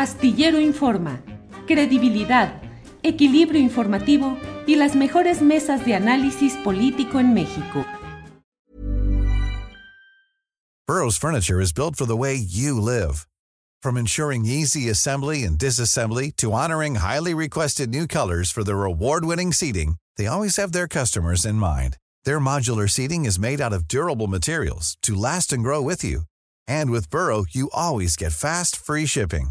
Astillero Informa, credibilidad, equilibrio informativo y las mejores mesas de análisis político en México. Burroughs Furniture is built for the way you live. From ensuring easy assembly and disassembly to honoring highly requested new colors for their award-winning seating, they always have their customers in mind. Their modular seating is made out of durable materials to last and grow with you. And with Burrow, you always get fast, free shipping.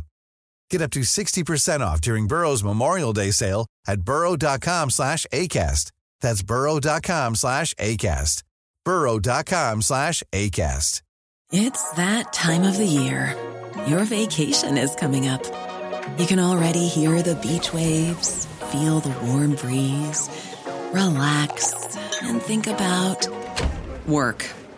Get up to 60% off during Burrow's Memorial Day sale at burrow.com slash ACAST. That's burrow.com slash ACAST. burrow.com slash ACAST. It's that time of the year. Your vacation is coming up. You can already hear the beach waves, feel the warm breeze, relax, and think about work.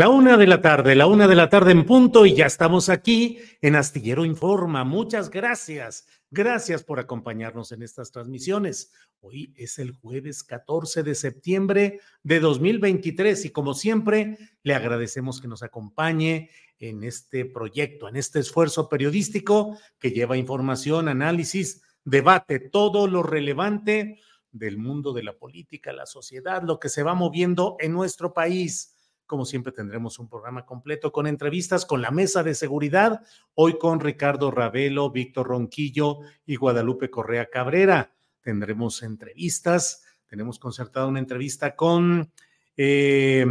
La una de la tarde, la una de la tarde en punto y ya estamos aquí en Astillero Informa. Muchas gracias. Gracias por acompañarnos en estas transmisiones. Hoy es el jueves 14 de septiembre de 2023 y como siempre le agradecemos que nos acompañe en este proyecto, en este esfuerzo periodístico que lleva información, análisis, debate, todo lo relevante del mundo de la política, la sociedad, lo que se va moviendo en nuestro país. Como siempre tendremos un programa completo con entrevistas con la mesa de seguridad, hoy con Ricardo Ravelo, Víctor Ronquillo y Guadalupe Correa Cabrera. Tendremos entrevistas, tenemos concertada una entrevista con eh,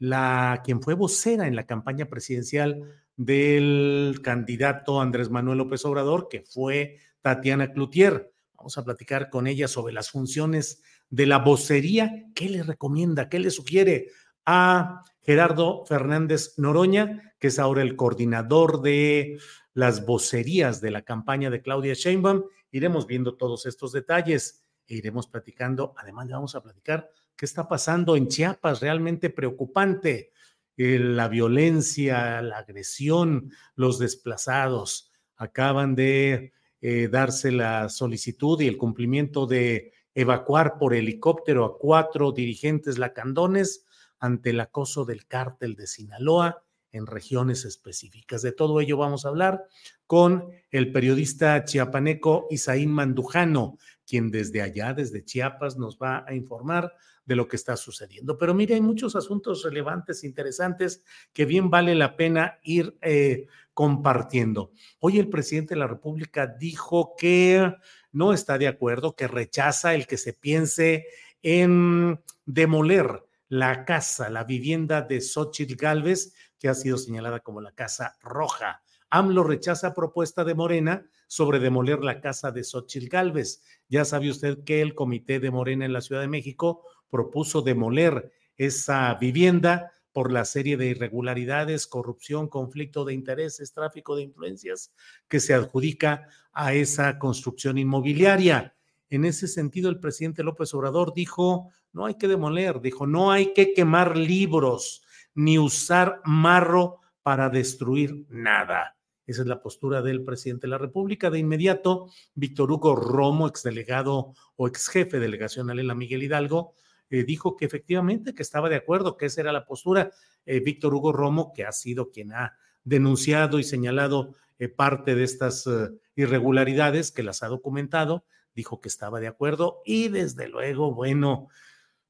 la quien fue vocera en la campaña presidencial del candidato Andrés Manuel López Obrador, que fue Tatiana Cloutier. Vamos a platicar con ella sobre las funciones de la vocería, qué le recomienda, qué le sugiere a Gerardo Fernández Noroña, que es ahora el coordinador de las vocerías de la campaña de Claudia Sheinbaum. Iremos viendo todos estos detalles e iremos platicando. Además, le vamos a platicar qué está pasando en Chiapas, realmente preocupante. Eh, la violencia, la agresión, los desplazados. Acaban de eh, darse la solicitud y el cumplimiento de evacuar por helicóptero a cuatro dirigentes lacandones ante el acoso del cártel de Sinaloa en regiones específicas. De todo ello vamos a hablar con el periodista chiapaneco Isaín Mandujano, quien desde allá, desde Chiapas, nos va a informar de lo que está sucediendo. Pero mire, hay muchos asuntos relevantes, interesantes, que bien vale la pena ir eh, compartiendo. Hoy el presidente de la República dijo que no está de acuerdo, que rechaza el que se piense en demoler la casa, la vivienda de Xochitl Galvez, que ha sido señalada como la Casa Roja. AMLO rechaza propuesta de Morena sobre demoler la casa de Xochitl Galvez. Ya sabe usted que el comité de Morena en la Ciudad de México propuso demoler esa vivienda por la serie de irregularidades, corrupción, conflicto de intereses, tráfico de influencias que se adjudica a esa construcción inmobiliaria. En ese sentido, el presidente López Obrador dijo, no hay que demoler, dijo, no hay que quemar libros ni usar marro para destruir nada. Esa es la postura del presidente de la República. De inmediato, Víctor Hugo Romo, exdelegado o exjefe de delegación Alela Miguel Hidalgo, eh, dijo que efectivamente que estaba de acuerdo, que esa era la postura. Eh, Víctor Hugo Romo, que ha sido quien ha denunciado y señalado eh, parte de estas irregularidades, que las ha documentado, dijo que estaba de acuerdo y desde luego, bueno,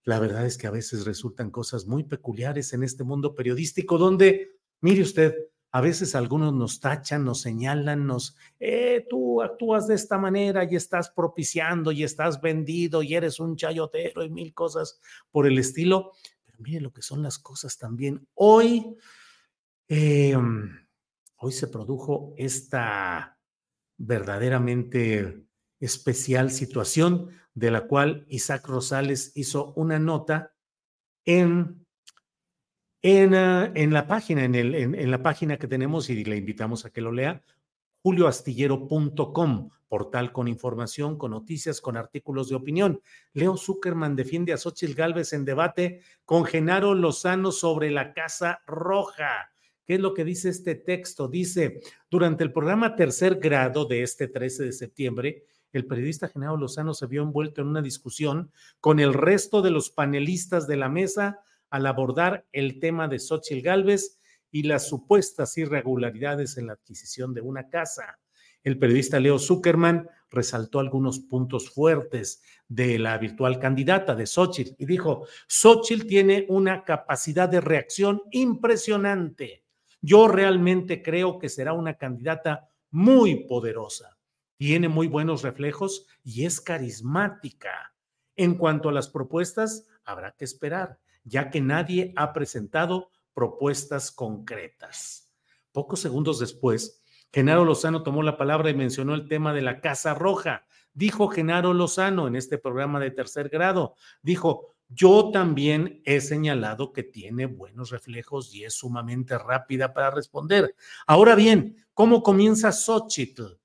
la verdad es que a veces resultan cosas muy peculiares en este mundo periodístico donde, mire usted, a veces algunos nos tachan, nos señalan, nos, eh, tú actúas de esta manera y estás propiciando y estás vendido y eres un chayotero y mil cosas por el estilo. Pero mire lo que son las cosas también. Hoy, em, hoy se produjo esta verdaderamente especial situación de la cual Isaac Rosales hizo una nota en, en, ah, en la página, en, el, en, la página que tenemos y le invitamos a que lo lea, julioastillero.com, portal con información, con noticias, con artículos de opinión. Leo Zuckerman defiende a Xochitl Gálvez en debate con Genaro Lozano sobre la Casa Roja. ¿Qué es lo que dice este texto? Dice, durante el programa tercer grado de este 13 de septiembre, el periodista Genaro Lozano se vio envuelto en una discusión con el resto de los panelistas de la mesa al abordar el tema de Xochitl Gálvez y las supuestas irregularidades en la adquisición de una casa. El periodista Leo Zuckerman resaltó algunos puntos fuertes de la virtual candidata de Xochitl y dijo, Xochitl tiene una capacidad de reacción impresionante. Yo realmente creo que será una candidata muy poderosa. Tiene muy buenos reflejos y es carismática. En cuanto a las propuestas, habrá que esperar, ya que nadie ha presentado propuestas concretas. Pocos segundos después, Genaro Lozano tomó la palabra y mencionó el tema de la Casa Roja. Dijo Genaro Lozano en este programa de tercer grado, dijo, yo también he señalado que tiene buenos reflejos y es sumamente rápida para responder. Ahora bien, ¿cómo comienza Xochitl?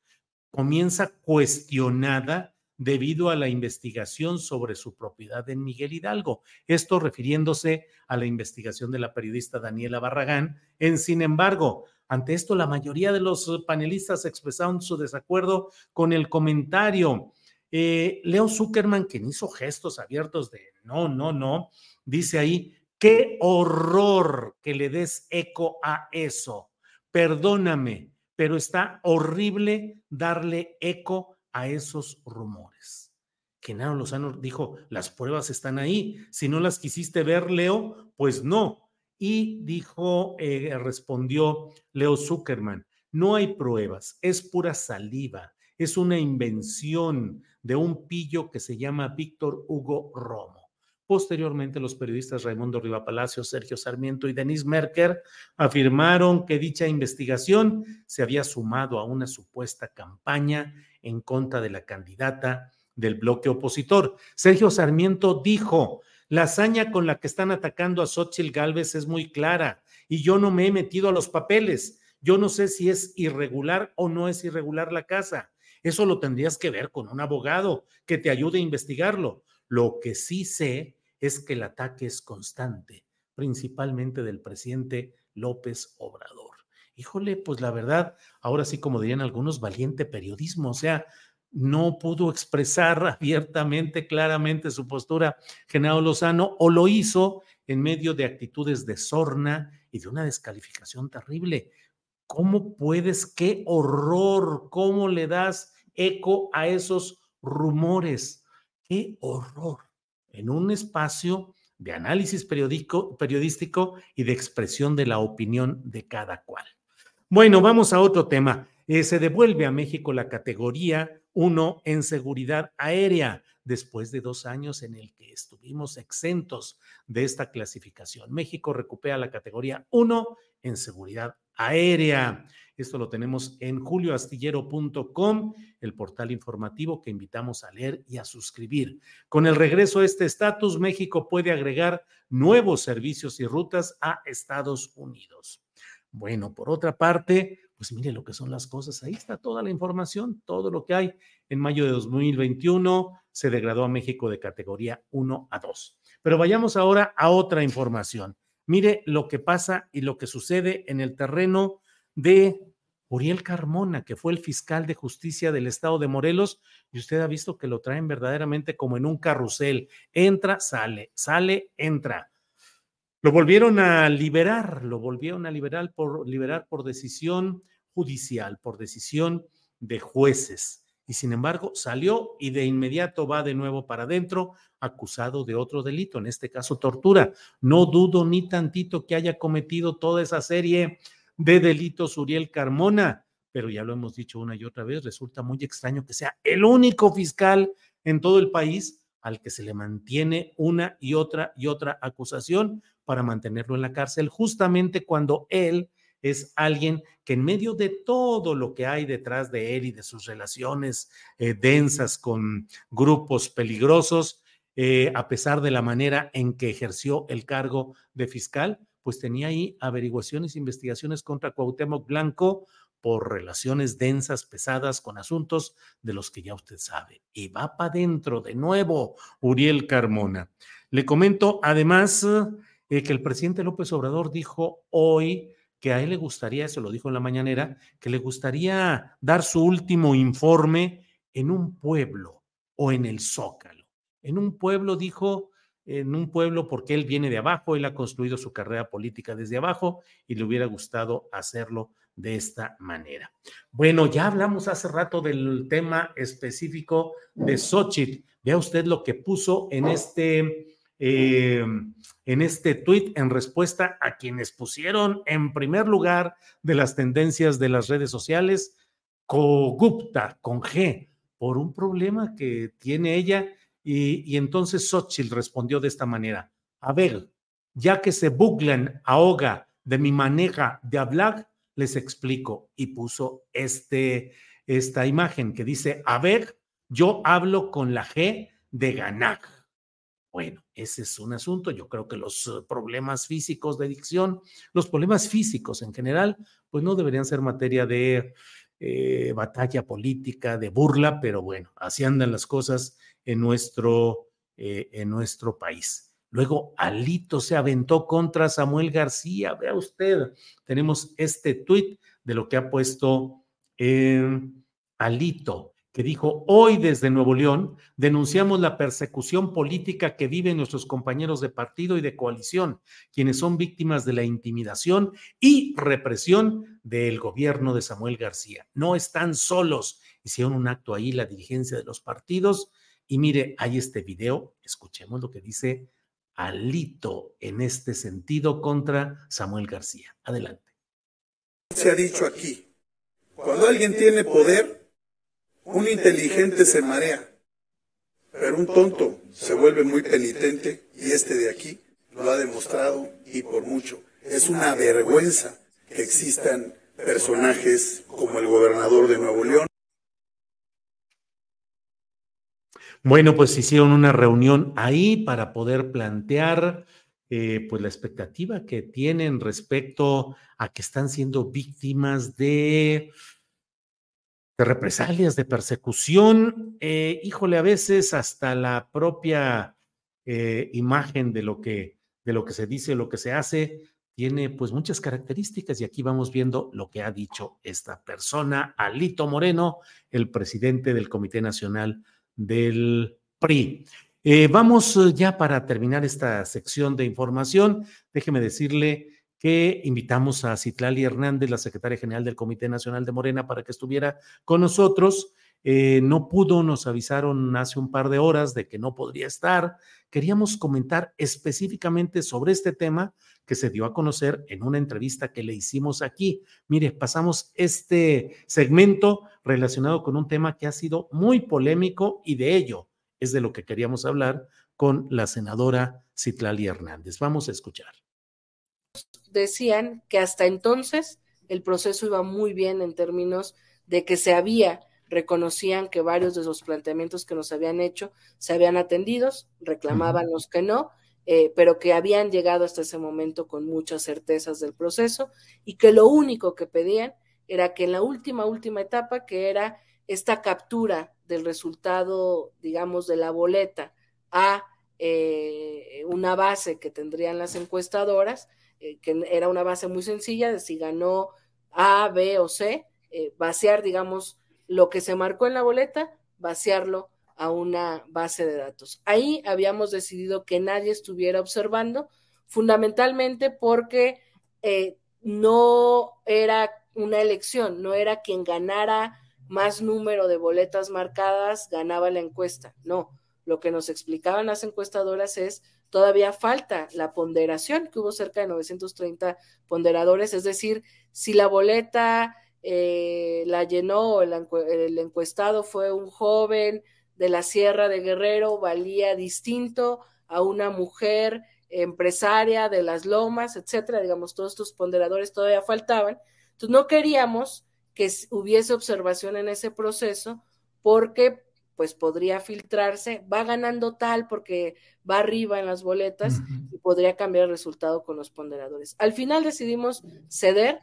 Comienza cuestionada debido a la investigación sobre su propiedad en Miguel Hidalgo. Esto refiriéndose a la investigación de la periodista Daniela Barragán. En sin embargo, ante esto, la mayoría de los panelistas expresaron su desacuerdo con el comentario. Eh, Leo Zuckerman, quien hizo gestos abiertos de no, no, no, dice ahí, qué horror que le des eco a eso. Perdóname, pero está horrible darle eco a esos rumores. Genaro Lozano dijo, las pruebas están ahí, si no las quisiste ver, Leo, pues no. Y dijo, eh, respondió Leo Zuckerman, no hay pruebas, es pura saliva, es una invención de un pillo que se llama Víctor Hugo Romo. Posteriormente, los periodistas Raimundo Riva Palacio, Sergio Sarmiento y Denis Merker afirmaron que dicha investigación se había sumado a una supuesta campaña en contra de la candidata del bloque opositor. Sergio Sarmiento dijo, la hazaña con la que están atacando a Xochitl Gálvez es muy clara y yo no me he metido a los papeles. Yo no sé si es irregular o no es irregular la casa. Eso lo tendrías que ver con un abogado que te ayude a investigarlo. Lo que sí sé es que el ataque es constante, principalmente del presidente López Obrador. Híjole, pues la verdad, ahora sí, como dirían algunos, valiente periodismo, o sea, no pudo expresar abiertamente, claramente su postura Genaro Lozano, o lo hizo en medio de actitudes de sorna y de una descalificación terrible. ¿Cómo puedes, qué horror, cómo le das eco a esos rumores? ¡Qué horror! En un espacio de análisis periodístico y de expresión de la opinión de cada cual. Bueno, vamos a otro tema. Eh, se devuelve a México la categoría 1 en seguridad aérea después de dos años en el que estuvimos exentos de esta clasificación. México recupera la categoría 1 en seguridad aérea. Esto lo tenemos en julioastillero.com, el portal informativo que invitamos a leer y a suscribir. Con el regreso a este estatus, México puede agregar nuevos servicios y rutas a Estados Unidos. Bueno, por otra parte, pues mire lo que son las cosas. Ahí está toda la información, todo lo que hay. En mayo de 2021 se degradó a México de categoría 1 a 2. Pero vayamos ahora a otra información. Mire lo que pasa y lo que sucede en el terreno de Uriel Carmona, que fue el fiscal de justicia del estado de Morelos, y usted ha visto que lo traen verdaderamente como en un carrusel. Entra, sale, sale, entra. Lo volvieron a liberar, lo volvieron a liberar por, liberar por decisión judicial, por decisión de jueces. Y sin embargo, salió y de inmediato va de nuevo para adentro, acusado de otro delito, en este caso tortura. No dudo ni tantito que haya cometido toda esa serie de delitos Uriel Carmona, pero ya lo hemos dicho una y otra vez, resulta muy extraño que sea el único fiscal en todo el país al que se le mantiene una y otra y otra acusación para mantenerlo en la cárcel, justamente cuando él es alguien que en medio de todo lo que hay detrás de él y de sus relaciones eh, densas con grupos peligrosos, eh, a pesar de la manera en que ejerció el cargo de fiscal, pues tenía ahí averiguaciones, investigaciones contra Cuauhtémoc Blanco por relaciones densas, pesadas, con asuntos de los que ya usted sabe. Y va para adentro de nuevo Uriel Carmona. Le comento además eh, que el presidente López Obrador dijo hoy que a él le gustaría, eso lo dijo en la mañanera, que le gustaría dar su último informe en un pueblo o en el Zócalo. En un pueblo, dijo, en un pueblo porque él viene de abajo, él ha construido su carrera política desde abajo y le hubiera gustado hacerlo de esta manera. Bueno, ya hablamos hace rato del tema específico de Xochitl. Vea usted lo que puso en este, eh, en este tuit en respuesta a quienes pusieron en primer lugar de las tendencias de las redes sociales, Cogupta, con G, por un problema que tiene ella. Y, entonces Xochitl respondió de esta manera, a ver, ya que se buglan, ahoga de mi manera de hablar, les explico. Y puso este, esta imagen que dice, a ver, yo hablo con la G de ganar. Bueno, ese es un asunto. Yo creo que los eh, problemas físicos de dicción, los problemas físicos en general, pues no deberían ser materia de eh, batalla política, de burla, pero bueno, así andan las cosas en nuestro, eh, en nuestro país. Luego Alito se aventó contra Samuel García. Vea usted, tenemos este tuit de lo que ha puesto eh, Alito, que dijo, hoy desde Nuevo León denunciamos la persecución política que viven nuestros compañeros de partido y de coalición, quienes son víctimas de la intimidación y represión del gobierno de Samuel García. No están solos. Hicieron un acto ahí la dirigencia de los partidos. Y mire, hay este video, escuchemos lo que dice alito en este sentido contra Samuel García. Adelante. Se ha dicho aquí, cuando alguien tiene poder, un inteligente se marea, pero un tonto se vuelve muy penitente y este de aquí lo ha demostrado y por mucho. Es una vergüenza que existan personajes como el gobernador de Nuevo León Bueno, pues hicieron una reunión ahí para poder plantear eh, pues la expectativa que tienen respecto a que están siendo víctimas de, de represalias, de persecución. Eh, híjole, a veces hasta la propia eh, imagen de lo que de lo que se dice, lo que se hace, tiene pues muchas características y aquí vamos viendo lo que ha dicho esta persona, Alito Moreno, el presidente del Comité Nacional del PRI. Eh, vamos ya para terminar esta sección de información. Déjeme decirle que invitamos a Citlali Hernández, la secretaria general del Comité Nacional de Morena, para que estuviera con nosotros. Eh, no pudo, nos avisaron hace un par de horas de que no podría estar. Queríamos comentar específicamente sobre este tema que se dio a conocer en una entrevista que le hicimos aquí. Mire, pasamos este segmento relacionado con un tema que ha sido muy polémico y de ello es de lo que queríamos hablar con la senadora Citlali Hernández. Vamos a escuchar. Decían que hasta entonces el proceso iba muy bien en términos de que se había reconocían que varios de los planteamientos que nos habían hecho se habían atendido, reclamaban los que no, eh, pero que habían llegado hasta ese momento con muchas certezas del proceso y que lo único que pedían era que en la última, última etapa, que era esta captura del resultado, digamos, de la boleta a eh, una base que tendrían las encuestadoras, eh, que era una base muy sencilla de si ganó A, B o C, vaciar, digamos, lo que se marcó en la boleta, vaciarlo a una base de datos. Ahí habíamos decidido que nadie estuviera observando, fundamentalmente porque eh, no era una elección, no era quien ganara más número de boletas marcadas, ganaba la encuesta. No, lo que nos explicaban las encuestadoras es todavía falta la ponderación, que hubo cerca de 930 ponderadores, es decir, si la boleta eh, la llenó, el, el encuestado fue un joven de la Sierra de Guerrero, valía distinto a una mujer empresaria de las lomas, etcétera, digamos, todos estos ponderadores todavía faltaban. Entonces no queríamos que hubiese observación en ese proceso porque pues podría filtrarse, va ganando tal porque va arriba en las boletas y podría cambiar el resultado con los ponderadores. Al final decidimos ceder.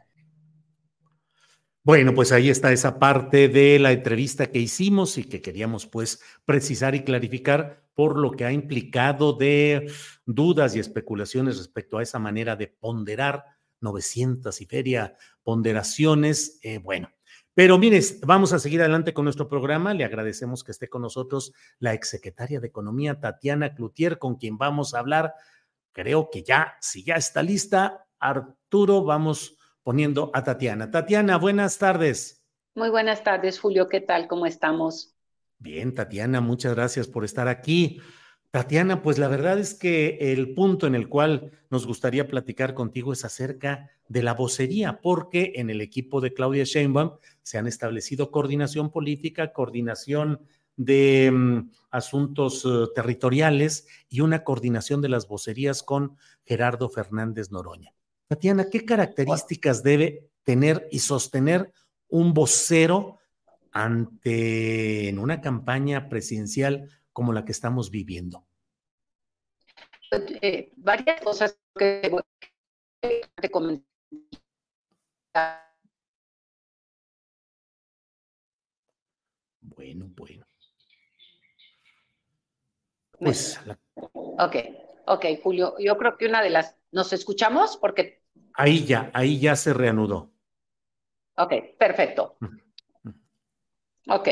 Bueno, pues ahí está esa parte de la entrevista que hicimos y que queríamos pues precisar y clarificar por lo que ha implicado de dudas y especulaciones respecto a esa manera de ponderar 900 y feria ponderaciones. Eh, bueno, pero mire, vamos a seguir adelante con nuestro programa. Le agradecemos que esté con nosotros la exsecretaria de Economía, Tatiana Cloutier, con quien vamos a hablar. Creo que ya, si ya está lista, Arturo, vamos poniendo a Tatiana. Tatiana, buenas tardes. Muy buenas tardes, Julio. ¿Qué tal? ¿Cómo estamos? Bien, Tatiana, muchas gracias por estar aquí. Tatiana, pues la verdad es que el punto en el cual nos gustaría platicar contigo es acerca de la vocería, porque en el equipo de Claudia Sheinbaum se han establecido coordinación política, coordinación de mm, asuntos eh, territoriales y una coordinación de las vocerías con Gerardo Fernández Noroña. Tatiana, ¿qué características debe tener y sostener un vocero ante en una campaña presidencial como la que estamos viviendo? Eh, varias cosas que te comentar. Bueno, bueno. Pues. Ok, ok, Julio. Yo creo que una de las. ¿Nos escuchamos? Porque. Ahí ya, ahí ya se reanudó. Ok, perfecto. Ok.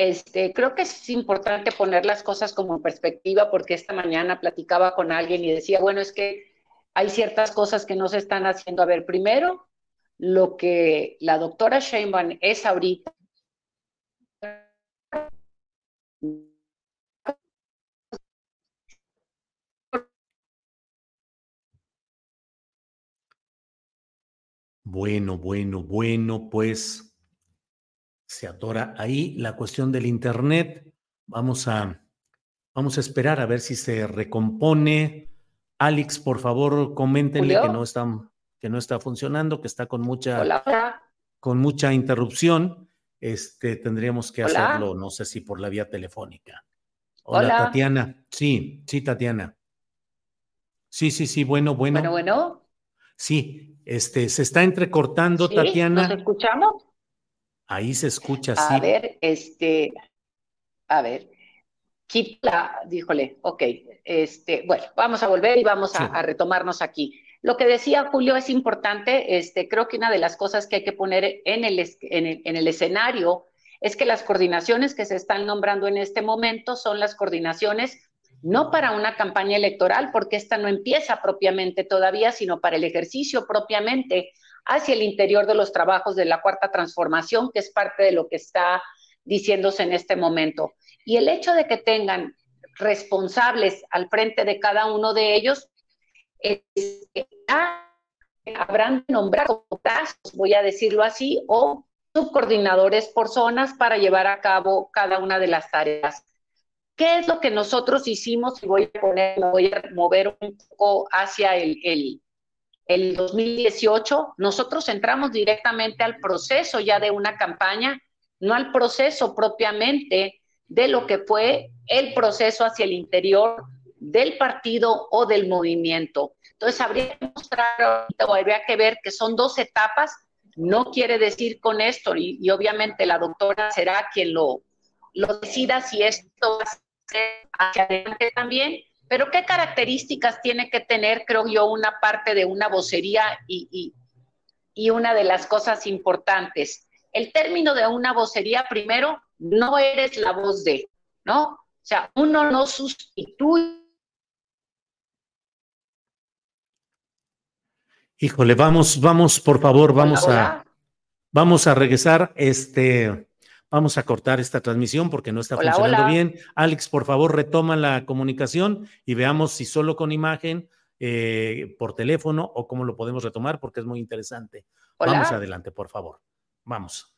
Este, creo que es importante poner las cosas como en perspectiva porque esta mañana platicaba con alguien y decía, bueno, es que hay ciertas cosas que no se están haciendo. A ver, primero, lo que la doctora Sheinbaum es ahorita. Bueno, bueno, bueno, pues se atora ahí la cuestión del Internet. Vamos a, vamos a esperar a ver si se recompone. Alex, por favor, coméntenle que no, está, que no está funcionando, que está con mucha, con mucha interrupción. Este, tendríamos que hacerlo, no sé si por la vía telefónica. Hola, Tatiana. Sí, sí, Tatiana. Sí, sí, sí, bueno, bueno. Bueno, bueno. Sí, este, se está entrecortando, Tatiana. ¿Nos escuchamos? Ahí se escucha así. A ver, este, a ver, quita, díjole, ok, este, bueno, vamos a volver y vamos a, retomarnos aquí. Lo que decía Julio es importante, este, creo que una de las cosas que hay que poner en el, en el, en el escenario es que las coordinaciones que se están nombrando en este momento son las coordinaciones no para una campaña electoral, porque esta no empieza propiamente todavía, sino para el ejercicio propiamente hacia el interior de los trabajos de la cuarta transformación, que es parte de lo que está diciéndose en este momento. Y el hecho de que tengan responsables al frente de cada uno de ellos, que habrán nombrado casos, voy a decirlo así, o subcoordinadores por zonas para llevar a cabo cada una de las tareas. ¿Qué es lo que nosotros hicimos? Y voy a poner, voy a mover un poco hacia el, el, el 2018, nosotros entramos directamente al proceso ya de una campaña, no al proceso propiamente de lo que fue el proceso hacia el interior del partido o del movimiento. Entonces, habría que mostrar, o habría que ver que son dos etapas. No quiere decir con esto, y, obviamente la doctora será quien lo, lo decida si esto va a ser hacia adelante también, pero ¿qué características tiene que tener, creo yo, una parte de una vocería y, y, una de las cosas importantes? El término de una vocería, primero, no eres la voz de, ¿no? O sea, uno no sustituye. Híjole, vamos, vamos, por favor, vamos a, vamos a regresar. Este, Vamos a cortar esta transmisión porque no está funcionando bien. Alex, por favor, retoma la comunicación y veamos si solo con imagen, eh, por teléfono o cómo lo podemos retomar porque es muy interesante. Vamos adelante, por favor. Vamos.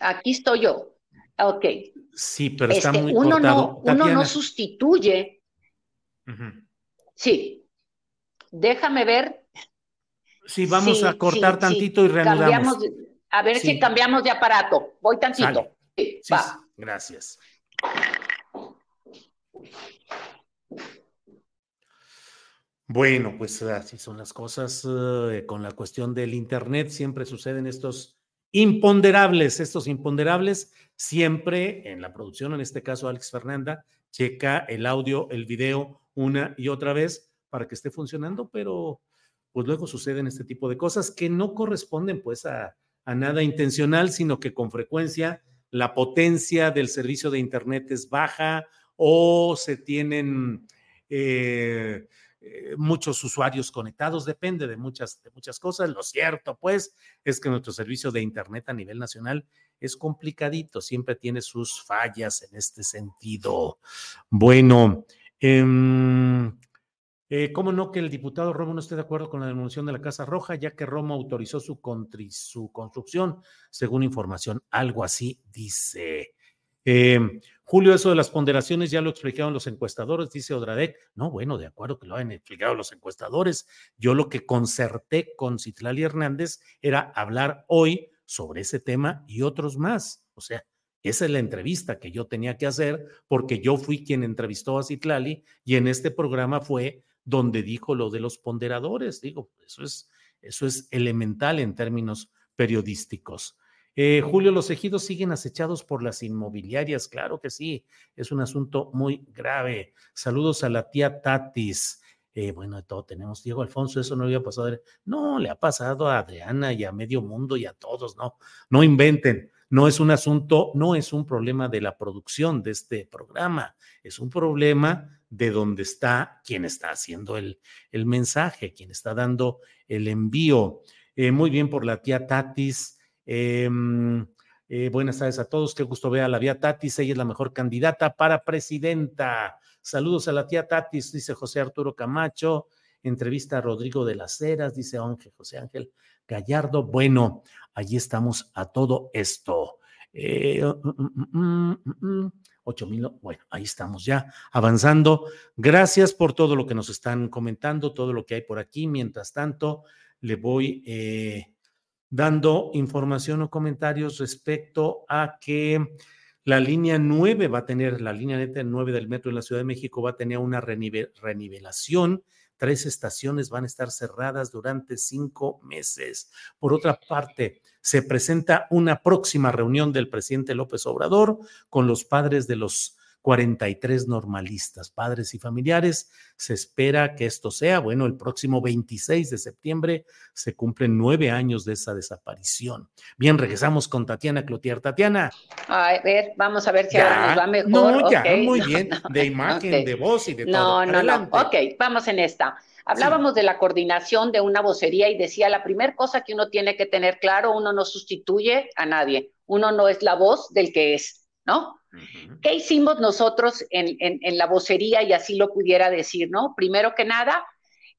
Aquí estoy yo. Ok. Sí, pero está este, muy uno cortado. No, uno no sustituye. Sí. Déjame ver. Sí, vamos a cortar tantito y reanudamos. A ver si cambiamos de aparato. Voy tantito. Sí, va. Gracias. Bueno, pues así son las cosas eh, con la cuestión del Internet. Siempre suceden estos imponderables, estos imponderables. Siempre en la producción, en este caso Alex Fernanda, checa el audio, el video una y otra vez para que esté funcionando, pero pues luego suceden este tipo de cosas que no corresponden pues a, nada intencional, sino que con frecuencia la potencia del servicio de Internet es baja o se tienen... Eh, eh, muchos usuarios conectados, depende de muchas, de muchas cosas. Lo cierto, pues, es que nuestro servicio de Internet a nivel nacional es complicadito, siempre tiene sus fallas en este sentido. Bueno, em, eh, ¿cómo no que el diputado Romo no esté de acuerdo con la demolición de la Casa Roja, ya que Romo autorizó su, su construcción, según información? Algo así dice. Eh, Julio, eso de las ponderaciones ya lo explicaron los encuestadores, dice Odradek. No, bueno, de acuerdo que lo han explicado los encuestadores. Yo lo que concerté con Citlali Hernández era hablar hoy sobre ese tema y otros más. O sea, esa es la entrevista que yo tenía que hacer porque yo fui quien entrevistó a Citlali y en este programa fue donde dijo lo de los ponderadores. Digo, eso es, eso es elemental en términos periodísticos. Eh, Julio, los ejidos siguen acechados por las inmobiliarias, claro que sí, es un asunto muy grave. Saludos a la tía Tatis. Eh, bueno, de todo tenemos. Diego Alfonso, eso no había pasado. No, le ha pasado a Adriana y a medio mundo y a todos, no, no inventen. No es un asunto, no es un problema de la producción de este programa, es un problema de donde está quien está haciendo el, el mensaje, quien está dando el envío. Eh, muy bien por la tía Tatis. Em, eh, buenas tardes a todos, qué gusto ver a la tía Tatis, ella es la mejor candidata para presidenta. Saludos a la tía Tatis, dice José Arturo Camacho. Entrevista a Rodrigo de las Heras, dice Ángel José Ángel Gallardo. Bueno, allí estamos a todo esto. Eh, mm, mm, mm, ocho mil, bueno, ahí estamos ya avanzando. Gracias por todo lo que nos están comentando, todo lo que hay por aquí. Mientras tanto, le voy eh, dando información o comentarios respecto a que la línea 9 va a tener, la línea neta 9 del metro de la Ciudad de México va a tener una renivelación. Tres estaciones van a estar cerradas durante cinco meses. Por otra parte, se presenta una próxima reunión del presidente López Obrador con los padres de los 43 normalistas, padres y familiares. Se espera que esto sea, bueno, el próximo 26 de septiembre se cumplen nueve años de esa desaparición. Bien, regresamos con Tatiana Clotier. Tatiana. A ver, vamos a ver si ahora nos va mejor. No, ya, muy bien, de imagen, de voz y de todo. No, no, no, ok, vamos en esta. Hablábamos de la coordinación de una vocería y decía, la primera cosa que uno tiene que tener claro, uno no sustituye a nadie, uno no es la voz del que es, ¿no? ¿Qué hicimos nosotros en, la vocería y así lo pudiera decir, no? Primero que nada,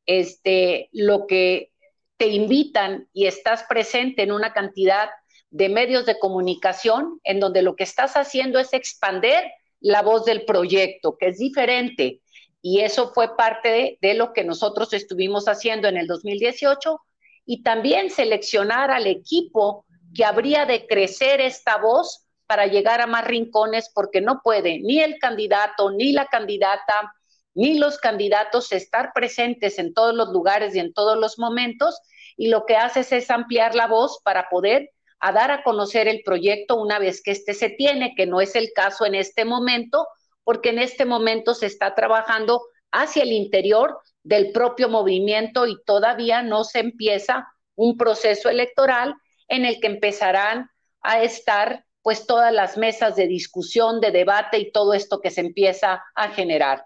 este, lo que te invitan y estás presente en una cantidad de medios de comunicación en donde lo que estás haciendo es expander la voz del proyecto, que es diferente. Y eso fue parte de, de lo que nosotros estuvimos haciendo en el 2018 y también seleccionar al equipo que habría de crecer esta voz para llegar a más rincones porque no puede ni el candidato, ni la candidata, ni los candidatos estar presentes en todos los lugares y en todos los momentos. Y lo que haces es ampliar la voz para poder a dar a conocer el proyecto una vez que este se tiene, que no es el caso en este momento, porque en este momento se está trabajando hacia el interior del propio movimiento y todavía no se empieza un proceso electoral en el que empezarán a estar pues todas las mesas de discusión, de debate y todo esto que se empieza a generar.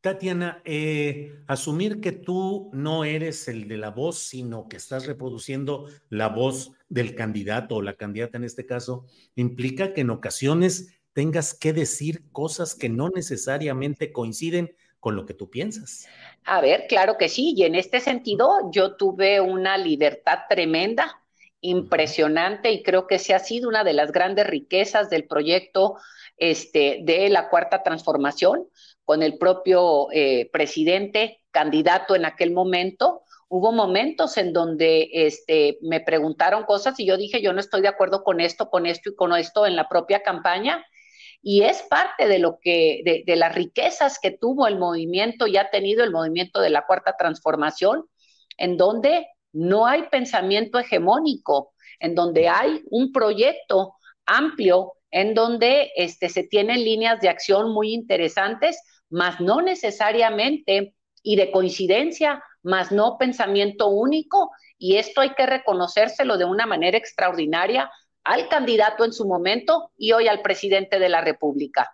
Tatiana, eh, asumir que tú no eres el de la voz, sino que estás reproduciendo la voz del candidato o la candidata en este caso, implica que en ocasiones tengas que decir cosas que no necesariamente coinciden con lo que tú piensas. A ver, claro que sí, y en este sentido yo tuve una libertad tremenda impresionante y creo que se ha sido una de las grandes riquezas del proyecto este, de la cuarta transformación, con el propio eh, presidente, candidato en aquel momento. Hubo momentos en donde este, me preguntaron cosas y yo dije, yo no estoy de acuerdo con esto, con esto y con esto en la propia campaña. Y es parte de lo que, de, de las riquezas que tuvo el movimiento y ha tenido el movimiento de la cuarta transformación, en donde no hay pensamiento hegemónico, en donde hay un proyecto amplio, en donde este, se tienen líneas de acción muy interesantes, más no necesariamente y de coincidencia, más no pensamiento único, y esto hay que reconocérselo de una manera extraordinaria al candidato en su momento y hoy al presidente de la República.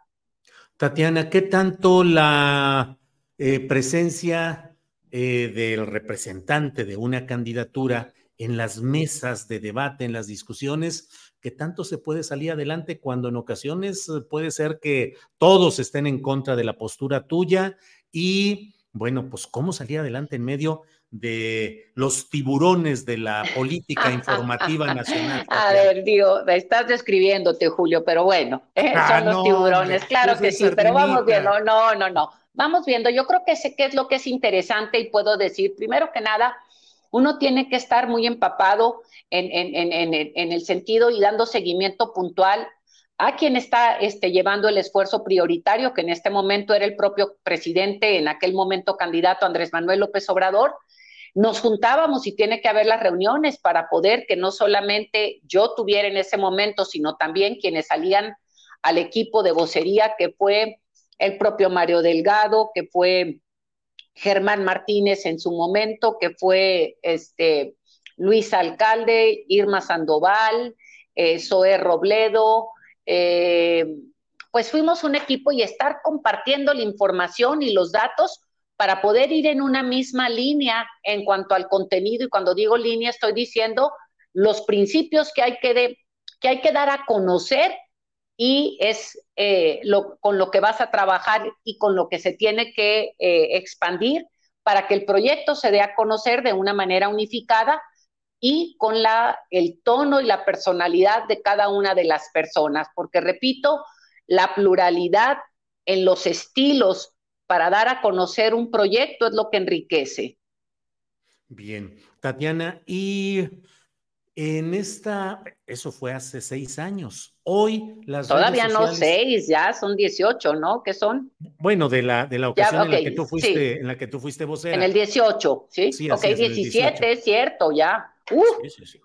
Tatiana, ¿qué tanto la eh, presencia eh, del representante de una candidatura en las mesas de debate, en las discusiones, que tanto se puede salir adelante cuando en ocasiones eh, puede ser que todos estén en contra de la postura tuya y bueno, pues cómo salir adelante en medio de los tiburones de la política informativa nacional. A ver, digo, estás describiéndote, Julio, pero bueno, eh, ah, son los tiburones, claro que sí, pero vamos viendo, no, no, no, vamos viendo, yo creo que sé qué es lo que es interesante y puedo decir, primero que nada, uno tiene que estar muy empapado en, en, el sentido y dando seguimiento puntual a quien está este, llevando el esfuerzo prioritario, que en este momento era el propio presidente, en aquel momento candidato Andrés Manuel López Obrador. Nos juntábamos y tiene que haber las reuniones para poder que no solamente yo tuviera en ese momento, sino también quienes salían al equipo de vocería, que fue el propio Mario Delgado, que fue Germán Martínez en su momento, que fue este, Luis Alcalde, Irma Sandoval, eh, Zoé Robledo, eh, pues fuimos un equipo y estar compartiendo la información y los datos para poder ir en una misma línea en cuanto al contenido. Y cuando digo línea, estoy diciendo los principios que hay que, que, hay que dar a conocer y es eh, con lo que vas a trabajar y con lo que se tiene que eh, expandir para que el proyecto se dé a conocer de una manera unificada y con la, el tono y la personalidad de cada una de las personas, porque repito, la pluralidad en los estilos para dar a conocer un proyecto es lo que enriquece. Bien, Tatiana, y en esta, eso fue hace seis años. Hoy las Todavía no seis, ya son dieciocho, ¿no? ¿Qué son? Bueno, de la, de la ocasión en la que tú fuiste, en la que tú fuiste vocera. En el dieciocho, ¿sí? sí ok, diecisiete, es cierto, ya. ¡Uh!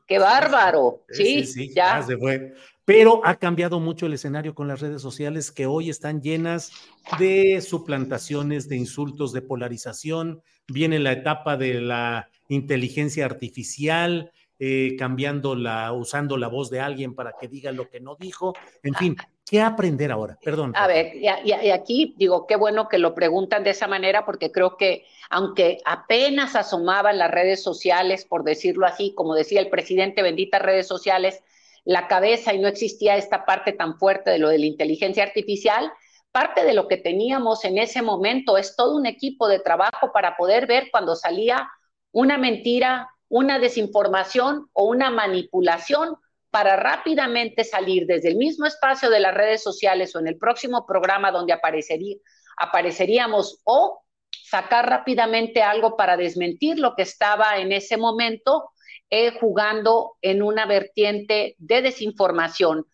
¡Qué bárbaro! Sí, sí, ya. ya se fue. Pero ha cambiado mucho el escenario con las redes sociales que hoy están llenas de suplantaciones, de insultos, de polarización. Viene la etapa de la inteligencia artificial, eh, cambiando la, usando la voz de alguien para que diga lo que no dijo, en fin, ¿qué aprender ahora? Perdón. A ver, y, aquí digo, qué bueno que lo preguntan de esa manera, porque creo que aunque apenas asomaban las redes sociales, por decirlo así, como decía el presidente, benditas redes sociales, la cabeza y no existía esta parte tan fuerte de lo de la inteligencia artificial, parte de lo que teníamos en ese momento es todo un equipo de trabajo para poder ver cuando salía una mentira, una desinformación o una manipulación para rápidamente salir desde el mismo espacio de las redes sociales o en el próximo programa donde aparecería, apareceríamos o sacar rápidamente algo para desmentir lo que estaba en ese momento eh, jugando en una vertiente de desinformación.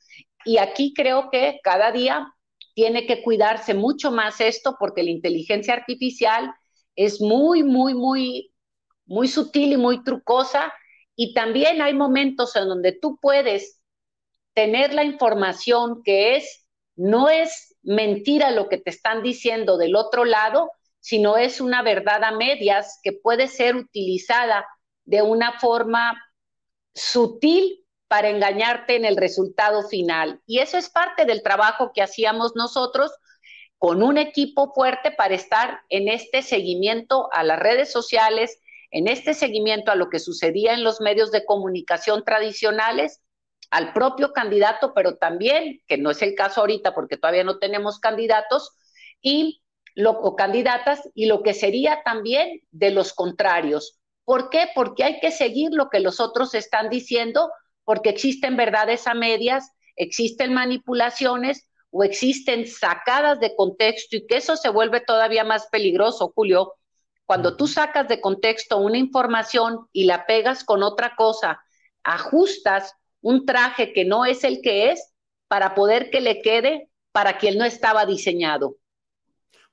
Y aquí creo que cada día tiene que cuidarse mucho más esto porque la inteligencia artificial es muy, muy, muy muy sutil y muy trucosa. Y también hay momentos en donde tú puedes tener la información que es, no es mentira lo que te están diciendo del otro lado, sino es una verdad a medias que puede ser utilizada de una forma sutil para engañarte en el resultado final. Y eso es parte del trabajo que hacíamos nosotros con un equipo fuerte para estar en este seguimiento a las redes sociales, en este seguimiento a lo que sucedía en los medios de comunicación tradicionales, al propio candidato, pero también, que no es el caso ahorita porque todavía no tenemos candidatos, y lo, o candidatas, y lo que sería también de los contrarios. ¿Por qué? Porque hay que seguir lo que los otros están diciendo, porque existen verdades a medias, existen manipulaciones, o existen sacadas de contexto y que eso se vuelve todavía más peligroso, Julio, cuando tú sacas de contexto una información y la pegas con otra cosa, ajustas un traje que no es el que es para poder que le quede para quien no estaba diseñado.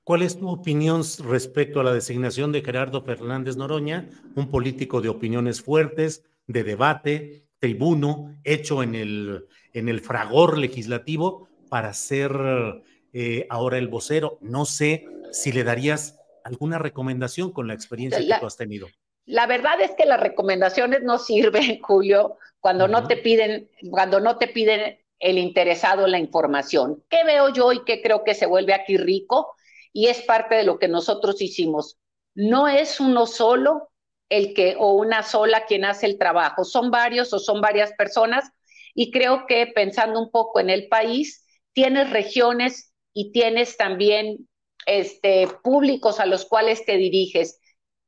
¿Cuál es tu opinión respecto a la designación de Gerardo Fernández Noroña, un político de opiniones fuertes, de debate, tribuno, hecho en el, en el fragor legislativo para ser eh, ahora el vocero? No sé si le darías alguna recomendación con la experiencia que tú has tenido. La verdad es que las recomendaciones no sirven, Julio, cuando no te piden, cuando no te piden el interesado la información. ¿Qué veo yo y qué creo que se vuelve aquí rico? y es parte de lo que nosotros hicimos. No es uno solo el que o una sola quien hace el trabajo, son varios o son varias personas y creo que pensando un poco en el país, tienes regiones y tienes también este, públicos a los cuales te diriges.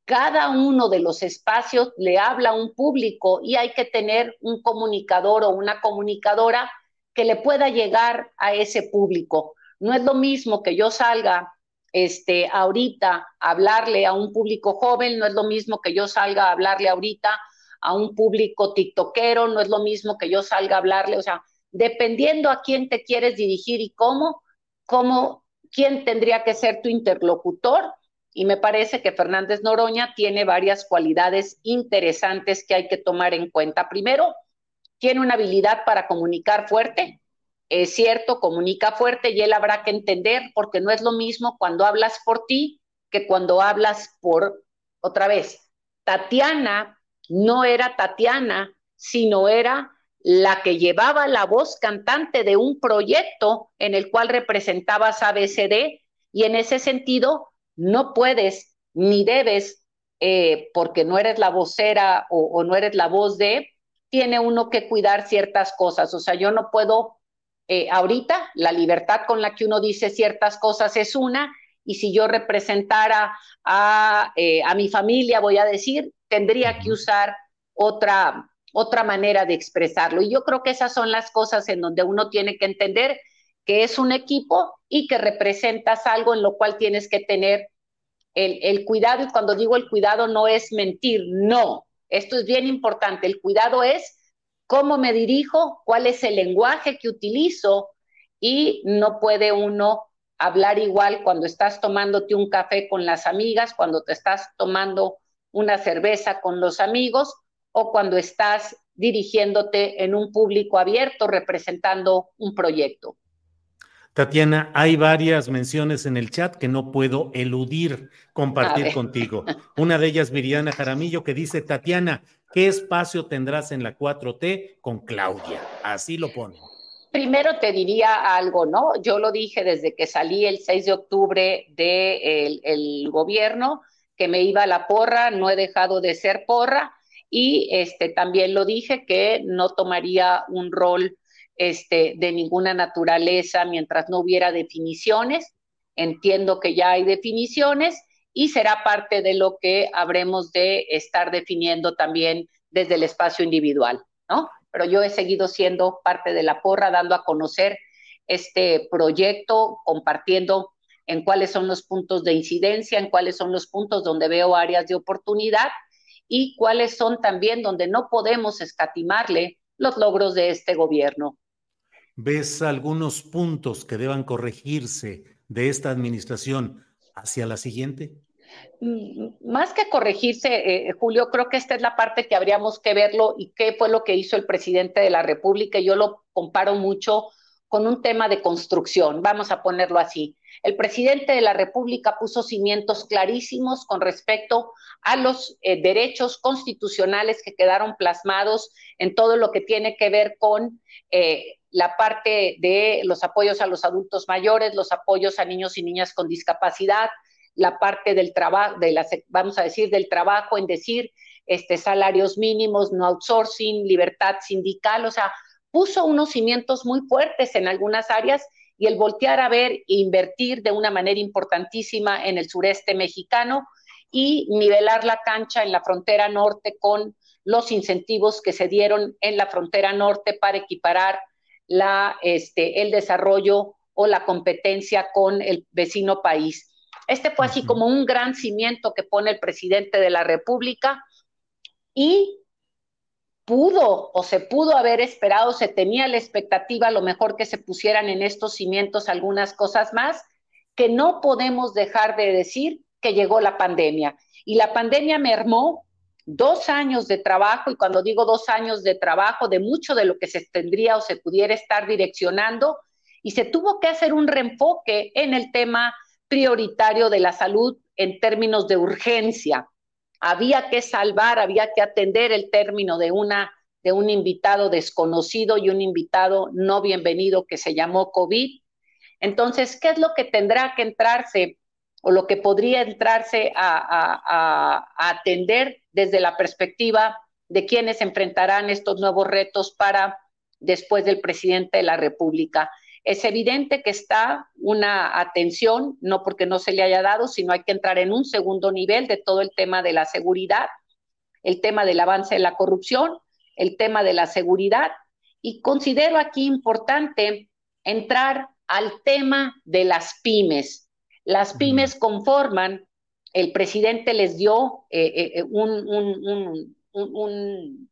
Cada uno de los espacios le habla a un público y hay que tener un comunicador o una comunicadora que le pueda llegar a ese público. No es lo mismo que yo salga este, ahorita hablarle a un público joven, no es lo mismo que yo salga a hablarle ahorita a un público tiktokero, no es lo mismo que yo salga a hablarle, o sea, dependiendo a quién te quieres dirigir y cómo, cómo, quién tendría que ser tu interlocutor. Y me parece que Fernández Noroña tiene varias cualidades interesantes que hay que tomar en cuenta. Primero, tiene una habilidad para comunicar fuerte, es cierto, comunica fuerte y él habrá que entender porque no es lo mismo cuando hablas por ti que cuando hablas por otra vez. Tatiana no era Tatiana, sino era la que llevaba la voz cantante de un proyecto en el cual representabas ABCD y en ese sentido no puedes ni debes, eh, porque no eres la vocera o, o no eres la voz de, tiene uno que cuidar ciertas cosas. O sea, yo no puedo eh, ahorita la libertad con la que uno dice ciertas cosas es una, y si yo representara a, eh, a mi familia, voy a decir, tendría que usar otra, otra manera de expresarlo. Y yo creo que esas son las cosas en donde uno tiene que entender que es un equipo y que representas algo en lo cual tienes que tener el, el, cuidado. Y cuando digo el cuidado no es mentir, no. Esto es bien importante. El cuidado es cómo me dirijo, cuál es el lenguaje que utilizo y no puede uno hablar igual cuando estás tomándote un café con las amigas, cuando te estás tomando una cerveza con los amigos o cuando estás dirigiéndote en un público abierto representando un proyecto. Tatiana, hay varias menciones en el chat que no puedo eludir compartir contigo. Una de ellas, Miriana Jaramillo, que dice, Tatiana, ¿qué espacio tendrás en la 4T con Claudia? Así lo pone. Primero te diría algo, ¿no? Yo lo dije desde que salí el 6 de octubre del el gobierno, que me iba a la porra, no he dejado de ser porra, y este, también lo dije que no tomaría un rol este, de ninguna naturaleza mientras no hubiera definiciones. Entiendo que ya hay definiciones y será parte de lo que habremos de estar definiendo también desde el espacio individual, ¿no? Pero yo he seguido siendo parte de la porra, dando a conocer este proyecto, compartiendo en cuáles son los puntos de incidencia, en cuáles son los puntos donde veo áreas de oportunidad y cuáles son también donde no podemos escatimarle los logros de este gobierno. ¿Ves algunos puntos que deban corregirse de esta administración hacia la siguiente? Mm, más que corregirse, eh, Julio, creo que esta es la parte que habríamos que verlo y qué fue lo que hizo el presidente de la República. Yo lo comparo mucho con un tema de construcción, vamos a ponerlo así. El presidente de la República puso cimientos clarísimos con respecto a los eh, derechos constitucionales que quedaron plasmados en todo lo que tiene que ver con eh, la parte de los apoyos a los adultos mayores, los apoyos a niños y niñas con discapacidad, la parte del trabajo, de vamos a decir, del trabajo en decir este, salarios mínimos, no outsourcing, libertad sindical, o sea, puso unos cimientos muy fuertes en algunas áreas y el voltear a ver e invertir de una manera importantísima en el sureste mexicano y nivelar la cancha en la frontera norte con los incentivos que se dieron en la frontera norte para equiparar la, este, el desarrollo o la competencia con el vecino país. Este fue así como un gran cimiento que pone el presidente de la República y pudo o se pudo haber esperado, se tenía la expectativa a lo mejor que se pusieran en estos cimientos algunas cosas más, que no podemos dejar de decir que llegó la pandemia. Y la pandemia mermó dos años de trabajo, y cuando digo dos años de trabajo, de mucho de lo que se tendría o se pudiera estar direccionando, y se tuvo que hacer un reenfoque en el tema prioritario de la salud en términos de urgencia había que salvar, había que atender el término de una de un invitado desconocido y un invitado no bienvenido que se llamó COVID. Entonces, ¿qué es lo que tendrá que entrarse o lo que podría entrarse a, atender desde la perspectiva de quienes enfrentarán estos nuevos retos para después del presidente de la República? Es evidente que está una atención, no porque no se le haya dado, sino hay que entrar en un segundo nivel de todo el tema de la seguridad, el tema del avance de la corrupción, el tema de la seguridad. Y considero aquí importante entrar al tema de las pymes. Las pymes conforman, el presidente les dio eh, eh, eh, un, un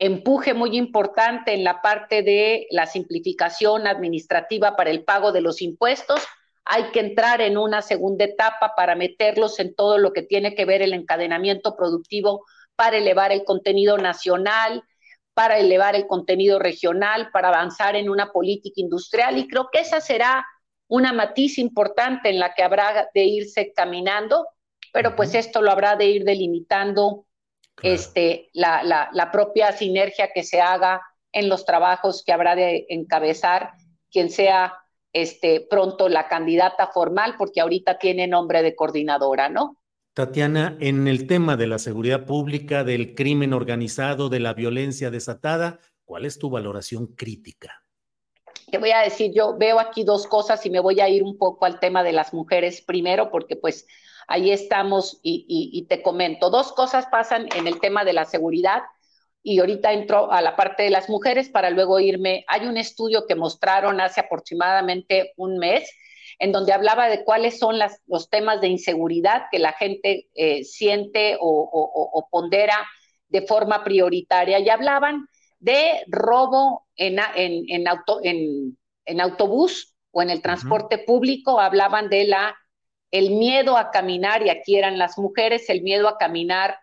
empuje muy importante en la parte de la simplificación administrativa para el pago de los impuestos. Hay que entrar en una segunda etapa para meterlos en todo lo que tiene que ver el encadenamiento productivo para elevar el contenido nacional, para elevar el contenido regional, para avanzar en una política industrial. Y creo que esa será una matiz importante en la que habrá de irse caminando, pero pues esto lo habrá de ir delimitando este, la, la, propia sinergia que se haga en los trabajos que habrá de encabezar quien sea este, pronto la candidata formal, porque ahorita tiene nombre de coordinadora, ¿no? Tatiana, en el tema de la seguridad pública, del crimen organizado, de la violencia desatada, ¿cuál es tu valoración crítica? Te voy a decir, yo veo aquí dos cosas y me voy a ir un poco al tema de las mujeres primero, porque pues ahí estamos y, te comento. Dos cosas pasan en el tema de la seguridad y ahorita entro a la parte de las mujeres para luego irme. Hay un estudio que mostraron hace aproximadamente un mes en donde hablaba de cuáles son los temas de inseguridad que la gente eh, siente o, pondera de forma prioritaria y hablaban de robo en, en, auto, en, autobús o en el transporte público, hablaban de la el miedo a caminar, y aquí eran las mujeres, el miedo a caminar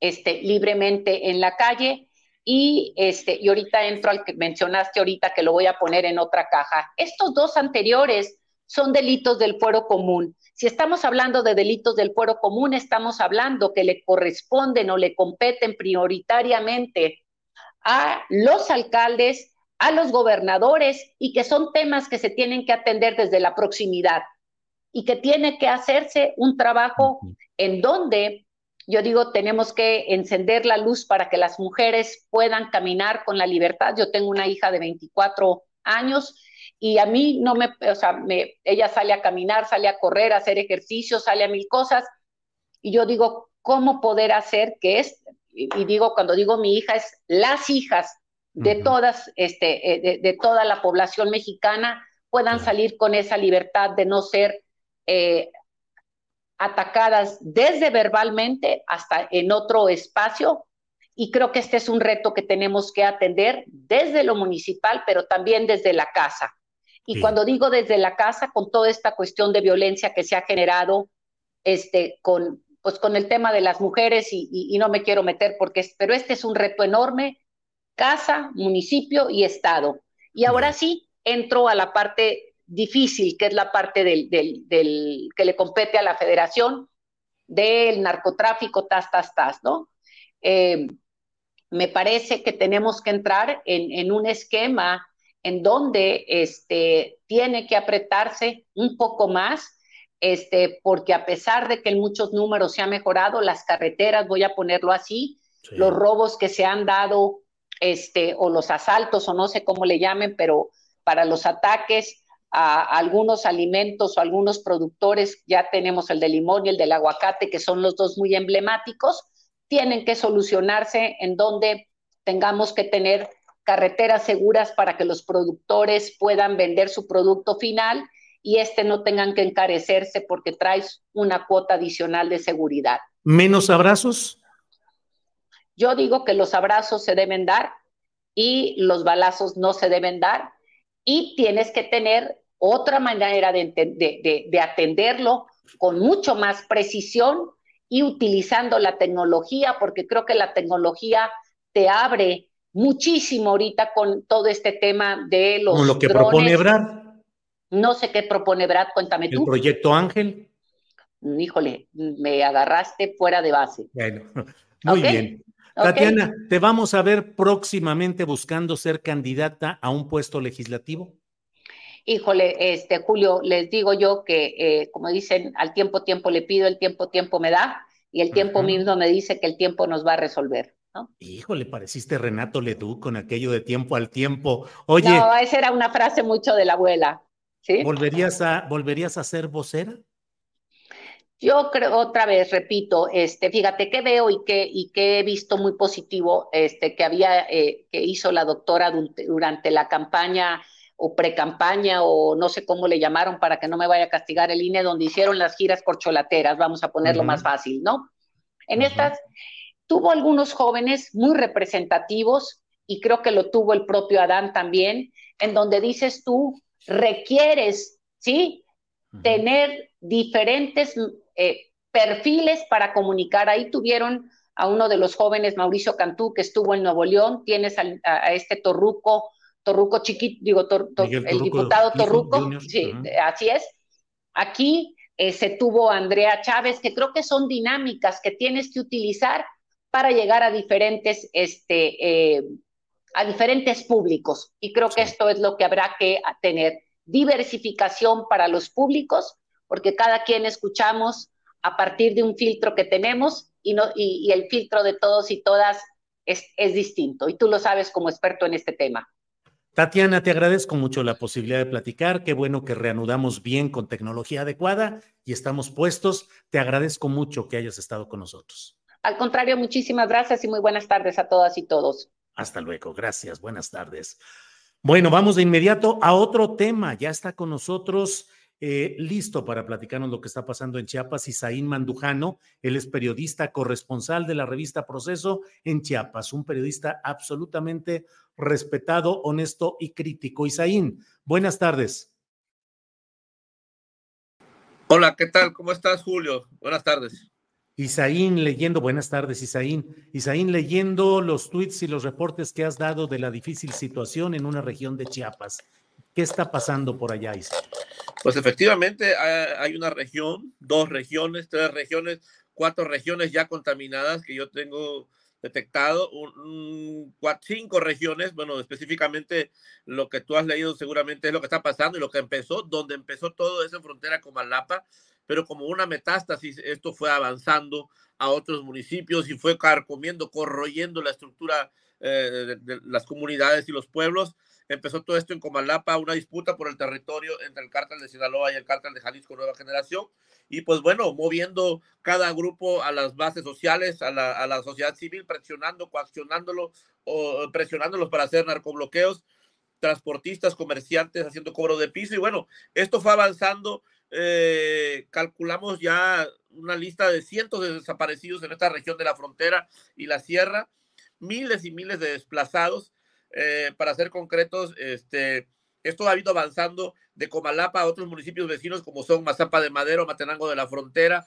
este, libremente en la calle. Y, este, y ahorita entro al que mencionaste ahorita, que lo voy a poner en otra caja. Estos dos anteriores son delitos del fuero común. Si estamos hablando de delitos del fuero común, estamos hablando que le corresponden o le competen prioritariamente a los alcaldes, a los gobernadores y que son temas que se tienen que atender desde la proximidad y que tiene que hacerse un trabajo en donde, yo digo, tenemos que encender la luz para que las mujeres puedan caminar con la libertad. Yo tengo una hija de 24 años y a mí no me, o sea, me, ella sale a caminar, sale a correr, a hacer ejercicio, sale a mil cosas. Y yo digo, ¿cómo poder hacer que es, y digo, cuando digo mi hija, es las hijas de todas, este, eh, de, toda la población mexicana puedan salir con esa libertad de no ser eh, atacadas desde verbalmente hasta en otro espacio. Y creo que este es un reto que tenemos que atender desde lo municipal, pero también desde la casa. Y cuando digo desde la casa, con toda esta cuestión de violencia que se ha generado, este, con, pues con el tema de las mujeres, y, no me quiero meter porque, pero este es un reto enorme, casa, municipio y Estado. Y ahora sí, entro a la parte difícil, que es la parte del, del, que le compete a la federación del narcotráfico, tas, tas, tas, ¿no? Eh, me parece que tenemos que entrar en, en, un esquema en donde este, tiene que apretarse un poco más, este, porque a pesar de que en muchos números se ha mejorado, las carreteras, voy a ponerlo así, los robos que se han dado, este, o los asaltos, o no sé cómo le llamen, pero para los ataques a algunos alimentos o algunos productores, ya tenemos el de limón y el del aguacate, que son los dos muy emblemáticos, tienen que solucionarse en donde tengamos que tener carreteras seguras para que los productores puedan vender su producto final y este no tengan que encarecerse porque traes una cuota adicional de seguridad. ¿Menos abrazos? Yo digo que los abrazos se deben dar y los balazos no se deben dar y tienes que tener otra manera de, de atenderlo con mucho más precisión y utilizando la tecnología, porque creo que la tecnología te abre muchísimo ahorita con todo este tema de los. Como lo que propone Brad. No sé qué propone Brad, cuéntame tú. El proyecto Ángel. Híjole, me agarraste fuera de base. Bueno, muy bien. Tatiana, ¿te vamos a ver próximamente buscando ser candidata a un puesto legislativo? Híjole, este Julio, les digo yo que, eh, como dicen, al tiempo, tiempo le pido, el tiempo, tiempo me da, y el tiempo mismo me dice que el tiempo nos va a resolver. Híjole, pareciste Renato Leduc con aquello de tiempo al tiempo. Oye. No, esa era una frase mucho de la abuela. ¿sí? ¿Volverías a, ¿volverías a ser vocera? Yo creo, otra vez, repito, este, fíjate que veo y que, y que he visto muy positivo, este, que había, eh, que hizo la doctora durante la campaña o pre-campaña o no sé cómo le llamaron para que no me vaya a castigar el INE, donde hicieron las giras corcholateras, vamos a ponerlo más fácil, ¿no? En estas, tuvo algunos jóvenes muy representativos y creo que lo tuvo el propio Adán también, en donde dices tú, requieres, ¿sí? Tener diferentes eh, perfiles para comunicar. Ahí tuvieron a uno de los jóvenes, Mauricio Cantú, que estuvo en Nuevo León, tienes a, este Torruco, Torruco chiquito, digo, el diputado Torruco, sí, así es. Aquí eh, se tuvo Andrea Chávez, que creo que son dinámicas que tienes que utilizar para llegar a diferentes, este, eh, a diferentes públicos. Y creo que esto es lo que habrá que tener, diversificación para los públicos, porque cada quien escuchamos a partir de un filtro que tenemos y, no, y, el filtro de todos y todas es, es distinto. Y tú lo sabes como experto en este tema. Tatiana, te agradezco mucho la posibilidad de platicar. Qué bueno que reanudamos bien con tecnología adecuada y estamos puestos. Te agradezco mucho que hayas estado con nosotros. Al contrario, muchísimas gracias y muy buenas tardes a todas y todos. Hasta luego, gracias, buenas tardes. Bueno, vamos de inmediato a otro tema. Ya está con nosotros, eh, listo para platicarnos lo que está pasando en Chiapas, Isaín Mandujano. Él es periodista corresponsal de la revista Proceso en Chiapas, un periodista absolutamente respetado, honesto y crítico. Isaín, buenas tardes. Hola, ¿qué tal? ¿Cómo estás, Julio? Buenas tardes. Isaín leyendo, buenas tardes Isaín, Isaín leyendo los tweets y los reportes que has dado de la difícil situación en una región de Chiapas. ¿Qué está pasando por allá, Isaín? Pues efectivamente hay una región, dos regiones, tres regiones, cuatro regiones ya contaminadas que yo tengo detectado, un, cinco regiones, bueno, específicamente lo que tú has leído seguramente es lo que está pasando y lo que empezó, donde empezó todo es en frontera con Malapa, pero como una metástasis, esto fue avanzando a otros municipios y fue carcomiendo, corroyendo la estructura eh, de, las comunidades y los pueblos. Empezó todo esto en Comalapa, una disputa por el territorio entre el cártel de Sinaloa y el cártel de Jalisco Nueva Generación. Y pues bueno, moviendo cada grupo a las bases sociales, a la, sociedad civil, presionando, coaccionándolo o presionándolos para hacer narcobloqueos, transportistas, comerciantes haciendo cobro de piso. Y bueno, esto fue avanzando eh, calculamos ya una lista de cientos de desaparecidos en esta región de la frontera y la sierra, miles y miles de desplazados. Eh, para ser concretos, este, esto ha ido avanzando de Comalapa a otros municipios vecinos como son Mazapa de Madero, Matenango de la Frontera,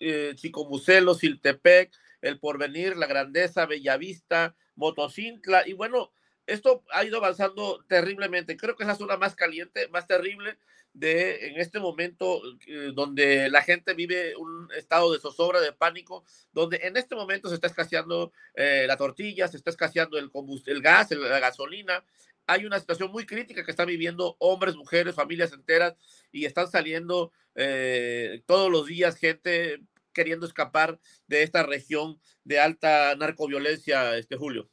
eh, Chicomucelo, Siltepec, El Porvenir, La Grandeza, Bellavista, Motocintla. Y bueno, esto ha ido avanzando terriblemente. Creo que es la zona más caliente, más terrible de en este momento eh, donde la gente vive un estado de zozobra, de pánico, donde en este momento se está escaseando eh, la tortilla, se está escaseando el, el gas, la gasolina. Hay una situación muy crítica que están viviendo hombres, mujeres, familias enteras y están saliendo eh, todos los días gente queriendo escapar de esta región de alta narcoviolencia, este Julio.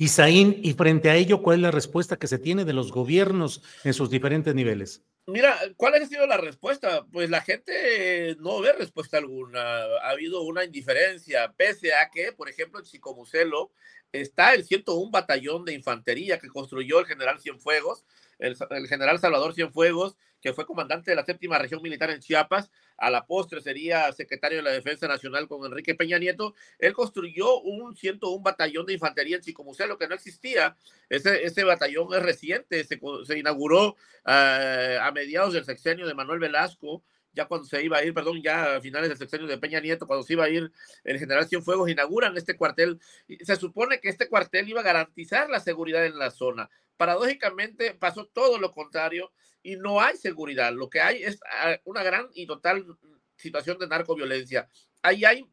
Isaín, y frente a ello, ¿cuál es la respuesta que se tiene de los gobiernos en sus diferentes niveles? Mira, ¿cuál ha sido la respuesta? Pues la gente no ve respuesta alguna. Ha habido una indiferencia, pese a que, por ejemplo, en Chicomucelo está el 101 batallón de infantería que construyó el general Cienfuegos, el, el general Salvador Cienfuegos, que fue comandante de la séptima región militar en Chiapas, a la postre sería secretario de la Defensa Nacional con Enrique Peña Nieto, él construyó un 101 batallón de infantería en Chicomuseo, que no existía. Ese, ese batallón es reciente, se, se inauguró uh, a mediados del sexenio de Manuel Velasco, ya cuando se iba a ir, perdón, ya a finales del sexenio de Peña Nieto, cuando se iba a ir el general Cienfuegos, inauguran este cuartel. Se supone que este cuartel iba a garantizar la seguridad en la zona. Paradójicamente pasó todo lo contrario y no hay seguridad. Lo que hay es ah, una gran y total situación de narcoviolencia. Ahí hay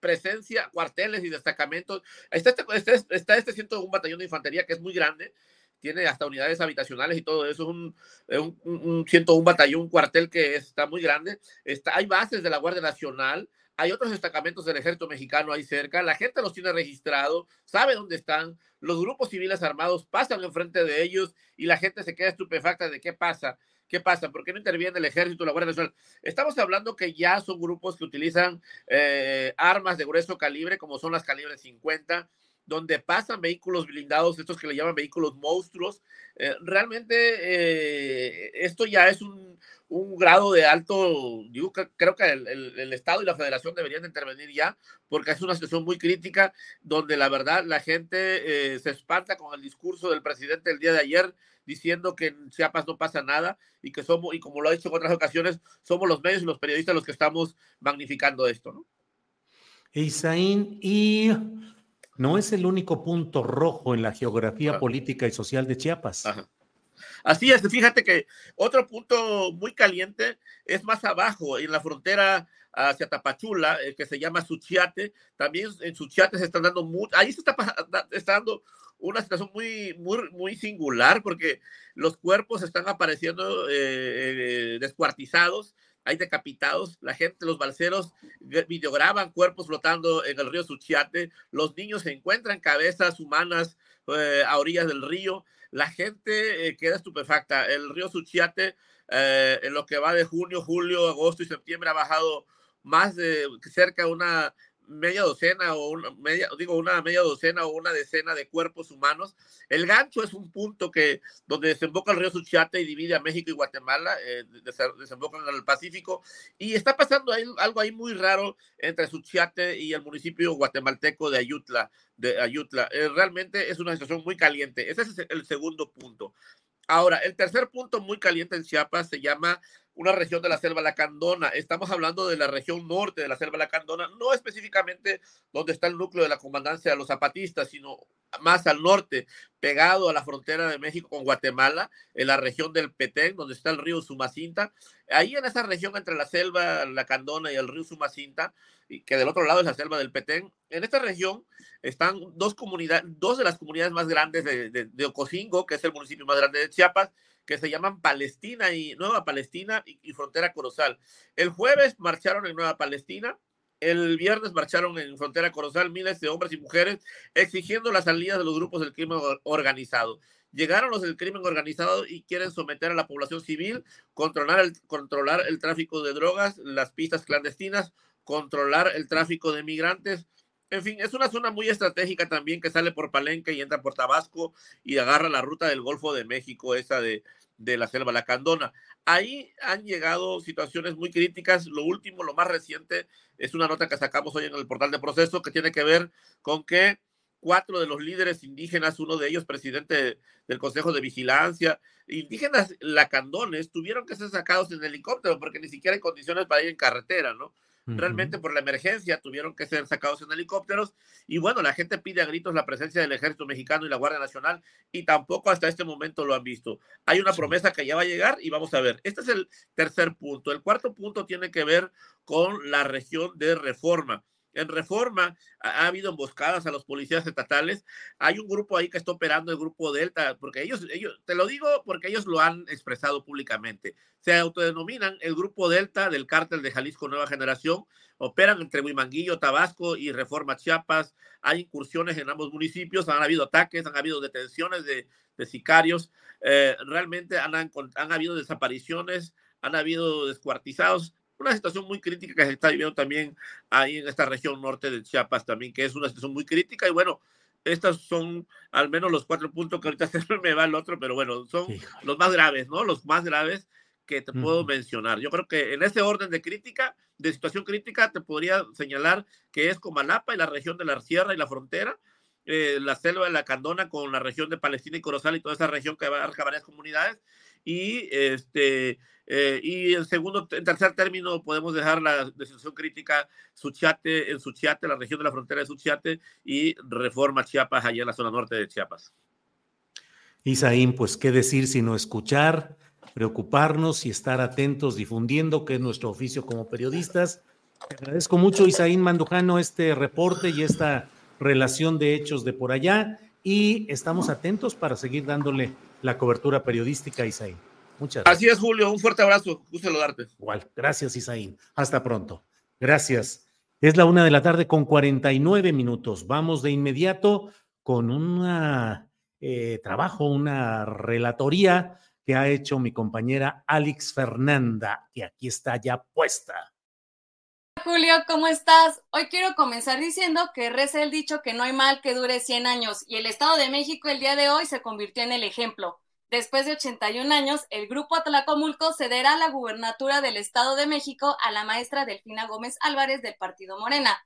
presencia, cuarteles y destacamentos. Está este, este, está este 101 batallón de infantería que es muy grande, tiene hasta unidades habitacionales y todo eso, es un, un, un 101 batallón, un cuartel que está muy grande. Está, hay bases de la Guardia Nacional, hay otros destacamentos del ejército mexicano ahí cerca, la gente los tiene registrado, sabe dónde están, los grupos civiles armados pasan enfrente de ellos y la gente se queda estupefacta de qué pasa. ¿Qué pasa? ¿Por qué no interviene el ejército, la Guardia Nacional? Estamos hablando que ya son grupos que utilizan eh, armas de grueso calibre, como son las calibres 50, donde pasan vehículos blindados, estos que le llaman vehículos monstruos. Eh, realmente eh, esto ya es un, un, grado de alto, digo, creo que el, el, Estado y la Federación deberían intervenir ya, porque es una situación muy crítica, donde la verdad la gente eh, se espanta con el discurso del presidente el día de ayer, diciendo que en Chiapas no pasa nada y que somos, y como lo ha dicho en otras ocasiones, somos los medios y los periodistas los que estamos magnificando esto, ¿no? Isaín, y no es el único punto rojo en la geografía Ajá. política y social de Chiapas. Ajá. Así es, fíjate que otro punto muy caliente es más abajo, en la frontera hacia Tapachula, eh, que se llama Suchiate. También en Suchiate se están dando mucho, ahí se está, está dando una situación muy, muy, muy singular porque los cuerpos están apareciendo eh, eh, descuartizados hay decapitados, la gente, los balseros videograban cuerpos flotando en el río Suchiate, los niños encuentran cabezas humanas eh, a orillas del río, la gente eh, queda estupefacta. El río Suchiate, eh, en lo que va de junio, julio, agosto y septiembre, ha bajado más de cerca una media docena o una media, digo, una media docena o una decena de cuerpos humanos. El gancho es un punto que donde desemboca el río Suchiate y divide a México y Guatemala, eh, desemboca en el Pacífico, y está pasando ahí, algo ahí muy raro entre Suchiate y el municipio guatemalteco de Ayutla. De Ayutla. Eh, realmente es una situación muy caliente. Ese es el segundo punto. Ahora, el tercer punto muy caliente en Chiapas se llama una región de la selva lacandona. Estamos hablando de la región norte de la selva lacandona, no específicamente donde está el núcleo de la comandancia de los zapatistas, sino más al norte, pegado a la frontera de México con Guatemala, en la región del Petén, donde está el río Sumacinta. Ahí en esa región entre la selva lacandona y el río Sumacinta, que del otro lado es la selva del Petén, en esta región están dos comunidades, dos de las comunidades más grandes de, de, de Ocosingo, que es el municipio más grande de Chiapas, que se llaman Palestina y Nueva Palestina y, Frontera Corozal. El jueves marcharon en Nueva Palestina, el viernes marcharon en Frontera Corozal miles de hombres y mujeres exigiendo la salida de los grupos del crimen organizado. Llegaron los del crimen organizado y quieren someter a la población civil, controlar el, controlar el tráfico de drogas, las pistas clandestinas, controlar el tráfico de migrantes, en fin, es una zona muy estratégica también que sale por Palenque y entra por Tabasco y agarra la ruta del Golfo de México, esa de, de la selva lacandona. Ahí han llegado situaciones muy críticas. Lo último, lo más reciente, es una nota que sacamos hoy en el portal de proceso que tiene que ver con que cuatro de los líderes indígenas, uno de ellos presidente del Consejo de Vigilancia, indígenas lacandones, tuvieron que ser sacados en helicóptero porque ni siquiera hay condiciones para ir en carretera, ¿no? Realmente por la emergencia tuvieron que ser sacados en helicópteros y bueno, la gente pide a gritos la presencia del ejército mexicano y la Guardia Nacional y tampoco hasta este momento lo han visto. Hay una promesa que ya va a llegar y vamos a ver. Este es el tercer punto. El cuarto punto tiene que ver con la región de reforma. En reforma ha, habido emboscadas a los policías estatales. Hay un grupo ahí que está operando, el grupo Delta, porque ellos, ellos, te lo digo porque ellos lo han expresado públicamente. Se autodenominan el grupo Delta del cártel de Jalisco Nueva Generación. Operan entre Huimanguillo, Tabasco y Reforma Chiapas. Hay incursiones en ambos municipios, han habido ataques, han habido detenciones de, sicarios. Eh, realmente han, han habido desapariciones, han habido descuartizados una situación muy crítica que se está viviendo también ahí en esta región norte de Chiapas también, que es una situación muy crítica y bueno, estos son al menos los cuatro puntos que ahorita se me va el otro, pero bueno, son los más graves, ¿no? Los más graves que te puedo mencionar. Yo creo que en ese orden de crítica, de situación crítica, te podría señalar que es Comalapa y la región de la Sierra y la frontera, eh, la selva de la Candona con la región de Palestina y Corozal y toda esa región que abarca varias comunidades, y este eh, y en segundo, en tercer término, podemos dejar la decisión crítica Suchiate, en Suchiate, la región de la frontera de Suchiate, y Reforma Chiapas, allá en la zona norte de Chiapas. Isaín, pues qué decir sino escuchar, preocuparnos y estar atentos, difundiendo, que es nuestro oficio como periodistas. Te agradezco mucho, Isaín Mandujano, este reporte y esta relación de hechos de por allá, y estamos atentos para seguir dándole la cobertura periodística Isaín. Muchas gracias. Así es, Julio. Un fuerte abrazo. Gusto saludarte. Igual. Gracias, Isaín. Hasta pronto. Gracias. Es la una de la tarde con 49 minutos. Vamos de inmediato con un eh, trabajo, una relatoría que ha hecho mi compañera Alex Fernanda, que aquí está ya puesta. Julio, ¿cómo estás? Hoy quiero comenzar diciendo que reza el dicho que no hay mal que dure 100 años y el Estado de México el día de hoy se convirtió en el ejemplo. Después de 81 años, el Grupo Atlacomulco cederá la gubernatura del Estado de México a la maestra Delfina Gómez Álvarez del Partido Morena.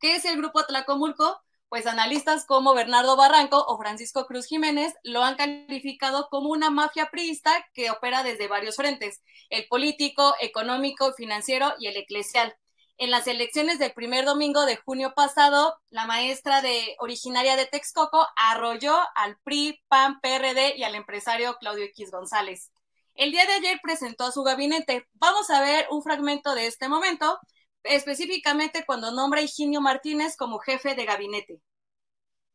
¿Qué es el Grupo Atlacomulco? Pues analistas como Bernardo Barranco o Francisco Cruz Jiménez lo han calificado como una mafia priista que opera desde varios frentes, el político, económico, financiero y el eclesial en las elecciones del primer domingo de junio pasado, la maestra de originaria de Texcoco arrolló al PRI, PAN, PRD y al empresario Claudio X González. El día de ayer presentó a su gabinete. Vamos a ver un fragmento de este momento, específicamente cuando nombra a Higinio Martínez como jefe de gabinete.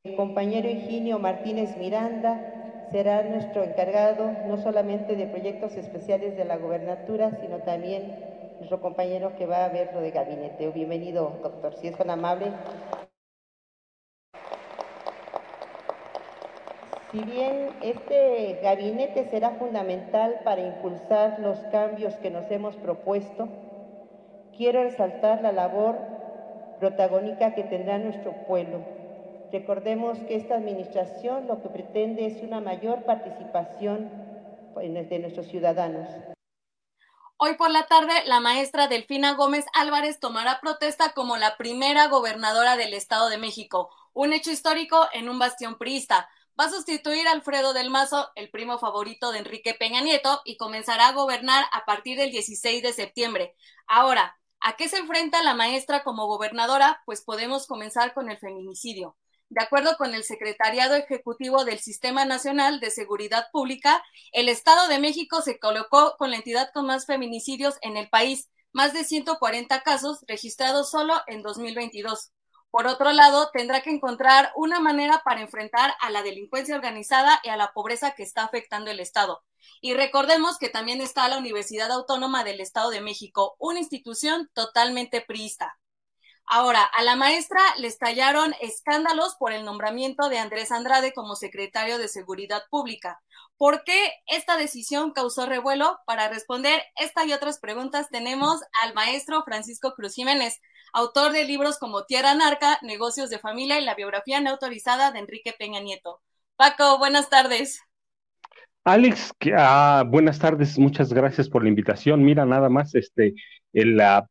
El compañero Higinio Martínez Miranda será nuestro encargado no solamente de proyectos especiales de la gobernatura, sino también nuestro compañero que va a ver lo de gabinete. Bienvenido, doctor, si es tan amable. Si bien este gabinete será fundamental para impulsar los cambios que nos hemos propuesto, quiero resaltar la labor protagónica que tendrá nuestro pueblo. Recordemos que esta administración lo que pretende es una mayor participación de nuestros ciudadanos. Hoy por la tarde, la maestra Delfina Gómez Álvarez tomará protesta como la primera gobernadora del Estado de México, un hecho histórico en un bastión priista. Va a sustituir a Alfredo del Mazo, el primo favorito de Enrique Peña Nieto, y comenzará a gobernar a partir del 16 de septiembre. Ahora, ¿a qué se enfrenta la maestra como gobernadora? Pues podemos comenzar con el feminicidio. De acuerdo con el Secretariado Ejecutivo del Sistema Nacional de Seguridad Pública, el Estado de México se colocó con la entidad con más feminicidios en el país, más de 140 casos registrados solo en 2022. Por otro lado, tendrá que encontrar una manera para enfrentar a la delincuencia organizada y a la pobreza que está afectando el Estado. Y recordemos que también está la Universidad Autónoma del Estado de México, una institución totalmente priista. Ahora, a la maestra le estallaron escándalos por el nombramiento de Andrés Andrade como secretario de Seguridad Pública. ¿Por qué esta decisión causó revuelo? Para responder esta y otras preguntas tenemos al maestro Francisco Cruz Jiménez, autor de libros como Tierra Narca, Negocios de Familia y la biografía no autorizada de Enrique Peña Nieto. Paco, buenas tardes. Alex, ah, buenas tardes, muchas gracias por la invitación. Mira, nada más, este, la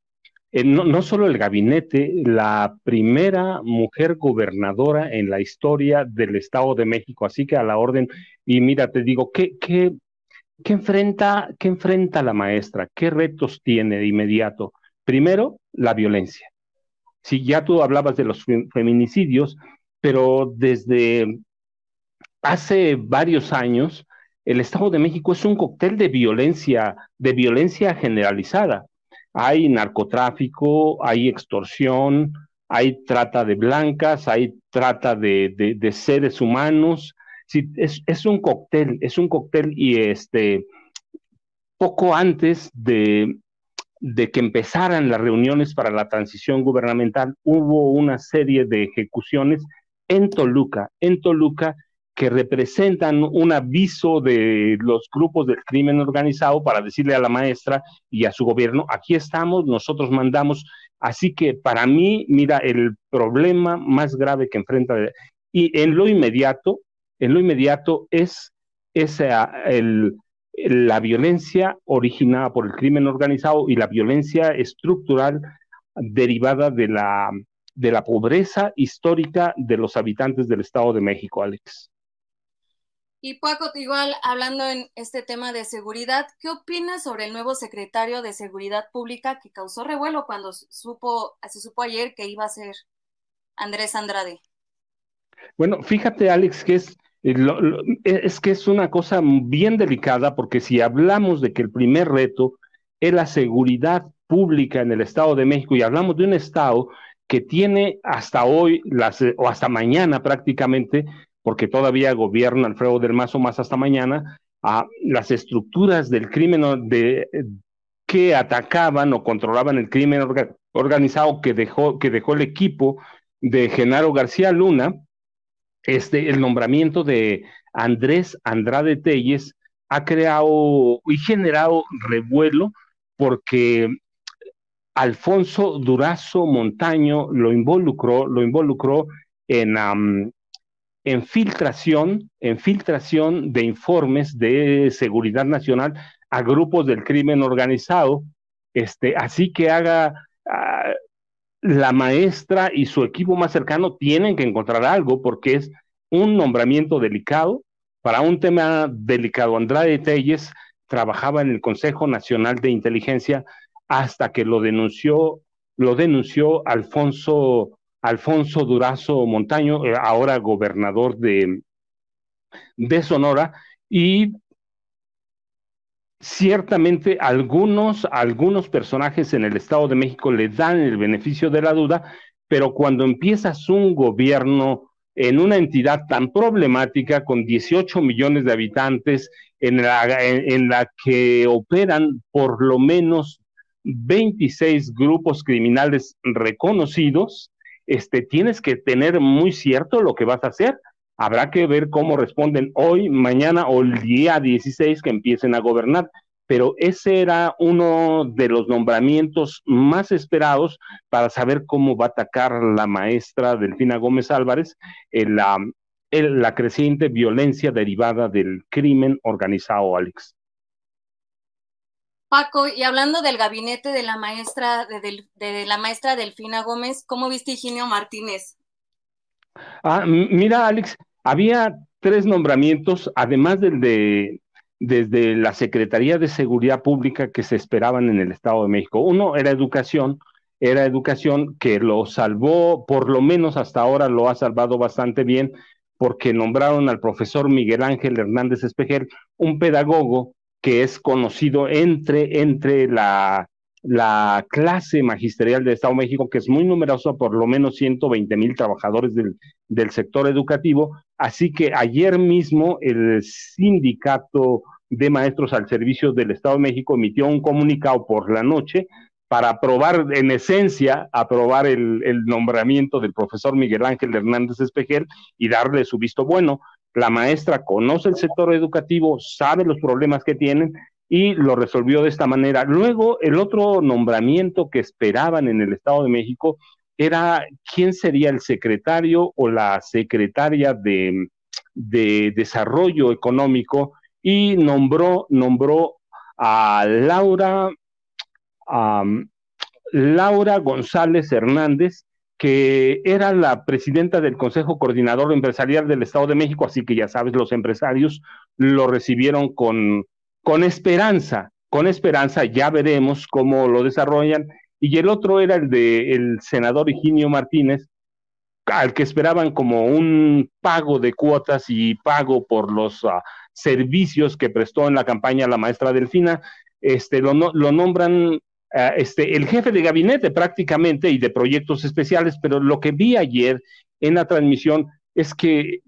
eh, no, solo el gabinete, la primera mujer gobernadora en la historia del Estado de México, así que a la orden, y mira, te digo, ¿qué, qué, qué enfrenta, qué enfrenta la maestra? ¿Qué retos tiene de inmediato? Primero, la violencia. Si ya tú hablabas de los feminicidios, pero desde hace varios años, el Estado de México es un cóctel de violencia, de violencia generalizada hay narcotráfico, hay extorsión, hay trata de blancas, hay trata de, seres humanos. Sí, es, es, un cóctel, es un cóctel y este, poco antes de, de que empezaran las reuniones para la transición gubernamental, hubo una serie de ejecuciones en Toluca, en Toluca, que representan un aviso de los grupos del crimen organizado para decirle a la maestra y a su gobierno, aquí estamos, nosotros mandamos. Así que para mí, mira, el problema más grave que enfrenta, y en lo inmediato, en lo inmediato es el, la violencia originada por el crimen organizado y la violencia estructural derivada de la, de la pobreza histórica de los habitantes del Estado de México, Alex. Y Paco, igual hablando en este tema de seguridad, ¿qué opinas sobre el nuevo secretario de Seguridad Pública que causó revuelo cuando supo, se supo ayer que iba a ser Andrés Andrade? Bueno, fíjate, Alex, que es, eh, es que es una cosa bien delicada porque si hablamos de que el primer reto es la seguridad pública en el Estado de México y hablamos de un Estado que tiene hasta hoy las, o hasta mañana prácticamente porque todavía gobierna Alfredo del Mazo más hasta mañana, a las estructuras del crimen de, que atacaban o controlaban el crimen organizado que dejó, que dejó el equipo de Genaro García Luna, este, el nombramiento de Andrés Andrade Telles ha creado y generado revuelo porque Alfonso Durazo Montaño lo involucró, lo involucró en, en filtración, en filtración de informes de seguridad nacional a grupos del crimen organizado. Este, así que haga ah, la maestra y su equipo más cercano tienen que encontrar algo porque es un nombramiento delicado para un tema delicado. Andrade Telles trabajaba en el Consejo Nacional de Inteligencia hasta que lo denunció, lo denunció Alfonso Alfonso Durazo Montaño, eh, ahora gobernador de, de Sonora, y ciertamente algunos, algunos personajes en el Estado de México le dan el beneficio de la duda, pero cuando empiezas un gobierno en una entidad tan problemática con 18 millones de habitantes, en la, en la que operan por lo menos 26 grupos criminales reconocidos, este, tienes que tener muy cierto lo que vas a hacer. Habrá que ver cómo responden hoy, mañana o el día 16 que empiecen a gobernar. Pero ese era uno de los nombramientos más esperados para saber cómo va a atacar la maestra Delfina Gómez Álvarez la creciente violencia derivada del crimen organizado, Alex. Paco, y hablando del gabinete de la maestra de, la maestra Delfina Gómez, ¿cómo viste Higinio Martínez? Ah, mira, Alex, había tres nombramientos, además del de desde la Secretaría de Seguridad Pública que se esperaban en el Estado de México. Uno era educación, era educación que lo salvó, por lo menos hasta ahora lo ha salvado bastante bien, porque nombraron al profesor Miguel Ángel Hernández Espejel, un pedagogo que es conocido entre, entre la, la clase magisterial de Estado de México, que es muy numerosa, por lo menos 120 mil trabajadores del, del sector educativo. Así que ayer mismo el sindicato de maestros al servicio del Estado de México emitió un comunicado por la noche para aprobar, en esencia, aprobar el, el nombramiento del profesor Miguel Ángel Hernández Espejel y darle su visto bueno la maestra conoce el sector educativo, sabe los problemas que tienen y lo resolvió de esta manera. Luego, el otro nombramiento que esperaban en el Estado de México era quién sería el secretario o la secretaria de, Desarrollo Económico y nombró, nombró a Laura, a Laura González Hernández, que era la presidenta del Consejo Coordinador Empresarial del Estado de México, así que ya sabes, los empresarios lo recibieron con, con esperanza, con esperanza, ya veremos cómo lo desarrollan. Y el otro era el de senador Higinio Martínez, al que esperaban como un pago de cuotas y pago por los ah, servicios que prestó en la campaña la maestra Delfina, este, lo, lo nombran este, el jefe de gabinete prácticamente y de proyectos especiales, pero lo que vi ayer en la transmisión es que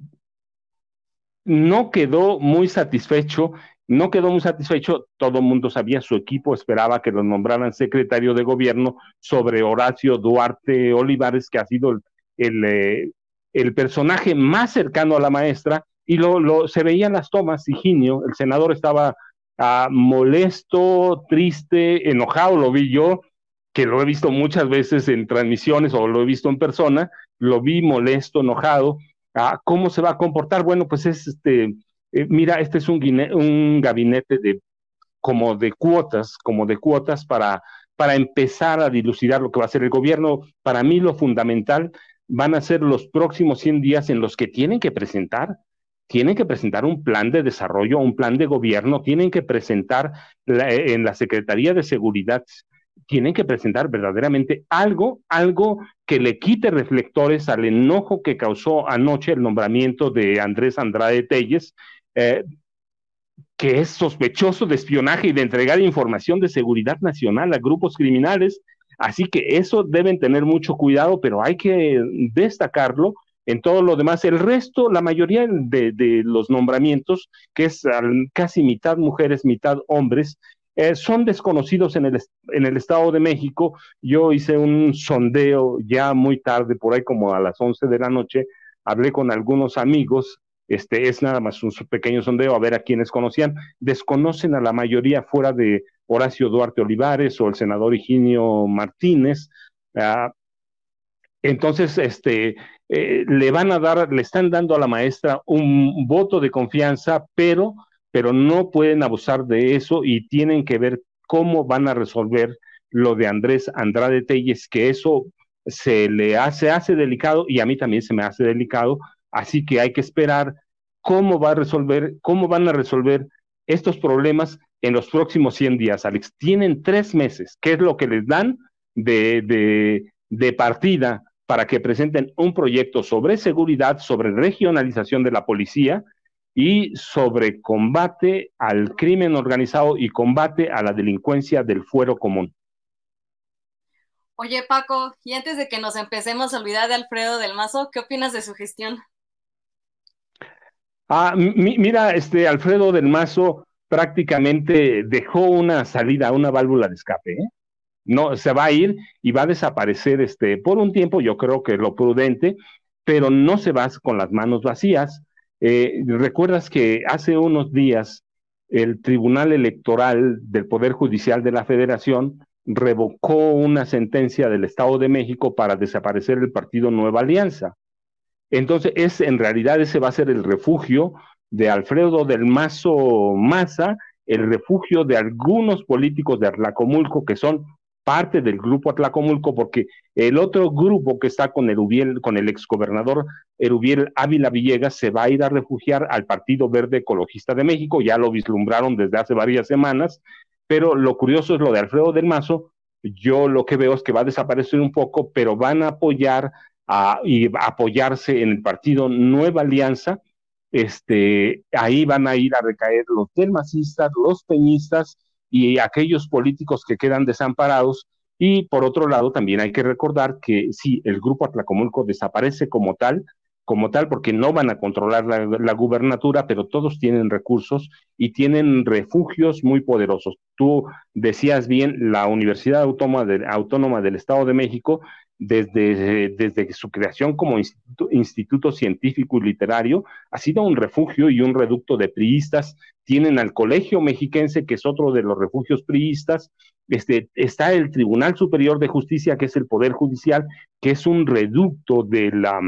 no quedó muy satisfecho, no quedó muy satisfecho, todo el mundo sabía, su equipo esperaba que lo nombraran secretario de gobierno sobre Horacio Duarte Olivares, que ha sido el, el, eh, personaje más cercano a la maestra, y lo, se veían las tomas, Higinio, el senador estaba ah, molesto, triste, enojado, lo vi yo, que lo he visto muchas veces en transmisiones o lo he visto en persona, lo vi molesto, enojado, ¿Cómo se va a comportar? Bueno, pues es este, eh, mira, este es un, un gabinete de como de cuotas, como de cuotas para, para empezar a dilucidar lo que va a hacer el gobierno. Para mí lo fundamental van a ser los próximos 100 días en los que tienen que presentar, tienen que presentar un plan de desarrollo, un plan de gobierno, tienen que presentar en la Secretaría de Seguridad tienen que presentar verdaderamente algo, algo que le quite reflectores al enojo que causó anoche el nombramiento de Andrés Andrade Telles, eh, que es sospechoso de espionaje y de entregar información de seguridad nacional a grupos criminales. Así que eso deben tener mucho cuidado, pero hay que destacarlo. En todo lo demás, el resto, la mayoría de, los nombramientos, que es casi mitad mujeres, mitad hombres, eh, son desconocidos en el, en el Estado de México. Yo hice un sondeo ya muy tarde, por ahí como a las 11 de la noche, hablé con algunos amigos, este es nada más un pequeño sondeo a ver a quienes conocían, desconocen a la mayoría fuera de Horacio Duarte Olivares o el senador Higinio Martínez. Ah, entonces, este, eh, le van a dar, le están dando a la maestra un voto de confianza, pero pero no pueden abusar de eso y tienen que ver cómo van a resolver lo de Andrés Andrade Telles, que eso se le hace, hace delicado y a mí también se me hace delicado, así que hay que esperar cómo va a resolver, cómo van a resolver estos problemas en los próximos 100 días, Alex. Tienen tres meses, que es lo que les dan de, de, de partida para que presenten un proyecto sobre seguridad, sobre regionalización de la policía, y sobre combate al crimen organizado y combate a la delincuencia del fuero común. Oye, Paco, y antes de que nos empecemos a olvidar de Alfredo del Mazo, ¿qué opinas de su gestión? Ah, mira, este Alfredo del Mazo prácticamente dejó una salida, una válvula de escape. ¿eh? No, se va a ir y va a desaparecer este, por un tiempo, yo creo que es lo prudente, pero no se va con las manos vacías eh, Recuerdas que hace unos días el Tribunal Electoral del Poder Judicial de la Federación revocó una sentencia del Estado de México para desaparecer el partido Nueva Alianza. Entonces, es, en realidad ese va a ser el refugio de Alfredo del Mazo Maza, el refugio de algunos políticos de Arlacomulco que son parte del grupo Atlacomulco, porque el otro grupo que está con Erubiel, con el exgobernador Erubiel Ávila Villegas, se va a ir a refugiar al Partido Verde Ecologista de México, ya lo vislumbraron desde hace varias semanas, pero lo curioso es lo de Alfredo del Mazo, yo lo que veo es que va a desaparecer un poco, pero van a apoyar y apoyarse en el partido Nueva Alianza, este, ahí van a ir a recaer los delmacistas, los peñistas, y aquellos políticos que quedan desamparados. Y por otro lado, también hay que recordar que si el grupo Atlacomulco desaparece como tal, como tal, porque no van a controlar la, gubernatura, pero todos tienen recursos y tienen refugios muy poderosos. Tú decías bien, la Universidad Autónoma, Autónoma del Estado de México desde, desde su creación como instituto, instituto, científico y literario, ha sido un refugio y un reducto de priistas. Tienen al Colegio Mexiquense, que es otro de los refugios priistas. Este, está el Tribunal Superior de Justicia, que es el Poder Judicial, que es un reducto de la,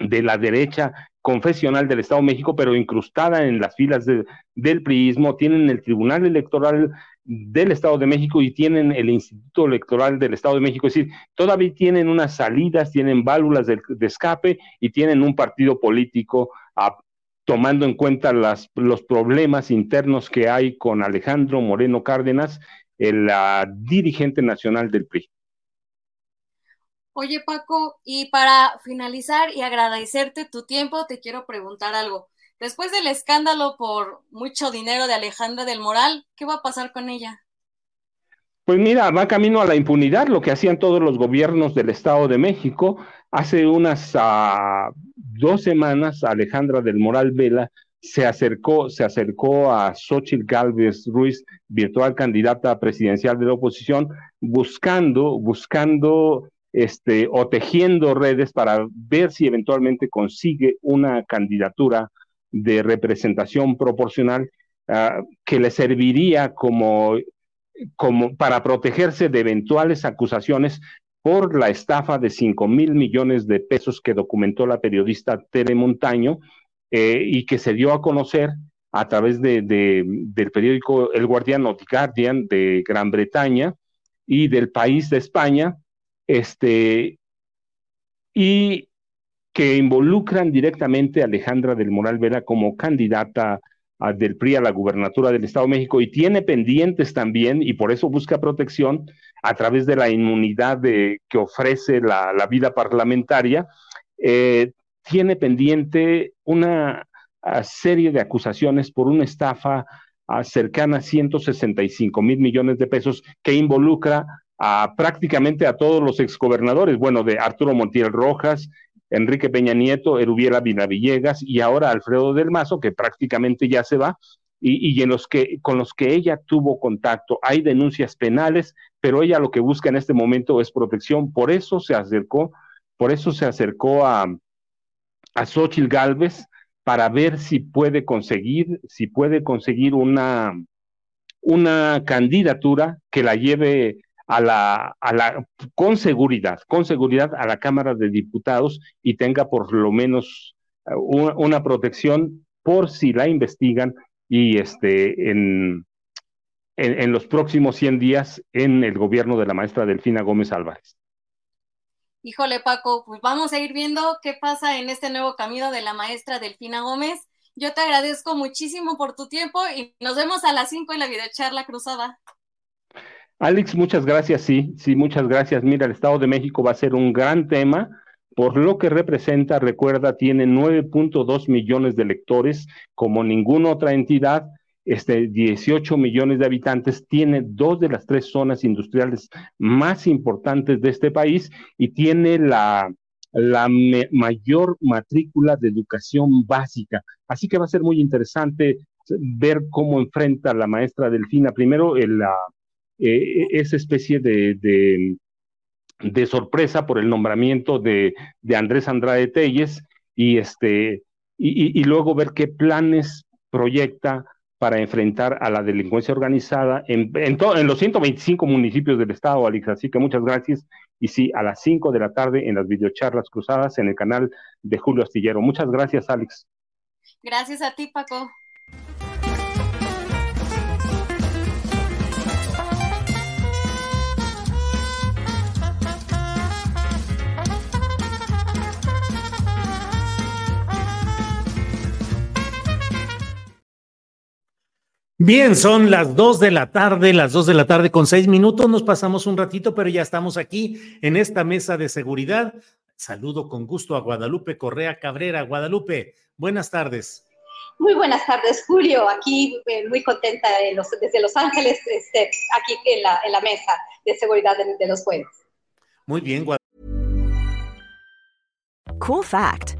de la derecha confesional del Estado de México, pero incrustada en las filas de, del priismo. Tienen el Tribunal Electoral del Estado de México y tienen el Instituto Electoral del Estado de México, es decir, todavía tienen unas salidas, tienen válvulas de, escape y tienen un partido político ah, tomando en cuenta las, los problemas internos que hay con Alejandro Moreno Cárdenas, el dirigente nacional del PRI. Oye Paco, y para finalizar y agradecerte tu tiempo, te quiero preguntar algo. Después del escándalo por mucho dinero de Alejandra del Moral, ¿qué va a pasar con ella? Pues mira, va camino a la impunidad, lo que hacían todos los gobiernos del Estado de México. Hace unas uh, dos semanas, Alejandra del Moral Vela se acercó, se acercó a Xochitl Gálvez Ruiz, virtual candidata presidencial de la oposición, buscando, buscando este, o tejiendo redes para ver si eventualmente consigue una candidatura de representación proporcional uh, que le serviría como, como para protegerse de eventuales acusaciones por la estafa de 5 mil millones de pesos que documentó la periodista Tere Montaño eh, y que se dio a conocer a través de, de, del periódico El Guardian o The Guardian de Gran Bretaña y del país de España, este, y que involucran directamente a Alejandra del Moral Vera como candidata del PRI a la gubernatura del Estado de México y tiene pendientes también, y por eso busca protección a través de la inmunidad de, que ofrece la, vida parlamentaria, eh, tiene pendiente una serie de acusaciones por una estafa cercana a 165 mil millones de pesos que involucra a prácticamente a todos los exgobernadores, bueno, de Arturo Montiel Rojas, Enrique Peña Nieto, Erubiela Villegas y ahora Alfredo del Mazo, que prácticamente ya se va, y, y en los que, con los que ella tuvo contacto. Hay denuncias penales, pero ella lo que busca en este momento es protección, por eso se acercó, por eso se acercó a, a Xochitl Galvez para ver si puede conseguir, si puede conseguir una, una candidatura que la lleve a la, a la, con seguridad, con seguridad a la Cámara de Diputados y tenga por lo menos uh, una, protección por si la investigan y este, en, en, en los próximos 100 días en el gobierno de la maestra Delfina Gómez Álvarez. Híjole, Paco, pues vamos a ir viendo qué pasa en este nuevo camino de la maestra Delfina Gómez. Yo te agradezco muchísimo por tu tiempo y nos vemos a las 5 en la videocharla cruzada. Alex, muchas gracias, sí, sí, muchas gracias. Mira, el Estado de México va a ser un gran tema por lo que representa, recuerda, tiene 9.2 millones de lectores como ninguna otra entidad este, 18 millones de habitantes, tiene dos de las tres zonas industriales más importantes de este país y tiene la, mayor matrícula de educación básica. Así que va a ser muy interesante ver cómo enfrenta la maestra Delfina primero el, la, eh, esa especie de, de, sorpresa por el nombramiento de, de Andrés Andrade Telles y, este, y luego ver qué planes proyecta para enfrentar a la delincuencia organizada en, en, en, los 125 municipios del estado, Alex. Así que muchas gracias. Y sí, a las 5 de la tarde en las videocharlas cruzadas en el canal de Julio Astillero. Muchas gracias, Alex. Gracias a ti, Paco. Bien, son las dos de la tarde, las dos de la tarde con seis minutos. Nos pasamos un ratito, pero ya estamos aquí en esta mesa de seguridad. Saludo con gusto a Guadalupe Correa Cabrera. Guadalupe, buenas tardes. Muy buenas tardes, Julio. Aquí eh, muy contenta de los, desde Los Ángeles, este, aquí en la, en la mesa de seguridad de, de los jueves. Muy bien, Guadalupe. Cool fact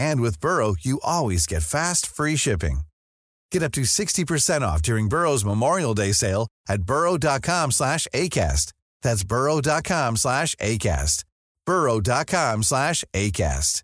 And with Burrow, you always get fast, free shipping. Get up to 60% off during Burrow's Memorial Day sale at burrow.com slash ACAST. That's burrow.com slash ACAST. burrow.com slash ACAST.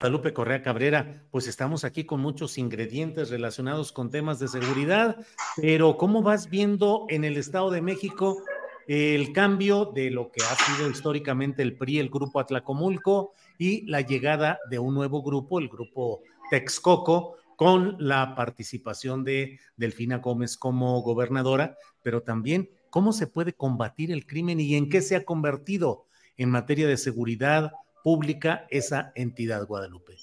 Guadalupe Correa Cabrera, pues estamos aquí con muchos ingredientes relacionados con temas de seguridad, pero ¿cómo vas viendo en el Estado de México el cambio de lo que ha sido históricamente el PRI, el grupo Atlacomulco, y la llegada de un nuevo grupo, el grupo Texcoco, con la participación de Delfina Gómez como gobernadora, pero también cómo se puede combatir el crimen y en qué se ha convertido en materia de seguridad pública esa entidad Guadalupe.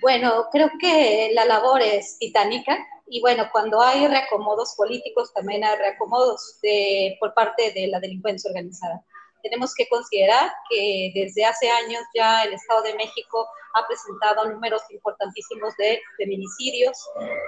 Bueno, creo que la labor es titánica y bueno, cuando hay reacomodos políticos también hay reacomodos de, por parte de la delincuencia organizada tenemos que considerar que desde hace años ya el Estado de México ha presentado números importantísimos de feminicidios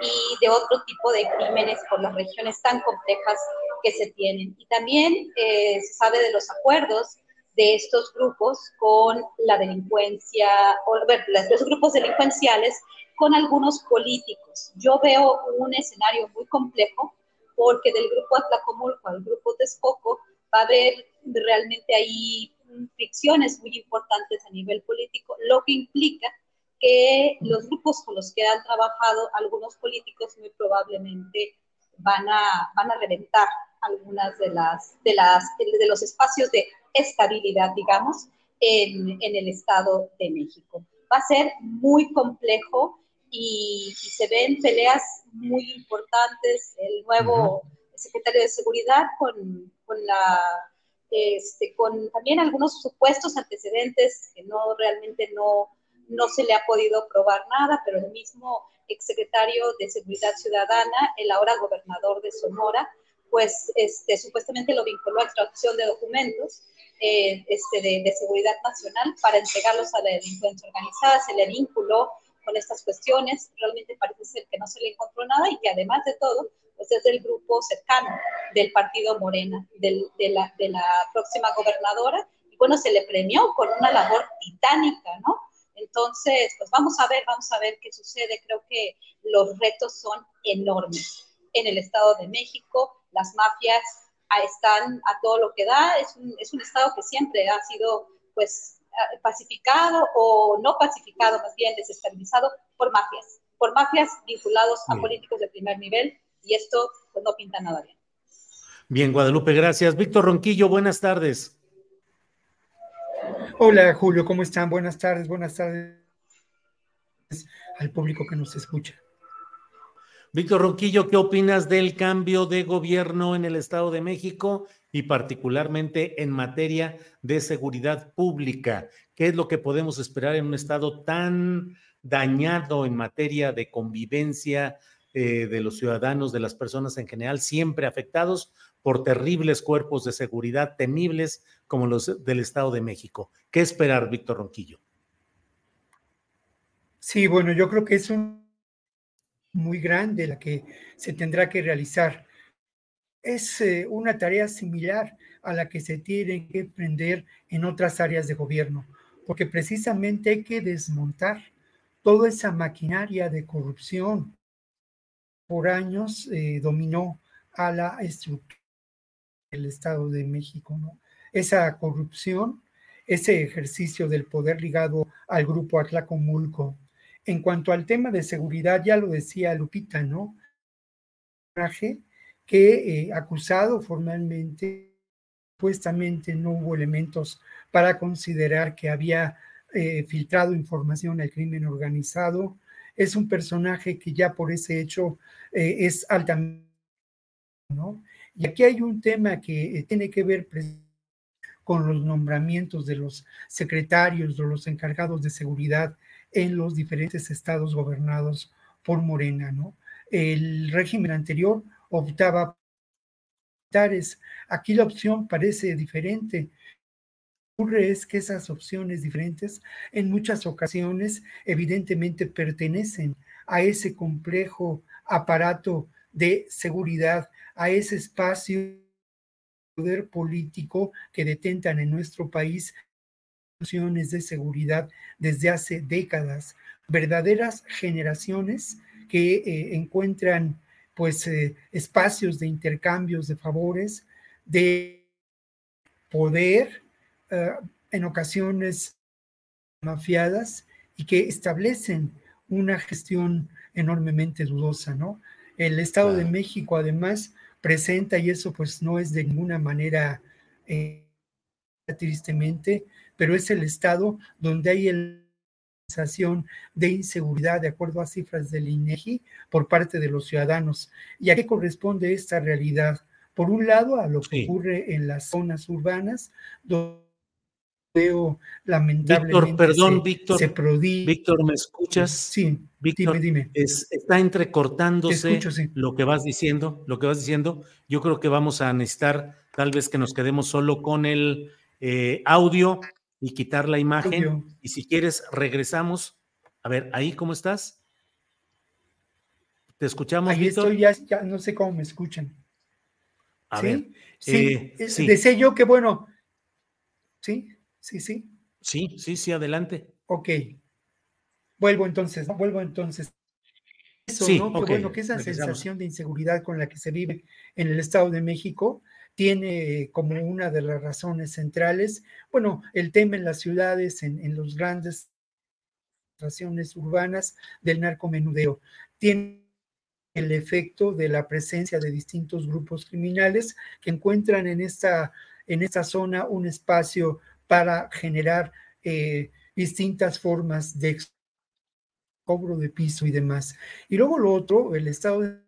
y de otro tipo de crímenes por las regiones tan complejas que se tienen. Y también eh, se sabe de los acuerdos de estos grupos con la delincuencia, o, los grupos delincuenciales con algunos políticos. Yo veo un escenario muy complejo porque del grupo Atlacomulco al grupo Texcoco va a haber realmente ahí fricciones muy importantes a nivel político, lo que implica que los grupos con los que han trabajado algunos políticos muy probablemente van a, van a reventar algunas de las, de las de los espacios de estabilidad, digamos, en, en el Estado de México. Va a ser muy complejo y, se ven peleas muy importantes. El nuevo secretario de Seguridad con, con la este, con también algunos supuestos antecedentes que no realmente no, no se le ha podido probar nada, pero el mismo exsecretario de Seguridad Ciudadana, el ahora gobernador de Sonora, pues este, supuestamente lo vinculó a extracción de documentos eh, este, de, de, seguridad nacional para entregarlos a la delincuencia organizada, se le vinculó con estas cuestiones, realmente parece ser que no se le encontró nada y que además de todo, pues es del grupo cercano del partido Morena, del, de, la, de la próxima gobernadora, y bueno, se le premió con una labor titánica, ¿no? Entonces, pues vamos a ver, vamos a ver qué sucede. Creo que los retos son enormes. En el Estado de México, las mafias están a todo lo que da. Es un, es un Estado que siempre ha sido, pues, pacificado o no pacificado, más bien desestabilizado por mafias, por mafias vinculados a políticos de primer nivel y esto pues, no pinta nada bien. Bien, Guadalupe, gracias. Víctor Ronquillo, buenas tardes. Hola, Julio, ¿cómo están? Buenas tardes, buenas tardes al público que nos escucha. Víctor Ronquillo, ¿qué opinas del cambio de gobierno en el Estado de México y particularmente en materia de seguridad pública? ¿Qué es lo que podemos esperar en un Estado tan dañado en materia de convivencia eh, de los ciudadanos, de las personas en general, siempre afectados por terribles cuerpos de seguridad temibles como los del Estado de México. ¿Qué esperar, Víctor Ronquillo? Sí, bueno, yo creo que es un muy grande la que se tendrá que realizar. Es eh, una tarea similar a la que se tiene que emprender en otras áreas de gobierno, porque precisamente hay que desmontar toda esa maquinaria de corrupción, por años eh, dominó a la estructura del Estado de México. Esa corrupción, ese ejercicio del poder ligado al grupo Atlacomulco. En cuanto al tema de seguridad, ya lo decía Lupita, ¿no? Que eh, acusado formalmente, supuestamente no hubo elementos para considerar que había eh, filtrado información al crimen organizado, es un personaje que ya por ese hecho eh, es altamente, ¿no? Y aquí hay un tema que eh, tiene que ver con los nombramientos de los secretarios, de los encargados de seguridad en los diferentes estados gobernados por Morena, ¿no? El régimen anterior optaba Aquí la opción parece diferente. Ocurre es que esas opciones diferentes en muchas ocasiones evidentemente pertenecen a ese complejo aparato de seguridad, a ese espacio de poder político que detentan en nuestro país opciones de seguridad desde hace décadas, verdaderas generaciones que eh, encuentran pues eh, espacios de intercambios de favores, de poder eh, en ocasiones mafiadas y que establecen una gestión enormemente dudosa, ¿no? El Estado de México además presenta, y eso pues no es de ninguna manera eh, tristemente, pero es el Estado donde hay el de inseguridad de acuerdo a cifras del INEGI por parte de los ciudadanos. ¿Y a qué corresponde esta realidad? Por un lado, a lo que ocurre en las zonas urbanas, donde veo lamentablemente Víctor, perdón, Víctor, se Víctor, ¿me escuchas? Sí, Víctor, dime, dime. está entrecortándose lo que vas diciendo, lo que vas diciendo. Yo creo que vamos a necesitar tal vez que nos quedemos solo con el eh, audio y quitar la imagen. Y si quieres, regresamos. A ver, ahí, ¿cómo estás? ¿Te escuchamos, Ahí Víctor? estoy, ya, ya, no sé cómo me escuchan. A ¿Sí? ver, sí, eh, sí. Deseo yo que, bueno, sí, sí, sí. Sí, sí, sí, adelante. Ok. Vuelvo entonces, vuelvo entonces. Eso, Sí, ¿no? ok, Que bueno, que esa regresamos. sensación de inseguridad con la que se vive en el Estado de México tiene como una de las razones centrales, bueno, el tema en las ciudades, en, en los grandes naciones urbanas del narcomenudeo. Tiene el efecto de la presencia de distintos grupos criminales que encuentran en esta, en esta zona un espacio para generar eh, distintas formas de cobro de piso y demás. Y luego lo otro, el Estado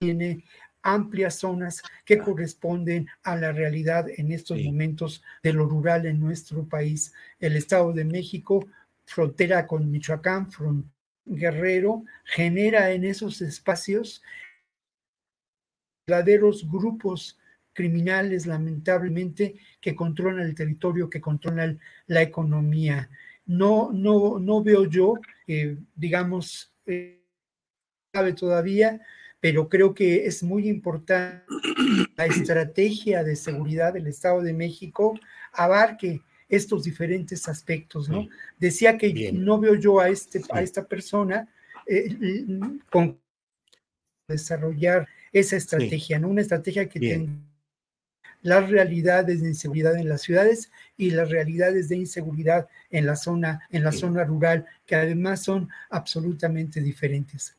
tiene amplias zonas que corresponden a la realidad en estos momentos de lo rural en nuestro país. El Estado de México, frontera con Michoacán, fron- Guerrero, genera en esos espacios verdaderos grupos criminales, lamentablemente, que controlan el territorio, que controlan la economía. No, no, no veo yo, eh, digamos, eh, sabe todavía, pero creo que es muy importante la estrategia de seguridad del Estado de México abarque estos diferentes aspectos, ¿no? Decía que no veo yo a, este, a esta persona eh, con desarrollar esa estrategia, ¿no? Una estrategia que Bien. tenga las realidades de inseguridad en las ciudades y las realidades de inseguridad en la zona, en la zona rural, que además son absolutamente diferentes.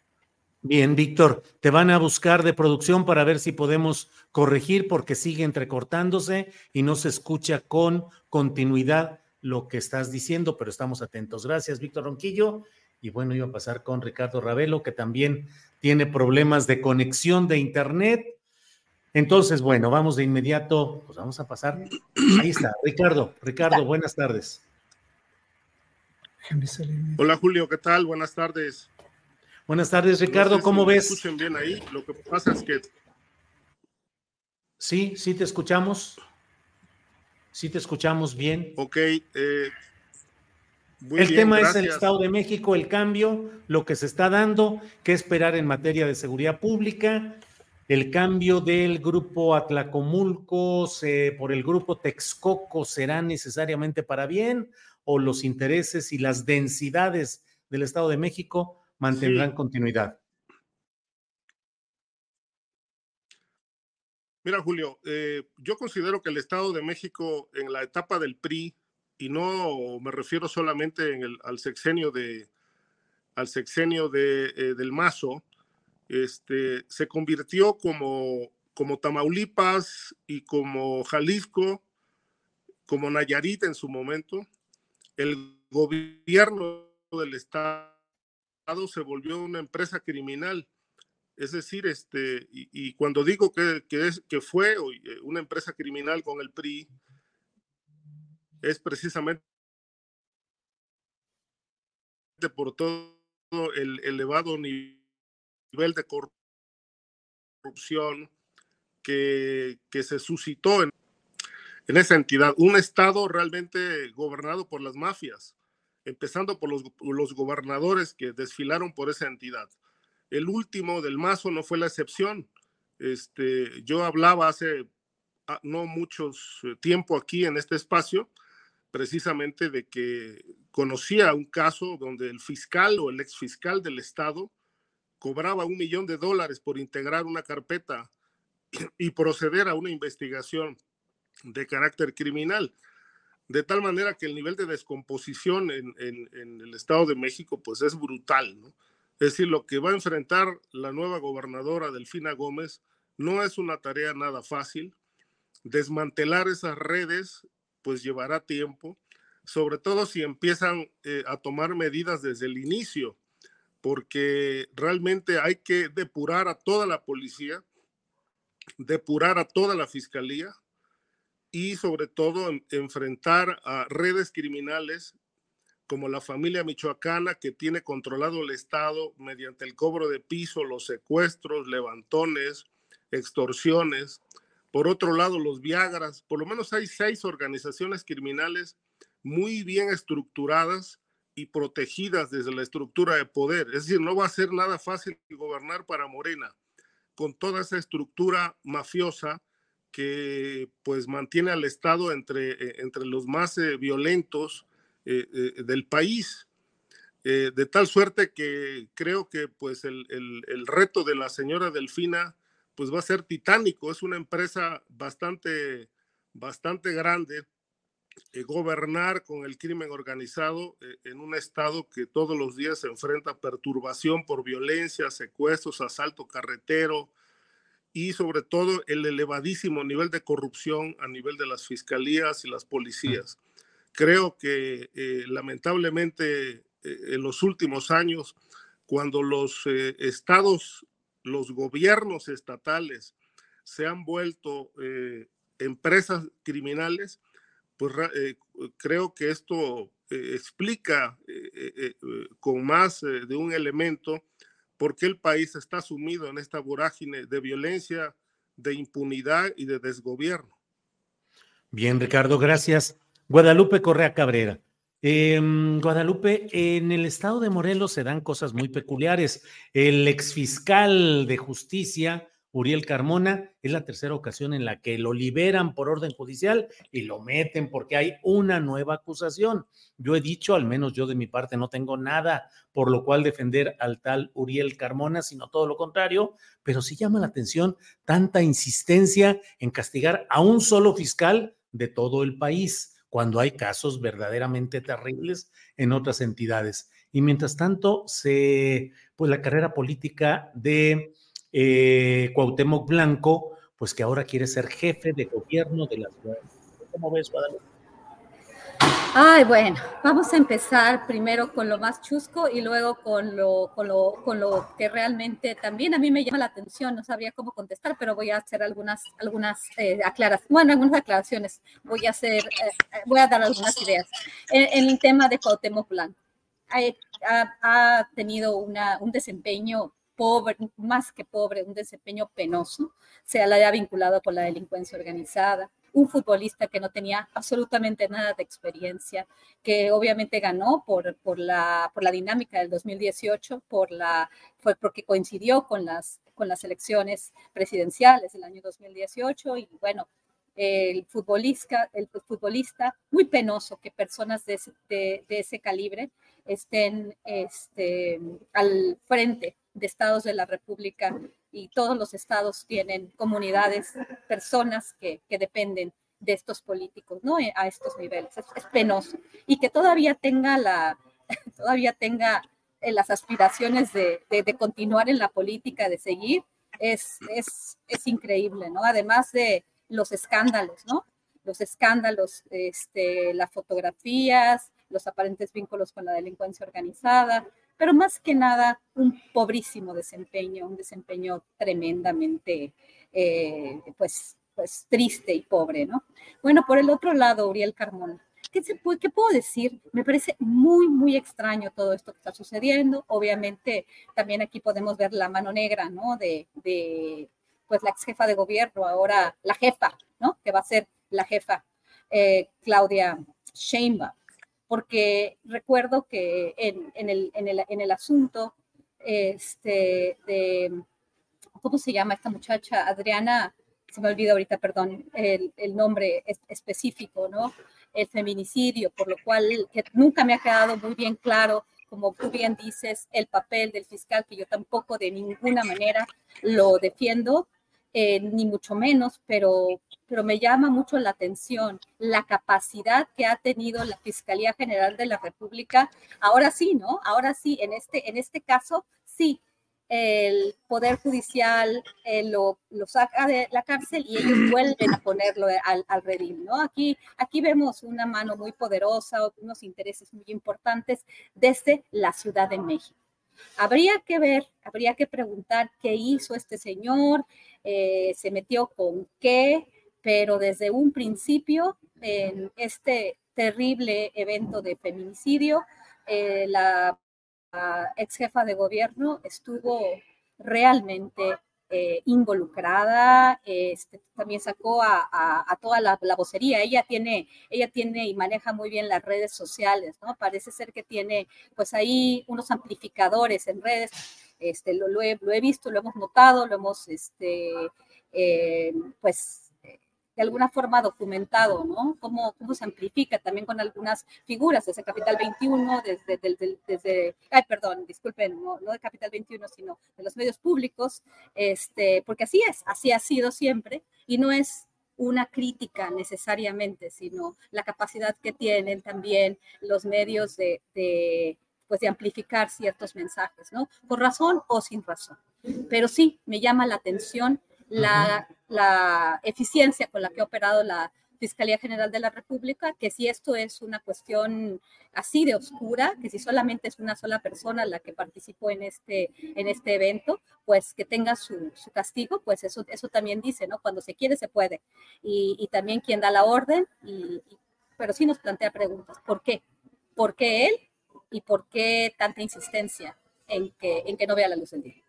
Bien, Víctor, te van a buscar de producción para ver si podemos corregir porque sigue entrecortándose y no se escucha con continuidad lo que estás diciendo, pero estamos atentos. Gracias, Víctor Ronquillo. Y bueno, iba a pasar con Ricardo Ravelo, que también tiene problemas de conexión de Internet. Entonces, bueno, vamos de inmediato, pues vamos a pasar. Ahí está, Ricardo. Ricardo, buenas tardes. Hola Julio, ¿qué tal? Buenas tardes. Buenas tardes, Ricardo, No sé si ¿cómo me ves? escuchen bien ahí. Lo que pasa es que Sí, sí te escuchamos. Sí te escuchamos bien. Ok, eh, muy el bien, tema es el. Estado de México, el cambio, lo que se está dando, qué esperar en materia de seguridad pública, el cambio del grupo Atlacomulco se- por el grupo Texcoco será necesariamente para bien o los intereses y las densidades del Estado de México mantendrán Sí. continuidad. Mira, Julio, eh, yo considero que el Estado de México en la etapa del PRI, y no me refiero solamente en el- al sexenio de al sexenio de, eh, del Mazo, este, se convirtió como, como Tamaulipas y como Jalisco, como Nayarit en su momento. El gobierno del Estado se volvió una empresa criminal. Es decir, este, y, cuando digo que, es, que fue una empresa criminal con el PRI, es precisamente por todo el elevado nivel de corrupción que, que se suscitó en, en esa entidad. Un Estado realmente gobernado por las mafias, empezando por los, los gobernadores que desfilaron por esa entidad. El último del Mazo no fue la excepción. Este, yo hablaba hace ah, no mucho tiempo aquí en este espacio, precisamente de que conocía un caso donde el fiscal o el ex fiscal del Estado cobraba un millón de dólares por integrar una carpeta y proceder a una investigación de carácter criminal. De tal manera que el nivel de descomposición en, en, el Estado de México pues es brutal, ¿no? Es decir, lo que va a enfrentar la nueva gobernadora Delfina Gómez no es una tarea nada fácil. Desmantelar esas redes pues llevará tiempo. sobre todo si empiezan eh, a tomar medidas desde el inicio, porque realmente hay que depurar a toda la policía, depurar a toda la fiscalía y sobre todo enfrentar a redes criminales como la familia michoacana que tiene controlado el Estado mediante el cobro de piso, los secuestros, levantones, extorsiones. Por otro lado, los Viagras, por lo menos hay seis organizaciones criminales muy bien estructuradas y protegidas desde la estructura de poder. Es decir, no va a ser nada fácil gobernar para Morena con toda esa estructura mafiosa que pues mantiene al Estado entre, eh, entre los más eh, violentos eh, del país. de tal suerte que creo que pues el, el, reto de la señora Delfina pues va a ser titánico. Es una empresa bastante, bastante grande gobernar con el crimen organizado en un estado que todos los días se enfrenta a perturbación por violencia, secuestros, asalto carretero y sobre todo el elevadísimo nivel de corrupción a nivel de las fiscalías y las policías. Creo que eh, lamentablemente en los últimos años, cuando los estados, los gobiernos estatales se han vuelto empresas criminales, pues eh, creo que esto eh, explica eh, con más de un elemento por qué el país está sumido en esta vorágine de violencia, de impunidad y de desgobierno. Bien, Ricardo, gracias. Guadalupe Correa Cabrera. Em, Guadalupe, en el estado de Morelos se dan cosas muy peculiares. El exfiscal de justicia Uriel Carmona. Es la tercera ocasión en la que lo liberan por orden judicial y lo meten porque hay una nueva acusación. Yo he dicho, al menos yo de mi parte, no tengo nada por lo cual defender al tal Uriel Carmona, sino todo lo contrario, pero sí llama la atención tanta insistencia en castigar a un solo fiscal de todo el país, cuando hay casos verdaderamente terribles en otras entidades. Y mientras tanto, se, pues la carrera política de eh, Cuauhtémoc Blanco, pues que ahora quiere ser jefe de gobierno de la ciudad. ¿Cómo ves, Guadalupe? Ay, bueno, vamos a empezar primero con lo más chusco y luego con lo, con lo, con lo que realmente también a mí me llama la atención. No sabría cómo contestar, pero voy a hacer algunas, algunas eh, aclaraciones, bueno, algunas aclaraciones. Voy a hacer, eh, voy a dar algunas ideas. En, el tema de Cuauhtémoc Blanco, ha, tenido un desempeño pobre, más que pobre, un desempeño penoso, se la haya vinculado con la delincuencia organizada, un futbolista que no tenía absolutamente nada de experiencia, que obviamente ganó por, por, la, por la dinámica del 2018, por la, fue porque coincidió con las, con las elecciones presidenciales del año 2018 y bueno, el futbolista, el futbolista muy penoso que personas de ese, de, de ese calibre estén este, al frente de estados de la República y todos los estados tienen comunidades, personas que, que dependen de estos políticos, ¿no? Eh, a estos niveles. Es, penoso. Y que todavía tenga la, todavía tenga eh, las aspiraciones de, de, continuar en la política, de seguir, es, es, es increíble, ¿no? Además de los escándalos, ¿no? Los escándalos, este, las fotografías, los aparentes vínculos con la delincuencia organizada, pero más que nada un pobrísimo desempeño, un desempeño tremendamente, eh, pues, pues triste y pobre, ¿no? Bueno, por el otro lado, Uriel Carmona. ¿Qué, se puede, ¿Qué puedo decir? Me parece muy, muy extraño todo esto que está sucediendo. Obviamente, también aquí podemos ver la mano negra, ¿no? De, de pues, la ex jefa de gobierno, ahora la jefa, ¿no? Que va a ser la jefa, eh, Claudia Sheinbaum porque recuerdo que en, el, en, el, en el, asunto este, de, ¿cómo se llama esta muchacha? Adriana, se me olvida ahorita, perdón, el, el nombre específico, ¿no? El feminicidio, por lo cual que nunca me ha quedado muy bien claro como tú bien dices, el papel del fiscal, que yo tampoco de ninguna manera lo defiendo, eh, ni mucho menos, pero, pero me llama mucho la atención la capacidad que ha tenido la Fiscalía General de la República. Ahora sí, ¿no? Ahora sí, en este, en este caso, sí, el Poder Judicial eh, lo, saca de la cárcel y ellos vuelven a ponerlo al, al ¿no? Aquí, aquí vemos una mano muy poderosa, unos intereses muy importantes desde la Ciudad de México. Habría que ver, habría que preguntar qué hizo este señor, eh, se metió con qué, pero desde un principio, en este terrible evento de feminicidio, eh, la ex jefa de gobierno estuvo realmente eh, involucrada, este, también sacó a, toda la, vocería. Ella tiene, ella tiene y maneja muy bien las redes sociales, ¿no? Parece ser que tiene, pues ahí unos amplificadores en redes. Este, lo, he, lo he visto, lo hemos notado, lo hemos, este, eh, pues de alguna forma documentado, ¿no? Cómo, cómo se amplifica también con algunas figuras, desde Capital 21, desde, desde, desde ay, perdón, disculpen, no, no, de Capital 21, sino de los medios públicos, este, porque así es, así ha sido siempre, y no es una crítica necesariamente, sino la capacidad que tienen también los medios de, de pues de amplificar ciertos mensajes, ¿no? Por razón o sin razón. Pero sí, me llama la atención la, la eficiencia con la que ha operado la Fiscalía General de la República, que si esto es una cuestión así de oscura, que si solamente es una sola persona la que participó en este, en este evento, pues que tenga su, su castigo, pues eso, eso también dice, ¿no? Cuando se quiere, se puede. Y, y también quien da la orden, y, pero sí nos plantea preguntas. ¿Por qué? ¿Por qué él? ¿Y por qué tanta insistencia en que, en que no vea la luz del día?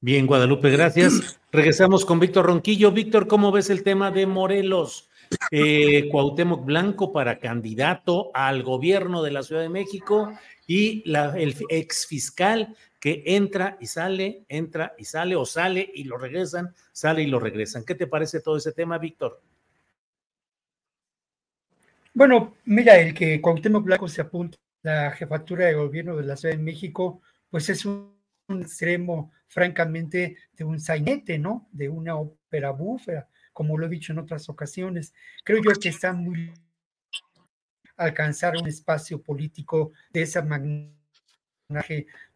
Bien, Guadalupe, gracias. Regresamos con Víctor Ronquillo. Víctor, ¿cómo ves el tema de Morelos? Eh, Cuauhtémoc Blanco para candidato al gobierno de la Ciudad de México y la, el ex fiscal que entra y sale, entra y sale o sale y lo regresan, sale y lo regresan. ¿Qué te parece todo ese tema, Víctor? Bueno, mira, el que Cuauhtémoc Blanco se apunta a la jefatura de gobierno de la Ciudad de México, pues es un un extremo, francamente, de un sainete, ¿no? De una ópera búfera, como lo he dicho en otras ocasiones. Creo yo que está muy alcanzar un espacio político de esa magnitud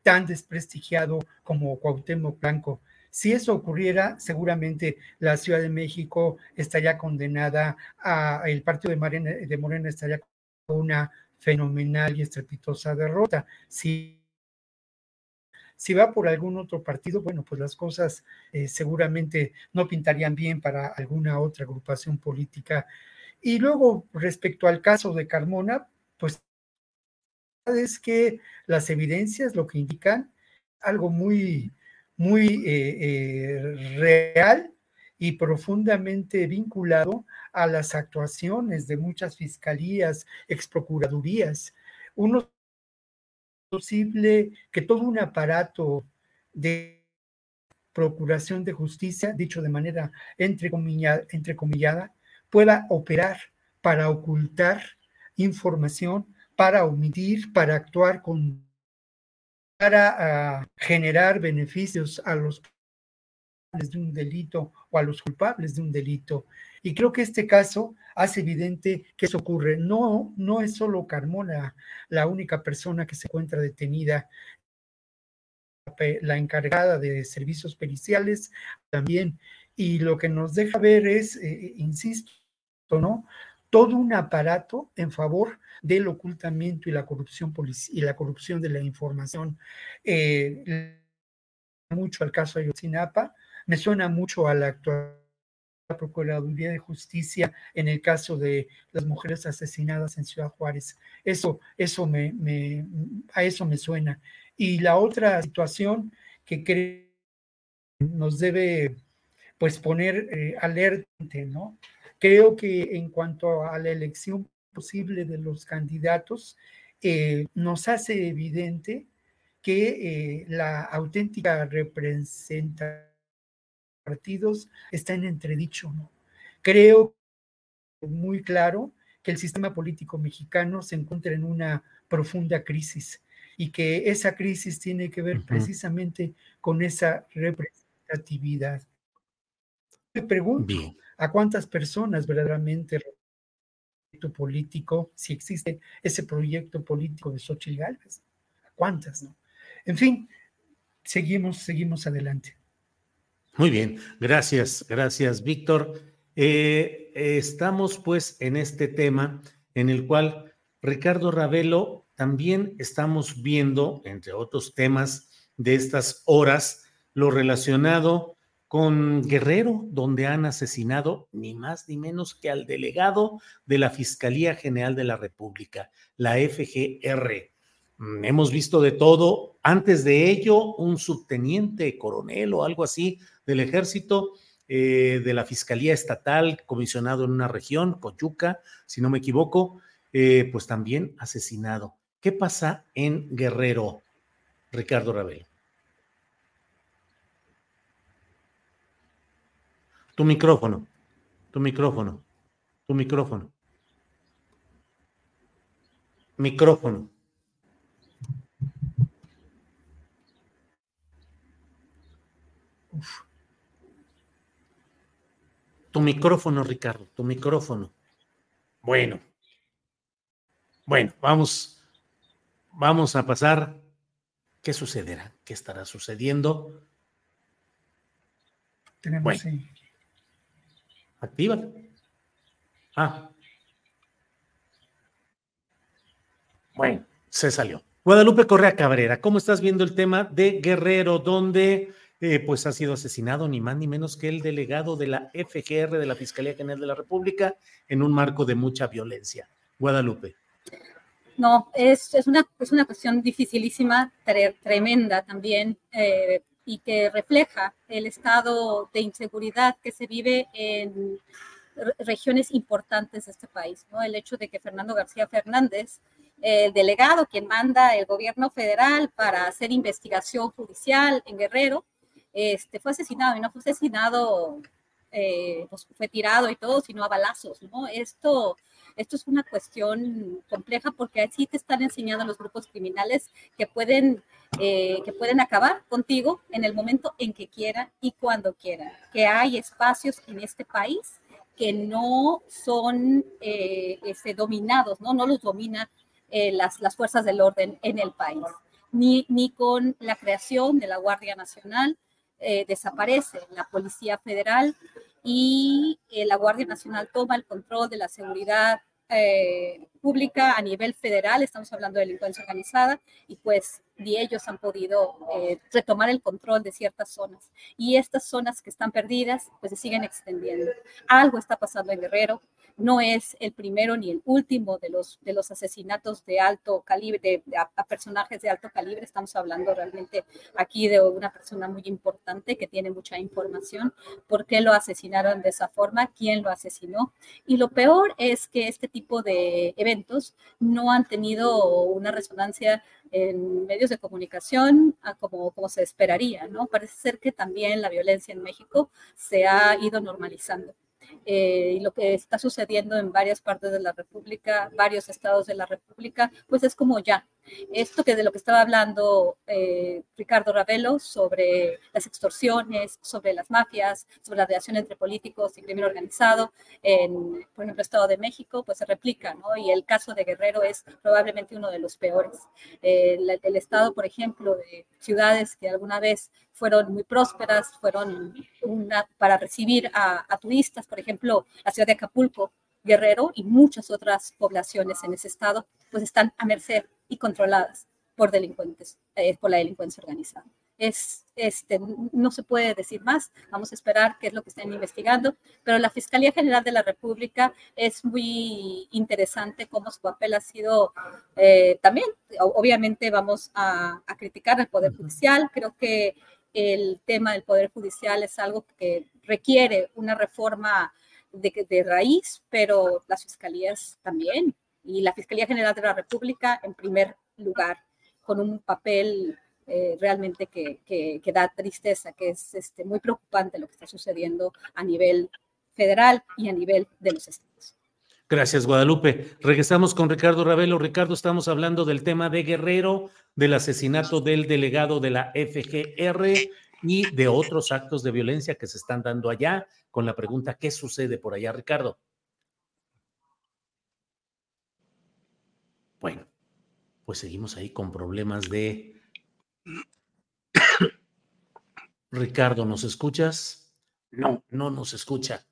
tan desprestigiado como Cuauhtémoc Blanco. Si eso ocurriera, seguramente la Ciudad de México estaría condenada a el partido de Morena, de Morena estaría con una fenomenal y estrepitosa derrota. Si si va por algún otro partido, bueno, pues las cosas eh, seguramente no pintarían bien para alguna otra agrupación política. Y luego, respecto al caso de Carmona, pues es que las evidencias lo que indican algo muy, muy eh, eh, real y profundamente vinculado a las actuaciones de muchas fiscalías, exprocuradurías. Uno posible que todo un aparato de procuración de justicia, dicho de manera entrecomillada, pueda operar para ocultar información, para omitir, para actuar con, para ah, generar beneficios a los de un delito o a los culpables de un delito. Y creo que este caso hace evidente que eso ocurre. No, no es solo Carmona la única persona que se encuentra detenida. La encargada de servicios periciales también. Y lo que nos deja ver es, eh, insisto, ¿no? Todo un aparato en favor del ocultamiento y la corrupción y la corrupción de la información. Eh, mucho al caso de Ayotzinapa, me suena mucho a la actual Procuraduría de Justicia en el caso de las mujeres asesinadas en Ciudad Juárez. Eso, eso me, a eso me suena. Y la otra situación que creo nos debe pues poner eh, alerta, ¿no? Creo que en cuanto a la elección posible de los candidatos, eh, nos hace evidente que eh, la auténtica representación partidos está en entredicho. ¿no? Creo muy claro que el sistema político mexicano se encuentra en una profunda crisis y que esa crisis tiene que ver precisamente con esa representatividad. Me pregunto a cuántas personas verdaderamente político, si existe ese proyecto político de Xochitl Gálvez, a cuántas, ¿no? En fin, seguimos, seguimos adelante. Muy bien, gracias, gracias, Víctor. Eh, estamos pues en este tema en el cual Ricardo Ravelo también estamos viendo, entre otros temas de estas horas, lo relacionado con Guerrero, donde han asesinado ni más ni menos que al delegado de la Fiscalía General de la República, la FGR. Mm, hemos visto de todo. Antes de ello, un subteniente coronel o algo así del ejército eh, de la Fiscalía Estatal, comisionado en una región, Coyuca, si no me equivoco, eh, pues también asesinado. ¿Qué pasa en Guerrero, Ricardo Rabel? Tu micrófono, tu micrófono, tu micrófono. Micrófono. Tu micrófono, Ricardo, tu micrófono. Bueno. Bueno, vamos, vamos a pasar. ¿Qué sucederá? ¿Qué estará sucediendo? Tenemos bueno. Activa. Ah. Bueno, se salió. Guadalupe Correa Cabrera, ¿cómo estás viendo el tema de Guerrero, donde eh, pues ha sido asesinado ni más ni menos que el delegado de la FGR de la Fiscalía General de la República en un marco de mucha violencia. Guadalupe. No, es, es, una, es una cuestión dificilísima, tre tremenda también, eh, y que refleja el estado de inseguridad que se vive en regiones importantes de este país. ¿no? El hecho de que Fernando García Fernández, el delegado quien manda el gobierno federal para hacer investigación judicial en Guerrero, este, fue asesinado y no fue asesinado, eh, pues fue tirado y todo, sino a balazos, ¿no? Esto, esto es una cuestión compleja porque así te están enseñando los grupos criminales que pueden, eh, que pueden acabar contigo en el momento en que quieran y cuando quieran, que hay espacios en este país que no son eh, este, dominados, ¿no? No los domina las, las fuerzas del orden en el país, ni, ni con la creación de la Guardia Nacional, eh, desaparece la Policía Federal y eh, la Guardia Nacional toma el control de la seguridad eh, pública a nivel federal, estamos hablando de delincuencia organizada, y pues ni ellos han podido retomar el control de ciertas zonas. Y estas zonas que están perdidas, pues se siguen extendiendo. Algo está pasando en Guerrero, no es el primero ni el último de los, de los asesinatos de alto calibre, de, a, personajes de alto calibre. Estamos hablando realmente aquí de una persona muy importante que tiene mucha información. ¿Por qué lo asesinaron de esa forma? ¿Quién lo asesinó? Y lo peor es que este tipo de eventos no han tenido una resonancia en medios de comunicación como, como se esperaría, ¿no? Parece ser que también la violencia en México se ha ido normalizando. Eh, y lo que está sucediendo en varias partes de la República, varios estados de la República, pues es como ya. Esto que de lo que estaba hablando eh, Ricardo Ravelo sobre las extorsiones, sobre las mafias, sobre la relación entre políticos y crimen organizado, en, por ejemplo, Estado de México, pues se replica, ¿no? Y el caso de Guerrero es probablemente uno de los peores. Eh, el, el estado, por ejemplo, de ciudades que alguna vez fueron muy prósperas, fueron una, para recibir a, a, turistas, por ejemplo, la ciudad de Acapulco, Guerrero y muchas otras poblaciones en ese estado, pues están a merced y controladas por delincuentes, eh, por la delincuencia organizada. Es, este, no se puede decir más, vamos a esperar qué es lo que están investigando, pero la Fiscalía General de la República es muy interesante cómo su papel ha sido eh, también, obviamente vamos a, a criticar al Poder Judicial, creo que el tema del Poder Judicial es algo que requiere una reforma de, raíz, pero las fiscalías también, y la Fiscalía General de la República en primer lugar, con un papel eh, realmente que, que, que, da tristeza, que es este, muy preocupante lo que está sucediendo a nivel federal y a nivel de los estados. Gracias, Guadalupe. Regresamos con Ricardo Ravelo. Ricardo, estamos hablando del tema de Guerrero, del asesinato del delegado de la FGR y de otros actos de violencia que se están dando allá, con la pregunta, ¿qué sucede por allá, Ricardo? Bueno, pues seguimos ahí con problemas de Ricardo, ¿nos escuchas? No. No nos escucha.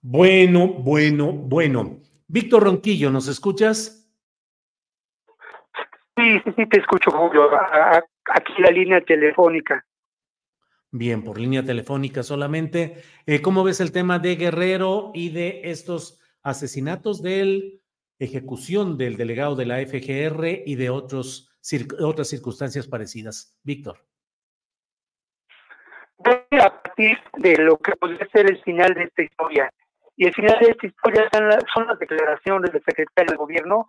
Bueno, bueno, bueno. Víctor Ronquillo, ¿nos escuchas? Sí, sí, sí, te escucho, Julio. Aquí la línea telefónica. Bien, por línea telefónica solamente. Eh, ¿Cómo ves el tema de Guerrero y de estos asesinatos de ejecución del delegado de la FGR y de otros, otras circunstancias parecidas? Víctor. Voy a partir de lo que podría ser el final de esta historia. Y el final de esta historia son, las declaraciones del secretario del gobierno,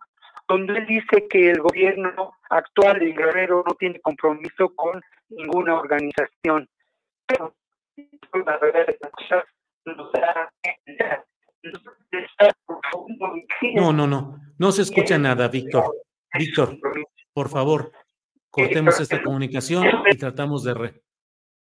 donde él dice que el gobierno actual de Guerrero no tiene compromiso con ninguna organización. Pero la verdad no, no, no, no se escucha nada, Víctor. Víctor, por favor, cortemos esta comunicación y tratamos de... Re...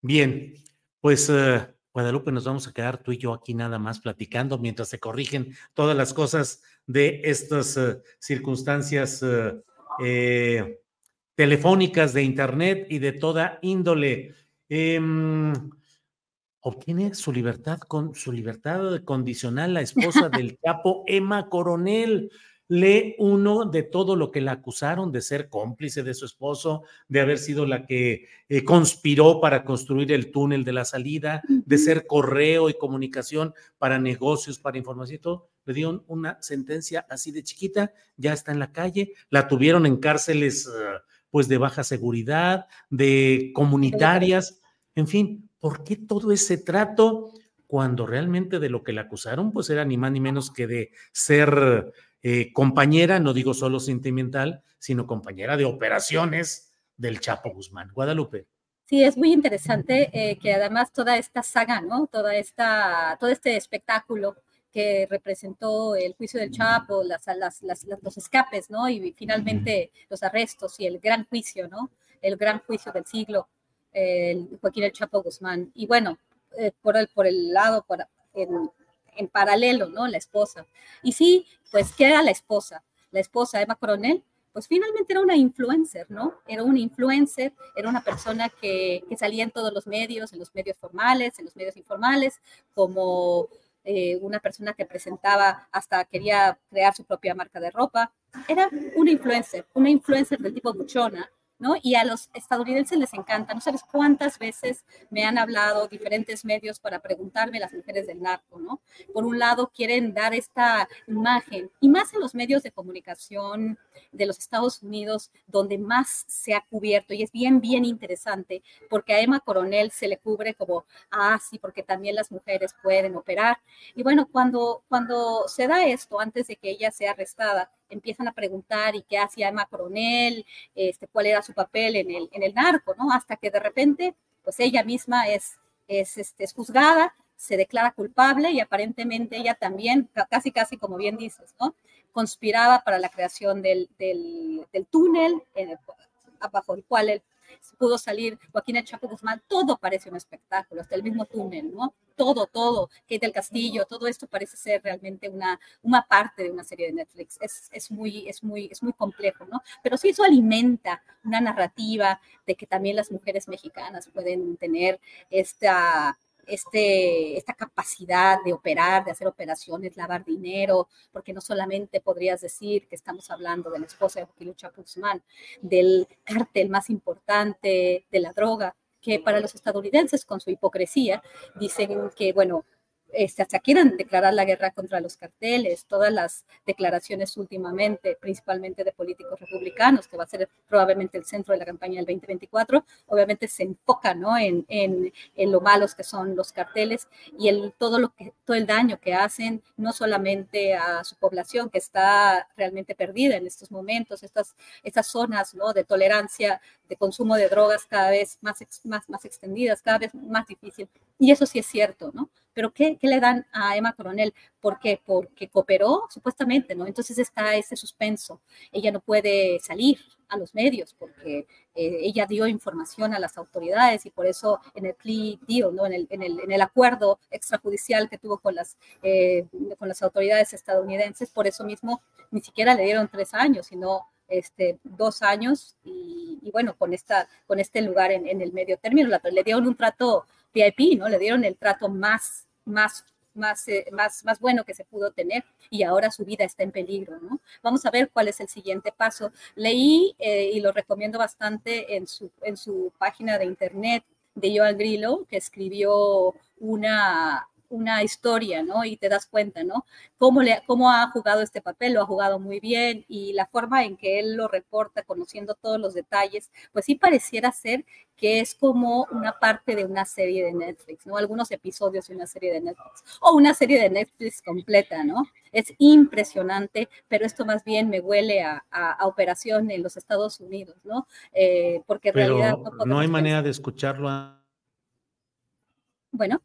Bien, pues uh, Guadalupe, nos vamos a quedar tú y yo aquí nada más platicando mientras se corrigen todas las cosas de estas uh, circunstancias uh, eh, telefónicas de Internet y de toda índole. Eh, obtiene su libertad con su libertad condicional la esposa del capo Emma Coronel lee uno de todo lo que la acusaron de ser cómplice de su esposo, de haber sido la que eh, conspiró para construir el túnel de la salida, de ser correo y comunicación para negocios, para información y todo. Le dieron una sentencia así de chiquita, ya está en la calle, la tuvieron en cárceles uh, pues de baja seguridad, de comunitarias, en fin, ¿por qué todo ese trato? cuando realmente de lo que la acusaron, pues era ni más ni menos que de ser eh, compañera, no digo solo sentimental, sino compañera de operaciones del Chapo Guzmán. Guadalupe. Sí, es muy interesante eh, que además toda esta saga, ¿no? Toda esta, todo este espectáculo que representó el juicio del Chapo, las, los escapes, ¿no? Y finalmente los arrestos y el gran juicio, ¿no? El gran juicio del siglo, el Joaquín el Chapo Guzmán. Y bueno, eh, por, el, por el lado, por, en paralelo, ¿no? La esposa. Y sí, pues, ¿qué era la esposa? La esposa, Emma Coronel, pues finalmente era una influencer, ¿no? Era una influencer, era una persona que, que salía en todos los medios, en los medios formales, en los medios informales, como eh, una persona que presentaba, hasta quería crear su propia marca de ropa. Era una influencer, una influencer del tipo buchona, ¿no? Y a los estadounidenses les encanta. No sabes cuántas veces me han hablado diferentes medios para preguntarme las mujeres del narco, ¿no? Por un lado, quieren dar esta imagen, y más en los medios de comunicación de los Estados Unidos, donde más se ha cubierto, y es bien, bien interesante, porque a Emma Coronel se le cubre como, ah, sí, porque también las mujeres pueden operar. Y bueno, cuando, cuando se da esto, antes de que ella sea arrestada, empiezan a preguntar y qué hacía Emma Coronel, este, cuál era su papel en el, en el narco, ¿no? Hasta que de repente, pues ella misma es, es, este, es juzgada, se declara culpable y aparentemente ella también, casi, casi como bien dices, ¿no? Conspiraba para la creación del, del, del túnel el, bajo el cual él pudo salir Joaquín Chapo Guzmán, todo parece un espectáculo, hasta el mismo túnel, ¿no? Todo, todo, Kate del Castillo, todo esto parece ser realmente una, una parte de una serie de Netflix. Es, es, muy, es, muy, es muy complejo, ¿no? Pero sí eso alimenta una narrativa de que también las mujeres mexicanas pueden tener esta este, esta capacidad de operar, de hacer operaciones, lavar dinero, porque no solamente podrías decir que estamos hablando de la esposa de Joaquín Guzmán, del cártel más importante de la droga, que para los estadounidenses, con su hipocresía, dicen que, bueno, este, hasta quieran declarar la guerra contra los carteles, todas las declaraciones últimamente, principalmente de políticos republicanos, que va a ser probablemente el centro de la campaña del 2024, obviamente se enfoca ¿no? en, en, en lo malos que son los carteles y el, todo, lo que, todo el daño que hacen, no solamente a su población que está realmente perdida en estos momentos, estas, estas zonas ¿no? de tolerancia, de consumo de drogas cada vez más, más, más extendidas, cada vez más difícil. Y eso sí es cierto, ¿no? Pero ¿qué, ¿qué, le dan a Emma Coronel? ¿Por qué? Porque cooperó, supuestamente, ¿no? Entonces está ese suspenso. Ella no puede salir a los medios porque eh, ella dio información a las autoridades y por eso en el plea deal, ¿no? en, el, acuerdo extrajudicial que tuvo con las, eh, con las autoridades estadounidenses, por eso mismo ni siquiera le dieron tres años, sino este, dos años y, bueno, con, esta, con este lugar en, en el medio término, le dieron un trato VIP, ¿no? Le dieron el trato más, más más, eh, más, más bueno que se pudo tener y ahora su vida está en peligro, ¿no? Vamos a ver cuál es el siguiente paso. Leí eh, y lo recomiendo bastante en su, en su página de internet de Joan Grillo, que escribió una, una historia, ¿no? Y te das cuenta, ¿no? Cómo, le, cómo ha jugado este papel, lo ha jugado muy bien y la forma en que él lo reporta, conociendo todos los detalles, pues sí pareciera ser que es como una parte de una serie de Netflix, ¿no? Algunos episodios de una serie de Netflix o una serie de Netflix completa, ¿no? Es impresionante, pero esto más bien me huele a, operación en los Estados Unidos, ¿no? Eh, porque en realidad... No, no hay manera de escucharlo. Bueno.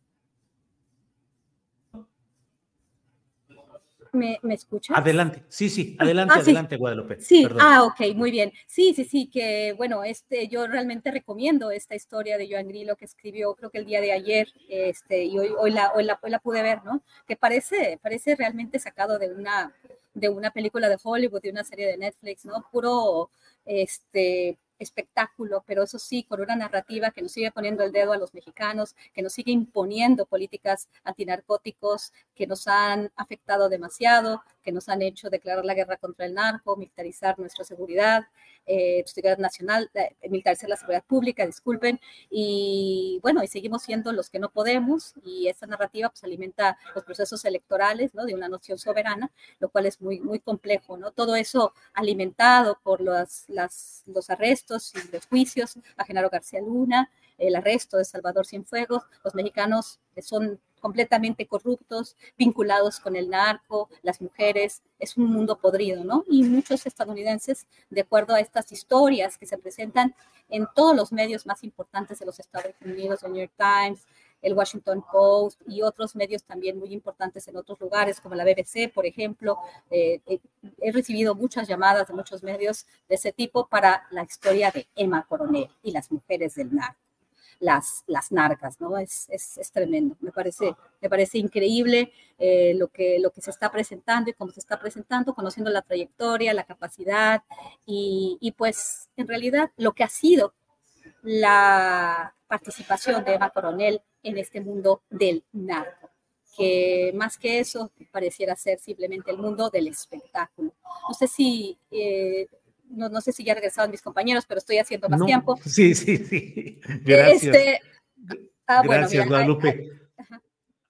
¿Me, me escuchas? Adelante, sí, sí, ah, adelante, ah, adelante, Guadalupe. Sí, ah, ok, muy bien. Sí, sí, sí, que bueno, este, yo realmente recomiendo esta historia de Joan Grillo que escribió, creo que el día de ayer, este, y hoy, hoy, la, hoy, la, hoy la pude ver, ¿no? Que parece, parece realmente sacado de una, de una película de Hollywood, de una serie de Netflix, ¿no? Puro, este, espectáculo, pero eso sí, con una narrativa que nos sigue poniendo el dedo a los mexicanos, que nos sigue imponiendo políticas antinarcóticos que nos han afectado demasiado, que nos han hecho declarar la guerra contra el narco, militarizar nuestra seguridad, eh, seguridad nacional, eh, militarizar la seguridad pública, disculpen, y bueno, y seguimos siendo los que no podemos, y esta narrativa pues alimenta los procesos electorales, ¿no? De una noción soberana, lo cual es muy, muy complejo, ¿no? Todo eso alimentado por los, las, los arrestos y los juicios a Genaro García Luna, el arresto de Salvador Cienfuegos, los mexicanos son completamente corruptos, vinculados con el narco, las mujeres, es un mundo podrido, ¿no? Y muchos estadounidenses, de acuerdo a estas historias que se presentan en todos los medios más importantes de los Estados Unidos, el New York Times, el Washington Post y otros medios también muy importantes en otros lugares, como la BBC, por ejemplo. Eh, eh, he recibido muchas llamadas de muchos medios de ese tipo para la historia de Emma Coronel y las mujeres del narco las, las narcas, ¿no? Es, es, es tremendo, me parece, me parece increíble eh, lo, que, lo que se está presentando y cómo se está presentando, conociendo la trayectoria, la capacidad y, y pues en realidad lo que ha sido la participación de Eva Coronel en este mundo del narco que más que eso pareciera ser simplemente el mundo del espectáculo. No sé si eh, no, no, sé si ya regresaron mis compañeros, pero estoy haciendo más tiempo. Sí, sí, sí. Gracias. Este, ah, Gracias, Guadalupe.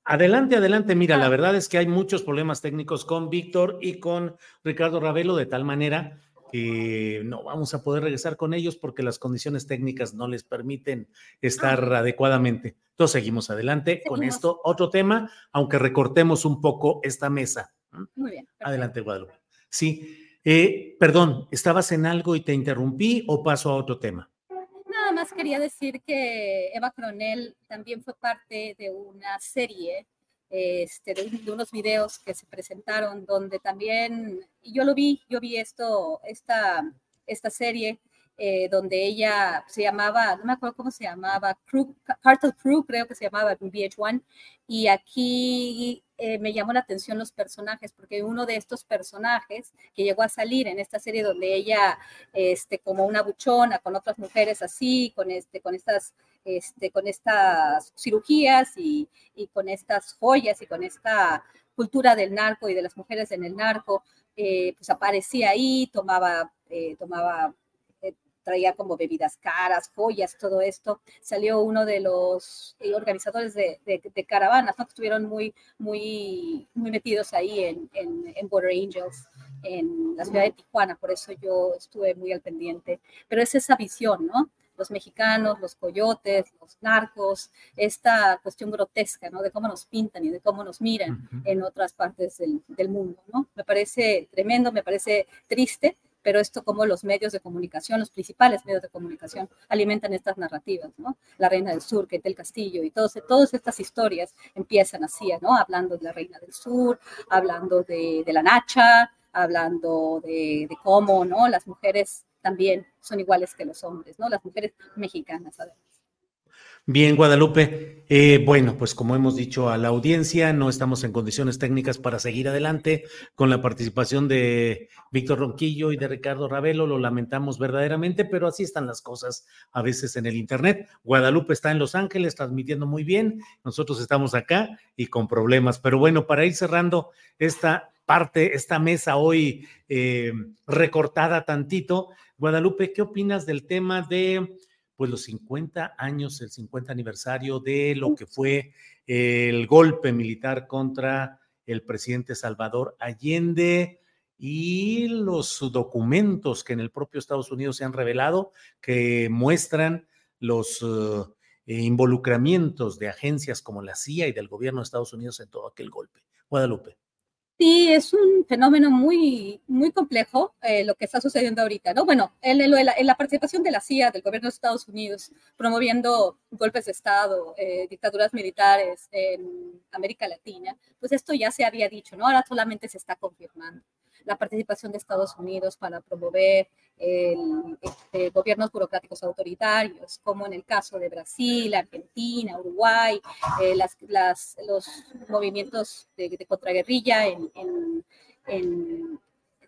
Adelante, adelante. Mira, la verdad es que hay muchos problemas técnicos con Víctor y con Ricardo Ravelo, de tal manera que no vamos a poder regresar con ellos porque las condiciones técnicas no les permiten estar ah. adecuadamente. Entonces seguimos adelante con esto. Otro tema, aunque recortemos un poco esta mesa. Muy bien. Adelante, Guadalupe. Sí. Eh, perdón, ¿estabas en algo y te interrumpí o paso a otro tema? Nada más quería decir que Eva Coronel también fue parte de una serie, este, de, unos videos que se presentaron donde también, yo lo vi, yo vi esto, esta, esta serie eh, donde ella se llamaba, no me acuerdo cómo se llamaba, Crew, Cartel Crew, creo que se llamaba VH1, y aquí eh, me llamó la atención los personajes, porque uno de estos personajes que llegó a salir en esta serie donde ella, este, como una buchona, con otras mujeres así, con, este, con, estas, este, con estas cirugías y, y con estas joyas y con esta cultura del narco y de las mujeres en el narco, eh, pues aparecía ahí, tomaba, tomaba traía como bebidas caras, joyas, todo esto. Salió uno de los eh, organizadores de, caravanas, ¿no? que estuvieron muy, muy, muy metidos ahí en, en, Border Angels, en la ciudad de Tijuana, por eso yo estuve muy al pendiente. Pero es esa visión, ¿no? Los mexicanos, los coyotes, los narcos, esta cuestión grotesca, ¿no? De cómo nos pintan y de cómo nos miran en otras partes del, del mundo, ¿no? Me parece tremendo, me parece triste, pero esto como los medios de comunicación, los principales medios de comunicación alimentan estas narrativas, ¿no? La Reina del Sur, que del Castillo y todas estas historias empiezan así, ¿no? Hablando de la Reina del Sur, hablando de, la Nacha, hablando de, cómo, ¿no? Las mujeres también son iguales que los hombres, ¿no? Las mujeres mexicanas, además. Bien, Guadalupe. Eh, bueno, pues como hemos dicho a la audiencia, no estamos en condiciones técnicas para seguir adelante con la participación de Víctor Ronquillo y de Ricardo Ravelo. Lo lamentamos verdaderamente, pero así están las cosas a veces en el Internet. Guadalupe está en Los Ángeles transmitiendo muy bien. Nosotros estamos acá y con problemas. Pero bueno, para ir cerrando esta parte, esta mesa hoy eh, recortada tantito, Guadalupe, ¿qué opinas del tema de pues los 50 años, el 50 aniversario de lo que fue el golpe militar contra el presidente Salvador Allende y los documentos que en el propio Estados Unidos se han revelado que muestran los uh, involucramientos de agencias como la CIA y del gobierno de Estados Unidos en todo aquel golpe. Guadalupe. Sí, es un fenómeno muy, muy complejo eh, lo que está sucediendo ahorita, ¿no? Bueno, en, en, la participación de la CIA, del gobierno de Estados Unidos, promoviendo golpes de Estado, eh, dictaduras militares en América Latina, pues esto ya se había dicho, ¿no? Ahora solamente se está confirmando la participación de Estados Unidos para promover el, este, gobiernos burocráticos autoritarios, como en el caso de Brasil, Argentina, Uruguay, eh, las, las, los movimientos de, de contraguerrilla en,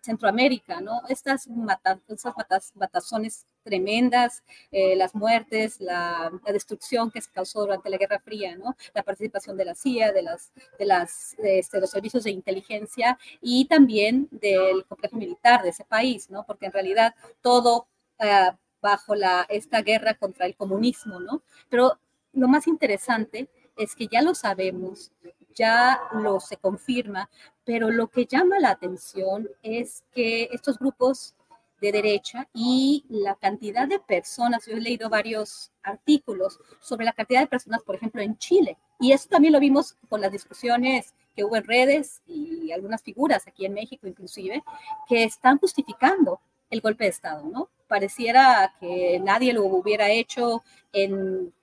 Centroamérica, ¿no? Estas, mata, estas matazones tremendas, eh, las muertes, la, destrucción que se causó durante la Guerra Fría, ¿no? La participación de la CIA, de, las, de, las, de este, los servicios de inteligencia y también del complejo militar de ese país, ¿no? Porque en realidad todo uh, bajo la, esta guerra contra el comunismo, ¿no? Pero lo más interesante es que ya lo sabemos, ya lo se confirma, pero lo que llama la atención es que estos grupos de derecha y la cantidad de personas, yo he leído varios artículos sobre la cantidad de personas, por ejemplo, en Chile, y eso también lo vimos con las discusiones que hubo en redes y algunas figuras aquí en México inclusive, que están justificando el golpe de Estado, ¿no? Pareciera que nadie lo hubiera hecho en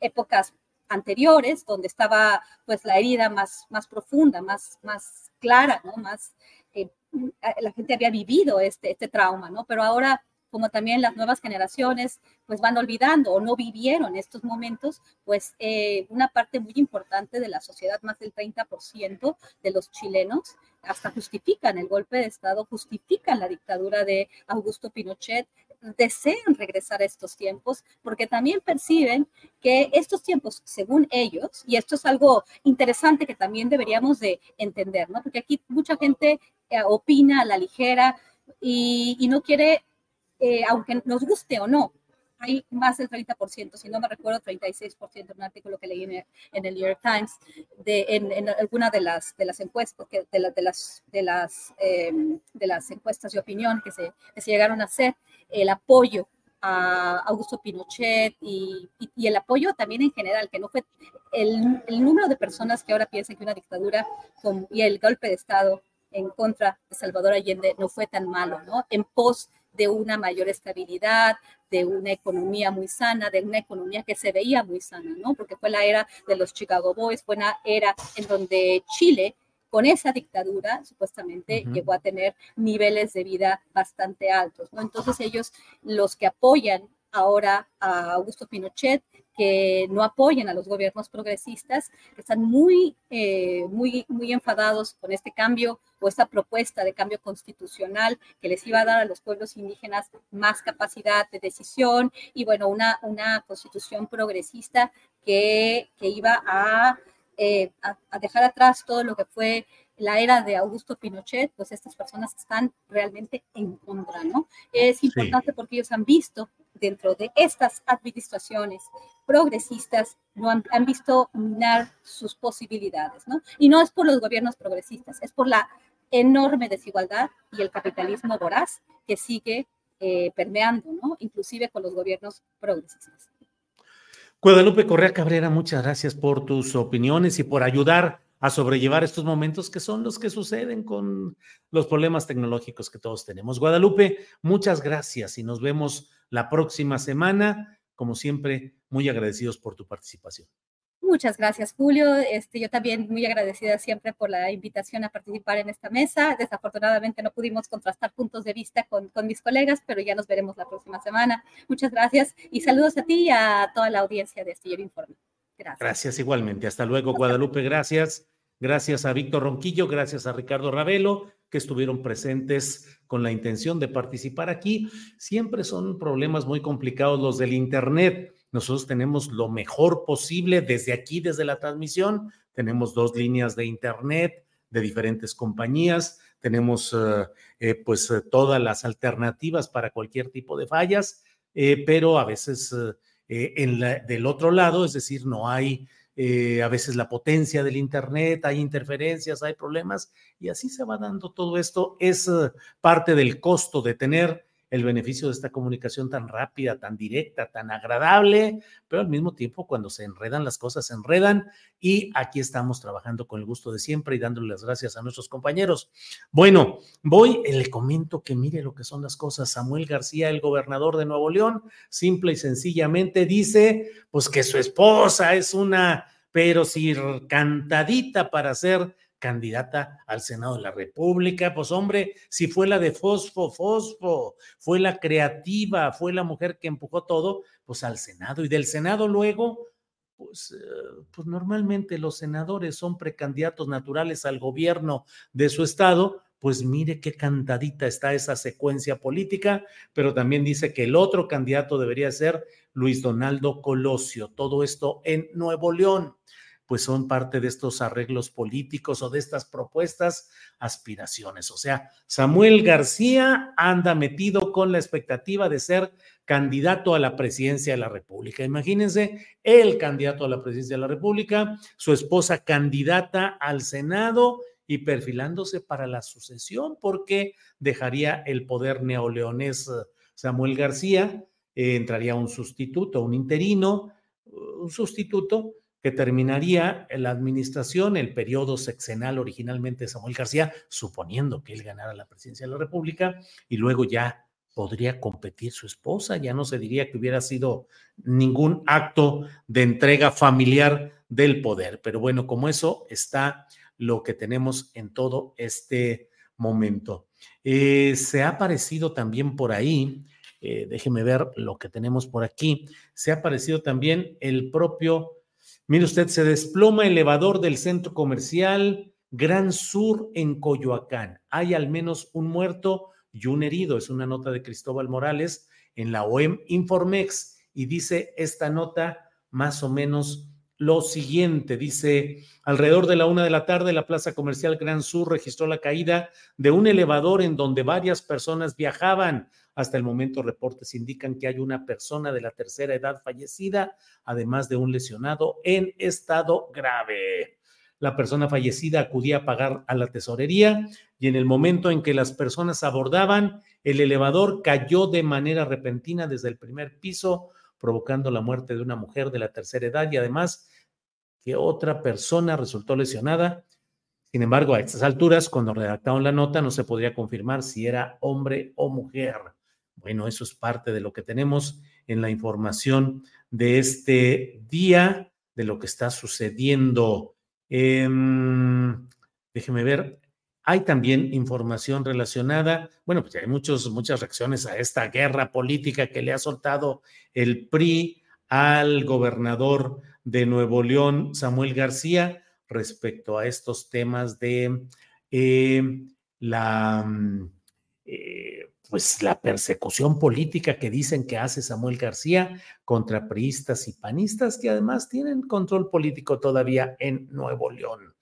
épocas anteriores, donde estaba pues la herida más, más profunda, más, más clara, ¿no? Más, eh, la gente había vivido este, este trauma, ¿no? Pero ahora, como también las nuevas generaciones pues van olvidando o no vivieron estos momentos, pues eh, una parte muy importante de la sociedad, más del 30% de los chilenos, hasta justifican el golpe de Estado, justifican la dictadura de Augusto Pinochet, desean regresar a estos tiempos porque también perciben que estos tiempos, según ellos, y esto es algo interesante que también deberíamos de entender, ¿no? Porque aquí mucha gente eh, opina a la ligera y, y no quiere, eh, aunque nos guste o no, hay más del 30%, si no me recuerdo, 36% en un artículo que leí en el, en el New York Times, de, en, en, alguna de las, de las encuestas, de, la, de, las, de, las, eh, de las encuestas de opinión que se, que se llegaron a hacer, el apoyo a Augusto Pinochet y, el apoyo también en general, que no fue el, número de personas que ahora piensan que una dictadura y el golpe de Estado en contra de Salvador Allende no fue tan malo, ¿no? En pos de una mayor estabilidad, de una economía muy sana, de una economía que se veía muy sana, ¿no? Porque fue la era de los Chicago Boys, fue una era en donde Chile con esa dictadura, supuestamente, uh -huh. llegó a tener niveles de vida bastante altos, ¿no? Entonces ellos, los que apoyan ahora a Augusto Pinochet, que no apoyan a los gobiernos progresistas, que están muy, eh, muy, muy enfadados con este cambio o esta propuesta de cambio constitucional que les iba a dar a los pueblos indígenas más capacidad de decisión y, bueno, una, una constitución progresista que, que iba a, eh, a, a dejar atrás todo lo que fue la era de Augusto Pinochet, pues estas personas están realmente en contra, ¿no? Es importante sí. porque ellos han visto dentro de estas administraciones progresistas, no han, han, visto minar sus posibilidades, ¿no? Y no es por los gobiernos progresistas, es por la enorme desigualdad y el capitalismo voraz que sigue eh, permeando, ¿no? Inclusive con los gobiernos progresistas. Guadalupe Correa Cabrera, muchas gracias por tus opiniones y por ayudar a sobrellevar estos momentos que son los que suceden con los problemas tecnológicos que todos tenemos. Guadalupe, muchas gracias y nos vemos la próxima semana. Como siempre, muy agradecidos por tu participación. Muchas gracias, Julio. Este, yo también muy agradecida siempre por la invitación a participar en esta mesa. Desafortunadamente no pudimos contrastar puntos de vista con, con mis colegas, pero ya nos veremos la próxima semana. Muchas gracias y saludos a ti y a toda la audiencia de Astillero Informe. Gracias. Gracias igualmente. Hasta luego, Guadalupe. Gracias. Gracias a Víctor Ronquillo, gracias a Ricardo Ravelo, que estuvieron presentes con la intención de participar aquí. Siempre son problemas muy complicados los del Internet. Nosotros tenemos lo mejor posible desde aquí, desde la transmisión. Tenemos dos líneas de Internet de diferentes compañías. Tenemos eh, eh, pues eh, todas las alternativas para cualquier tipo de fallas, pero a veces en del otro lado, es decir, no hay a veces la potencia del Internet, hay interferencias, hay problemas, y así se va dando todo esto. Es parte del costo de tener el beneficio de esta comunicación tan rápida, tan directa, tan agradable, pero al mismo tiempo cuando se enredan las cosas se enredan y aquí estamos trabajando con el gusto de siempre y dándole las gracias a nuestros compañeros. Bueno, voy, le comento que mire lo que son las cosas. Samuel García, el gobernador de Nuevo León, simple y sencillamente dice, pues que su esposa es una, pero si cantadita para ser candidata al Senado de la República. Pues hombre, si fue la de Fosfo, Fosfo, fue la creativa, fue la mujer que empujó todo, pues al Senado. Y del Senado luego, pues, eh, pues normalmente los senadores son precandidatos naturales al gobierno de su estado. Pues mire qué cantadita está esa secuencia política, pero también dice que el otro candidato debería ser Luis Donaldo Colosio. Todo esto en Nuevo León pues son parte de estos arreglos políticos o de estas propuestas, aspiraciones. O sea, Samuel García anda metido con la expectativa de ser candidato a la presidencia de la República. Imagínense, el candidato a la presidencia de la República, su esposa candidata al Senado y perfilándose para la sucesión porque dejaría el poder neoleonés eh, Samuel García, eh, entraría un sustituto, un interino, un sustituto que terminaría la administración, el periodo sexenal originalmente de Samuel García, suponiendo que él ganara la presidencia de la República, y luego ya podría competir su esposa, ya no se diría que hubiera sido ningún acto de entrega familiar del poder. Pero bueno, como eso está lo que tenemos en todo este momento. Eh, se ha aparecido también por ahí, eh, déjeme ver lo que tenemos por aquí, se ha aparecido también el propio Mire usted, se desploma el elevador del centro comercial Gran Sur en Coyoacán. Hay al menos un muerto y un herido. Es una nota de Cristóbal Morales en la OEM Informex y dice esta nota más o menos lo siguiente. Dice, alrededor de la una de la tarde, la Plaza Comercial Gran Sur registró la caída de un elevador en donde varias personas viajaban. Hasta el momento, reportes indican que hay una persona de la tercera edad fallecida, además de un lesionado en estado grave. La persona fallecida acudía a pagar a la tesorería y en el momento en que las personas abordaban, el elevador cayó de manera repentina desde el primer piso, provocando la muerte de una mujer de la tercera edad y además que otra persona resultó lesionada. Sin embargo, a estas alturas, cuando redactaron la nota, no se podría confirmar si era hombre o mujer. Bueno, eso es parte de lo que tenemos en la información de este día, de lo que está sucediendo. Em, déjeme ver, hay también información relacionada, bueno, pues hay muchos, muchas reacciones a esta guerra política que le ha soltado el PRI al gobernador de Nuevo León, Samuel García, respecto a estos temas de eh, la... Mm, eh, pues la persecución política que dicen que hace Samuel García contra priistas y panistas que además tienen control político todavía en Nuevo León.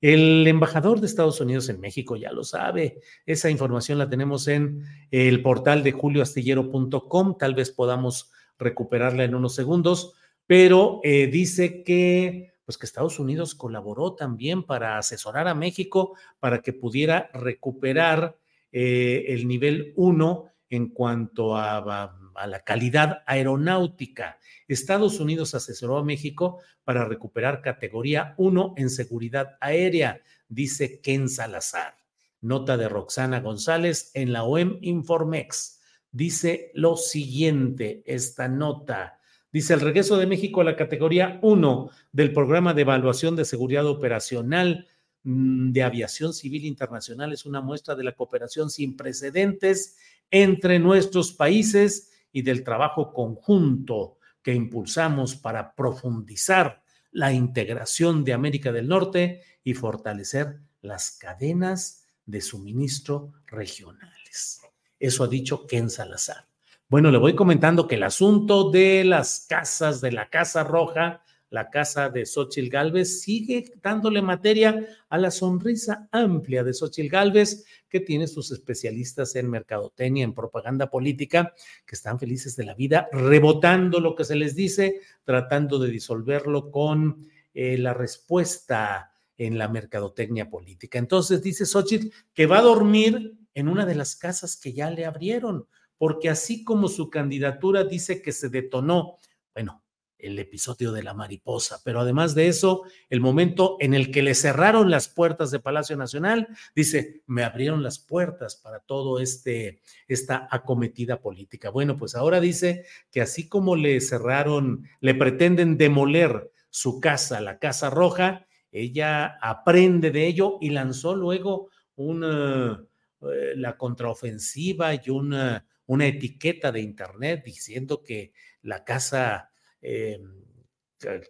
El embajador de Estados Unidos en México ya lo sabe. Esa información la tenemos en el portal de julioastillero.com. Tal vez podamos recuperarla en unos segundos, pero eh, dice que pues que Estados Unidos colaboró también para asesorar a México para que pudiera recuperar eh, el nivel 1 en cuanto a, la calidad aeronáutica. Estados Unidos asesoró a México para recuperar categoría 1 en seguridad aérea, dice Ken Salazar. Nota de Roxana González en la OEM Informex. Dice lo siguiente, esta nota. Dice el regreso de México a la categoría 1 del programa de evaluación de seguridad operacional de aviación civil internacional es una muestra de la cooperación sin precedentes entre nuestros países y del trabajo conjunto que impulsamos para profundizar la integración de América del Norte y fortalecer las cadenas de suministro regionales. Eso ha dicho Ken Salazar. Bueno, le voy comentando que el asunto de las casas de la Casa Roja, la casa de Xochitl Galvez, sigue dándole materia a la sonrisa amplia de Xochitl Galvez, que tiene sus especialistas en mercadotecnia, en propaganda política, que están felices de la vida, rebotando lo que se les dice, tratando de disolverlo con eh, la respuesta en la mercadotecnia política. Entonces dice Xochitl que va a dormir en una de las casas que ya le abrieron porque así como su candidatura dice que se detonó, bueno, el episodio de la mariposa, pero además de eso, el momento en el que le cerraron las puertas de Palacio Nacional, dice, me abrieron las puertas para todo este esta acometida política. Bueno, pues ahora dice que así como le cerraron, le pretenden demoler su casa, la Casa Roja, ella aprende de ello y lanzó luego una eh, la contraofensiva y una una etiqueta de Internet diciendo que la casa, eh,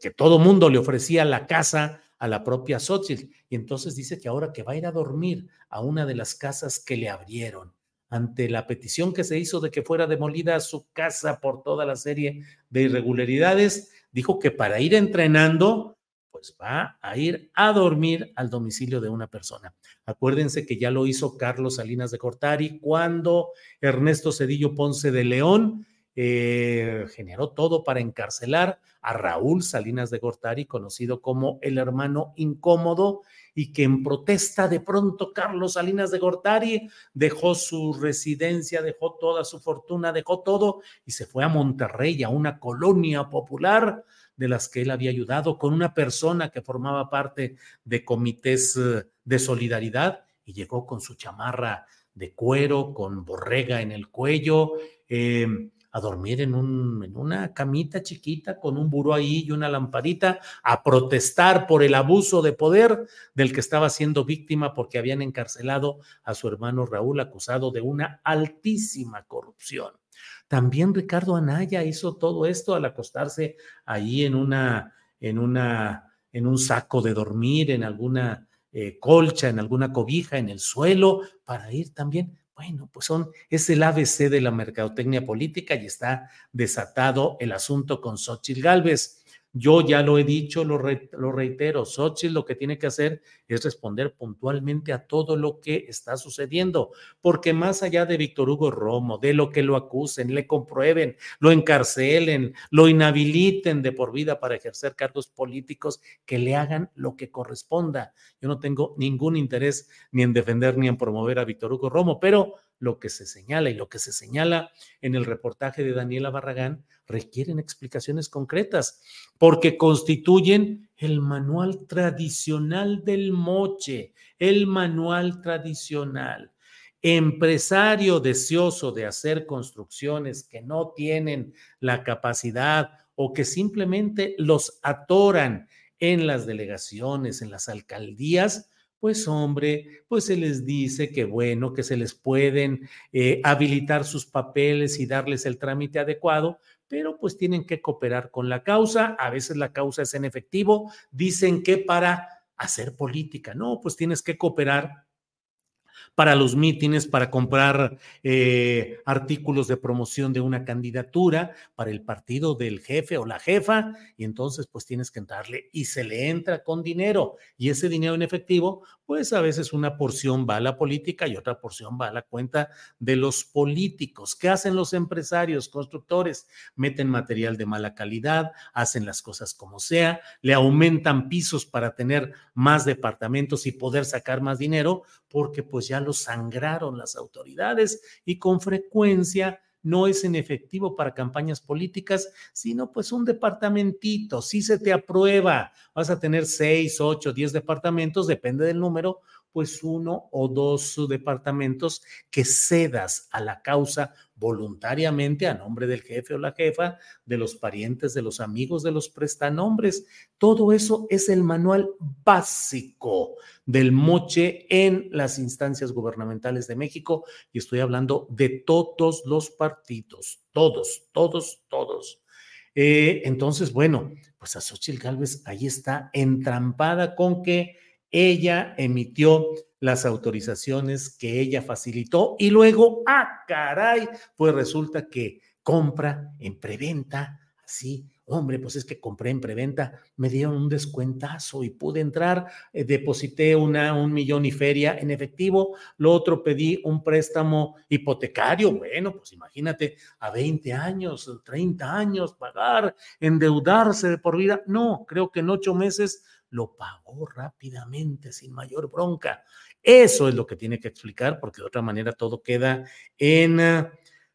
que todo mundo le ofrecía la casa a la propia Xochitl. Y entonces dice que ahora que va a ir a dormir a una de las casas que le abrieron, ante la petición que se hizo de que fuera demolida su casa por toda la serie de irregularidades, dijo que para ir entrenando pues va a ir a dormir al domicilio de una persona. Acuérdense que ya lo hizo Carlos Salinas de Cortari cuando Ernesto Cedillo Ponce de León eh, generó todo para encarcelar a Raúl Salinas de Gortari, conocido como el hermano incómodo, y que en protesta de pronto Carlos Salinas de Gortari dejó su residencia, dejó toda su fortuna, dejó todo y se fue a Monterrey, a una colonia popular de las que él había ayudado, con una persona que formaba parte de comités eh, de solidaridad y llegó con su chamarra de cuero, con borrega en el cuello, em, a dormir en, un, en una camita chiquita con un buró ahí y una lamparita, a protestar por el abuso de poder del que estaba siendo víctima porque habían encarcelado a su hermano Raúl acusado de una altísima corrupción. También Ricardo Anaya hizo todo esto al acostarse ahí en una, en una, en un saco de dormir, en alguna eh, colcha, en alguna cobija, en el suelo, para ir también. Bueno, pues son, es el ABC de la mercadotecnia política y está desatado el asunto con Xochitl Gálvez. Yo ya lo he dicho, lo, lo reitero, Xochitl lo que tiene que hacer es responder puntualmente a todo lo que está sucediendo, porque más allá de Víctor Hugo Romo, de lo que lo acusen, le comprueben, lo encarcelen, lo inhabiliten de por vida para ejercer cargos políticos, que le hagan lo que corresponda. Yo no tengo ningún interés ni en defender ni en promover a Víctor Hugo Romo, pero lo que se señala y lo que se señala en el reportaje de Daniela Barragán requieren explicaciones concretas porque constituyen el manual tradicional del moche, el manual tradicional. Empresario deseoso de hacer construcciones que no tienen la capacidad o que simplemente los atoran en las delegaciones, en las alcaldías, pues hombre, pues se les dice que bueno, que se les pueden eh, habilitar sus papeles y darles el trámite adecuado, pero pues tienen que cooperar con la causa, a veces la causa es en efectivo, dicen que para hacer política, no, pues tienes que cooperar para los mítines, para comprar eh, artículos de promoción de una candidatura, para el partido del jefe o la jefa, y entonces pues tienes que entrarle y se le entra con dinero y ese dinero en efectivo, pues a veces una porción va a la política y otra porción va a la cuenta de los políticos. ¿Qué hacen los empresarios, constructores? Meten material de mala calidad, hacen las cosas como sea, le aumentan pisos para tener más departamentos y poder sacar más dinero, porque pues ya lo sangraron las autoridades y con frecuencia no es en efectivo para campañas políticas, sino pues un departamentito, si se te aprueba, vas a tener seis, ocho, diez departamentos, depende del número, pues uno o dos departamentos que cedas a la causa voluntariamente a nombre del jefe o la jefa, de los parientes, de los amigos, de los prestanombres. Todo eso es el manual básico del moche en las instancias gubernamentales de México y estoy hablando de todos los partidos, todos, todos, todos. Eh, entonces, bueno, pues a Xochitl Gálvez ahí está entrampada con que ella emitió las autorizaciones que ella facilitó y luego, ah, caray, pues resulta que compra en preventa, así, hombre, pues es que compré en preventa, me dieron un descuentazo y pude entrar, eh, deposité una, un millón y feria en efectivo, lo otro pedí un préstamo hipotecario, bueno, pues imagínate, a 20 años, 30 años, pagar, endeudarse de por vida, no, creo que en ocho meses lo pagó rápidamente, sin mayor bronca. Eso es lo que tiene que explicar, porque de otra manera todo queda en ah,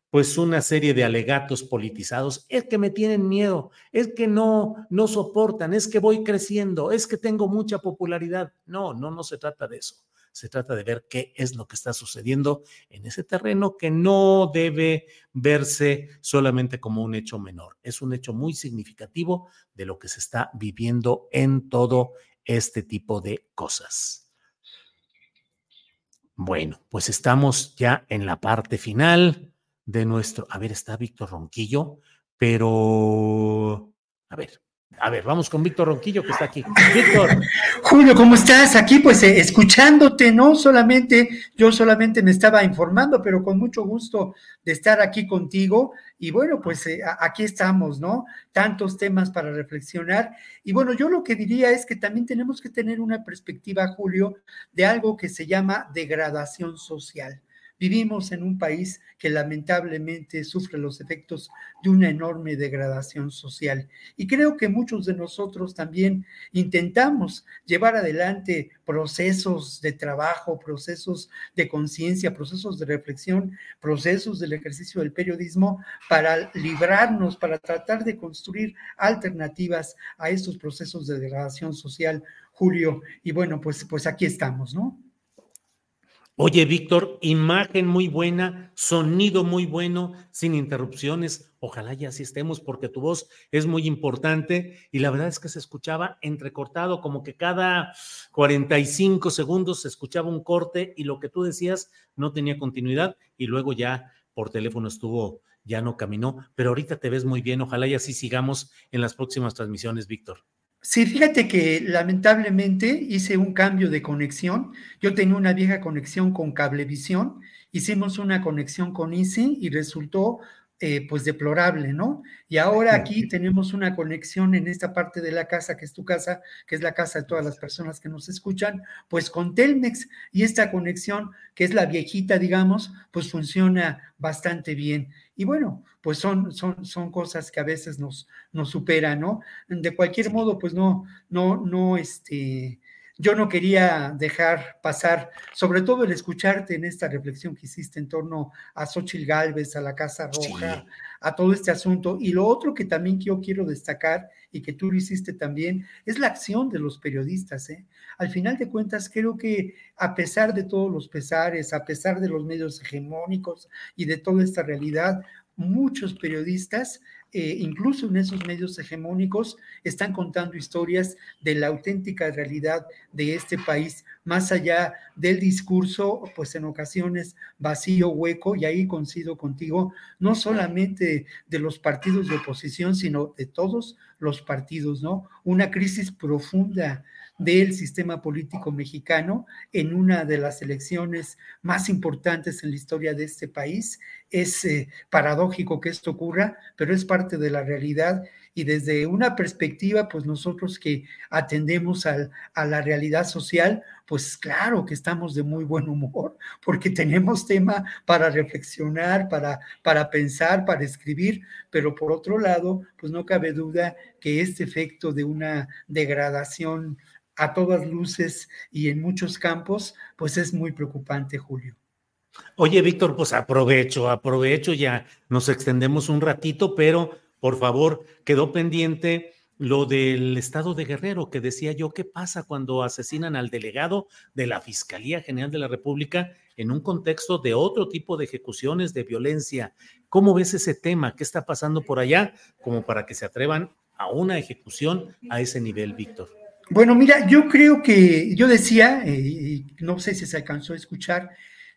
pues una serie de alegatos politizados. Es que me tienen miedo, es que no, no soportan, es que voy creciendo, es que tengo mucha popularidad. No, no, no se trata de eso. Se trata de ver qué es lo que está sucediendo en ese terreno que no debe verse solamente como un hecho menor. Es un hecho muy significativo de lo que se está viviendo en todo este tipo de cosas. Bueno, pues estamos ya en la parte final de nuestro. A ver, está Víctor Ronquillo, pero. A ver, a ver, vamos con Víctor Ronquillo que está aquí. Víctor. Julio, ¿cómo estás? Aquí pues eh, escuchándote, ¿no? Solamente, yo solamente me estaba informando, pero con mucho gusto de estar aquí contigo. Y bueno, pues eh, aquí estamos, ¿no? Tantos temas para reflexionar. Y bueno, yo lo que diría es que también tenemos que tener una perspectiva, Julio, de algo que se llama degradación social. Vivimos en un país que lamentablemente sufre los efectos de una enorme degradación social. Y creo que muchos de nosotros también intentamos llevar adelante procesos de trabajo, procesos de conciencia, procesos de reflexión, procesos del ejercicio del periodismo para librarnos, para tratar de construir alternativas a estos procesos de degradación social, Julio. Y bueno, pues, pues aquí estamos, ¿no? Oye, Víctor, imagen muy buena, sonido muy bueno, sin interrupciones. Ojalá ya así estemos porque tu voz es muy importante y la verdad es que se escuchaba entrecortado, como que cada 45 segundos se escuchaba un corte y lo que tú decías no tenía continuidad y luego ya por teléfono estuvo, ya no caminó, pero ahorita te ves muy bien. Ojalá y así sigamos en las próximas transmisiones, Víctor. Sí, fíjate que lamentablemente hice un cambio de conexión. Yo tenía una vieja conexión con Cablevisión, hicimos una conexión con Easy y resultó eh, pues deplorable, ¿no? Y ahora aquí tenemos una conexión en esta parte de la casa, que es tu casa, que es la casa de todas las personas que nos escuchan, pues con Telmex y esta conexión, que es la viejita, digamos, pues funciona bastante bien. Y bueno, pues son, son, son cosas que a veces nos, nos superan, ¿no? De cualquier modo, pues no, no, no, este, yo no quería dejar pasar, sobre todo el escucharte en esta reflexión que hiciste en torno a Xochitl Galvez, a la Casa Roja, a todo este asunto. Y lo otro que también yo quiero destacar y que tú lo hiciste también, es la acción de los periodistas. ¿eh? Al final de cuentas, creo que a pesar de todos los pesares, a pesar de los medios hegemónicos y de toda esta realidad, muchos periodistas eh, incluso en esos medios hegemónicos, están contando historias de la auténtica realidad de este país, más allá del discurso, pues en ocasiones vacío, hueco, y ahí coincido contigo, no solamente de los partidos de oposición, sino de todos los partidos, ¿no? Una crisis profunda del sistema político mexicano en una de las elecciones más importantes en la historia de este país. Es eh, paradójico que esto ocurra, pero es parte de la realidad y desde una perspectiva, pues nosotros que atendemos a la realidad social, pues claro que estamos de muy buen humor, porque tenemos tema para reflexionar, para, para pensar, para escribir, pero por otro lado, pues no cabe duda que este efecto de una degradación a todas luces y en muchos campos, pues es muy preocupante, Julio. Oye, Víctor, pues aprovecho, aprovecho, ya nos extendemos un ratito, pero por favor, quedó pendiente lo del estado de Guerrero, que decía yo, ¿qué pasa cuando asesinan al delegado de la Fiscalía General de la República en un contexto de otro tipo de ejecuciones, de violencia? ¿Cómo ves ese tema? ¿Qué está pasando por allá como para que se atrevan a una ejecución a ese nivel, Víctor? Bueno, mira, yo creo que, yo decía, eh, no sé si se alcanzó a escuchar,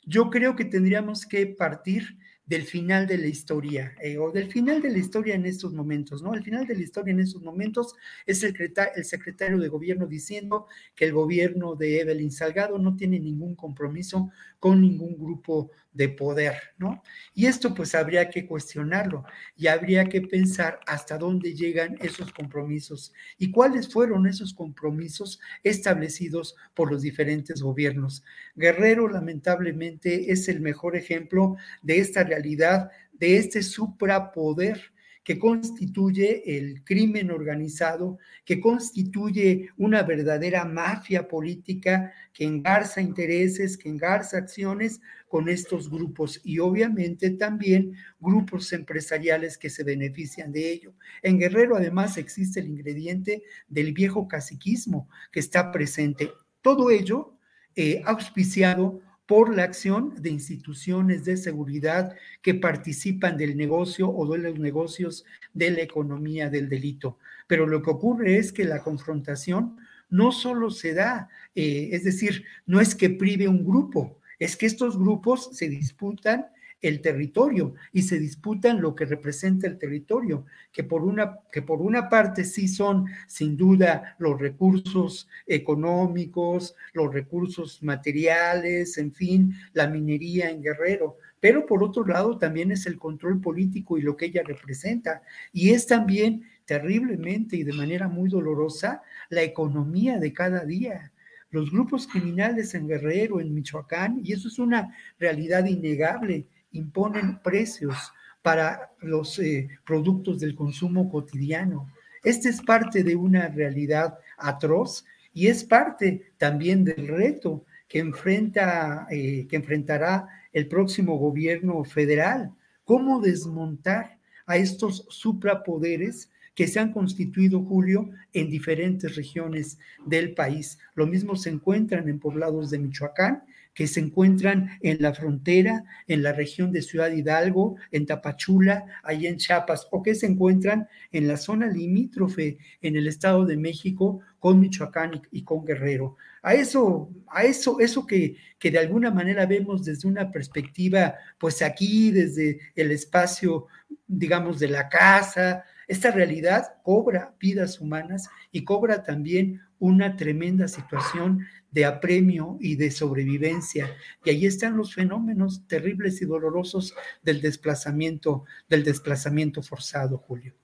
yo creo que tendríamos que partir del final de la historia eh, o del final de la historia en estos momentos, ¿no? El final de la historia en estos momentos es el, el secretario de gobierno diciendo que el gobierno de Evelyn Salgado no tiene ningún compromiso con ningún grupo de poder, ¿no? Y esto pues habría que cuestionarlo y habría que pensar hasta dónde llegan esos compromisos y cuáles fueron esos compromisos establecidos por los diferentes gobiernos. Guerrero lamentablemente es el mejor ejemplo de esta realidad, de este suprapoder que constituye el crimen organizado, que constituye una verdadera mafia política que engarza intereses, que engarza acciones con estos grupos y obviamente también grupos empresariales que se benefician de ello. En Guerrero además existe el ingrediente del viejo caciquismo que está presente. Todo ello eh, auspiciado por la acción de instituciones de seguridad que participan del negocio o de los negocios de la economía del delito. Pero lo que ocurre es que la confrontación no solo se da, eh, es decir, no es que prive un grupo, es que estos grupos se disputan el territorio y se disputan lo que representa el territorio, que por una, que por una parte sí son sin duda los recursos económicos, los recursos materiales, en fin, la minería en Guerrero, pero por otro lado también es el control político y lo que ella representa. Y es también terriblemente y de manera muy dolorosa la economía de cada día los grupos criminales en Guerrero, en Michoacán, y eso es una realidad innegable, imponen precios para los eh, productos del consumo cotidiano. Este es parte de una realidad atroz y es parte también del reto que, enfrenta, eh, que enfrentará el próximo gobierno federal. ¿Cómo desmontar a estos suprapoderes que se han constituido, Julio, en diferentes regiones del país? Lo mismo se encuentran en poblados de Michoacán que se encuentran en la frontera, en la región de Ciudad Hidalgo, en Tapachula, ahí en Chiapas, o que se encuentran en la zona limítrofe en el Estado de México con Michoacán y, con Guerrero. A eso, a eso, eso que, que de alguna manera vemos desde una perspectiva, pues aquí, desde el espacio, digamos, de la casa, esta realidad cobra vidas humanas y cobra también una tremenda situación de apremio y de sobrevivencia. Y ahí están los fenómenos terribles y dolorosos del desplazamiento, del desplazamiento forzado, Julio.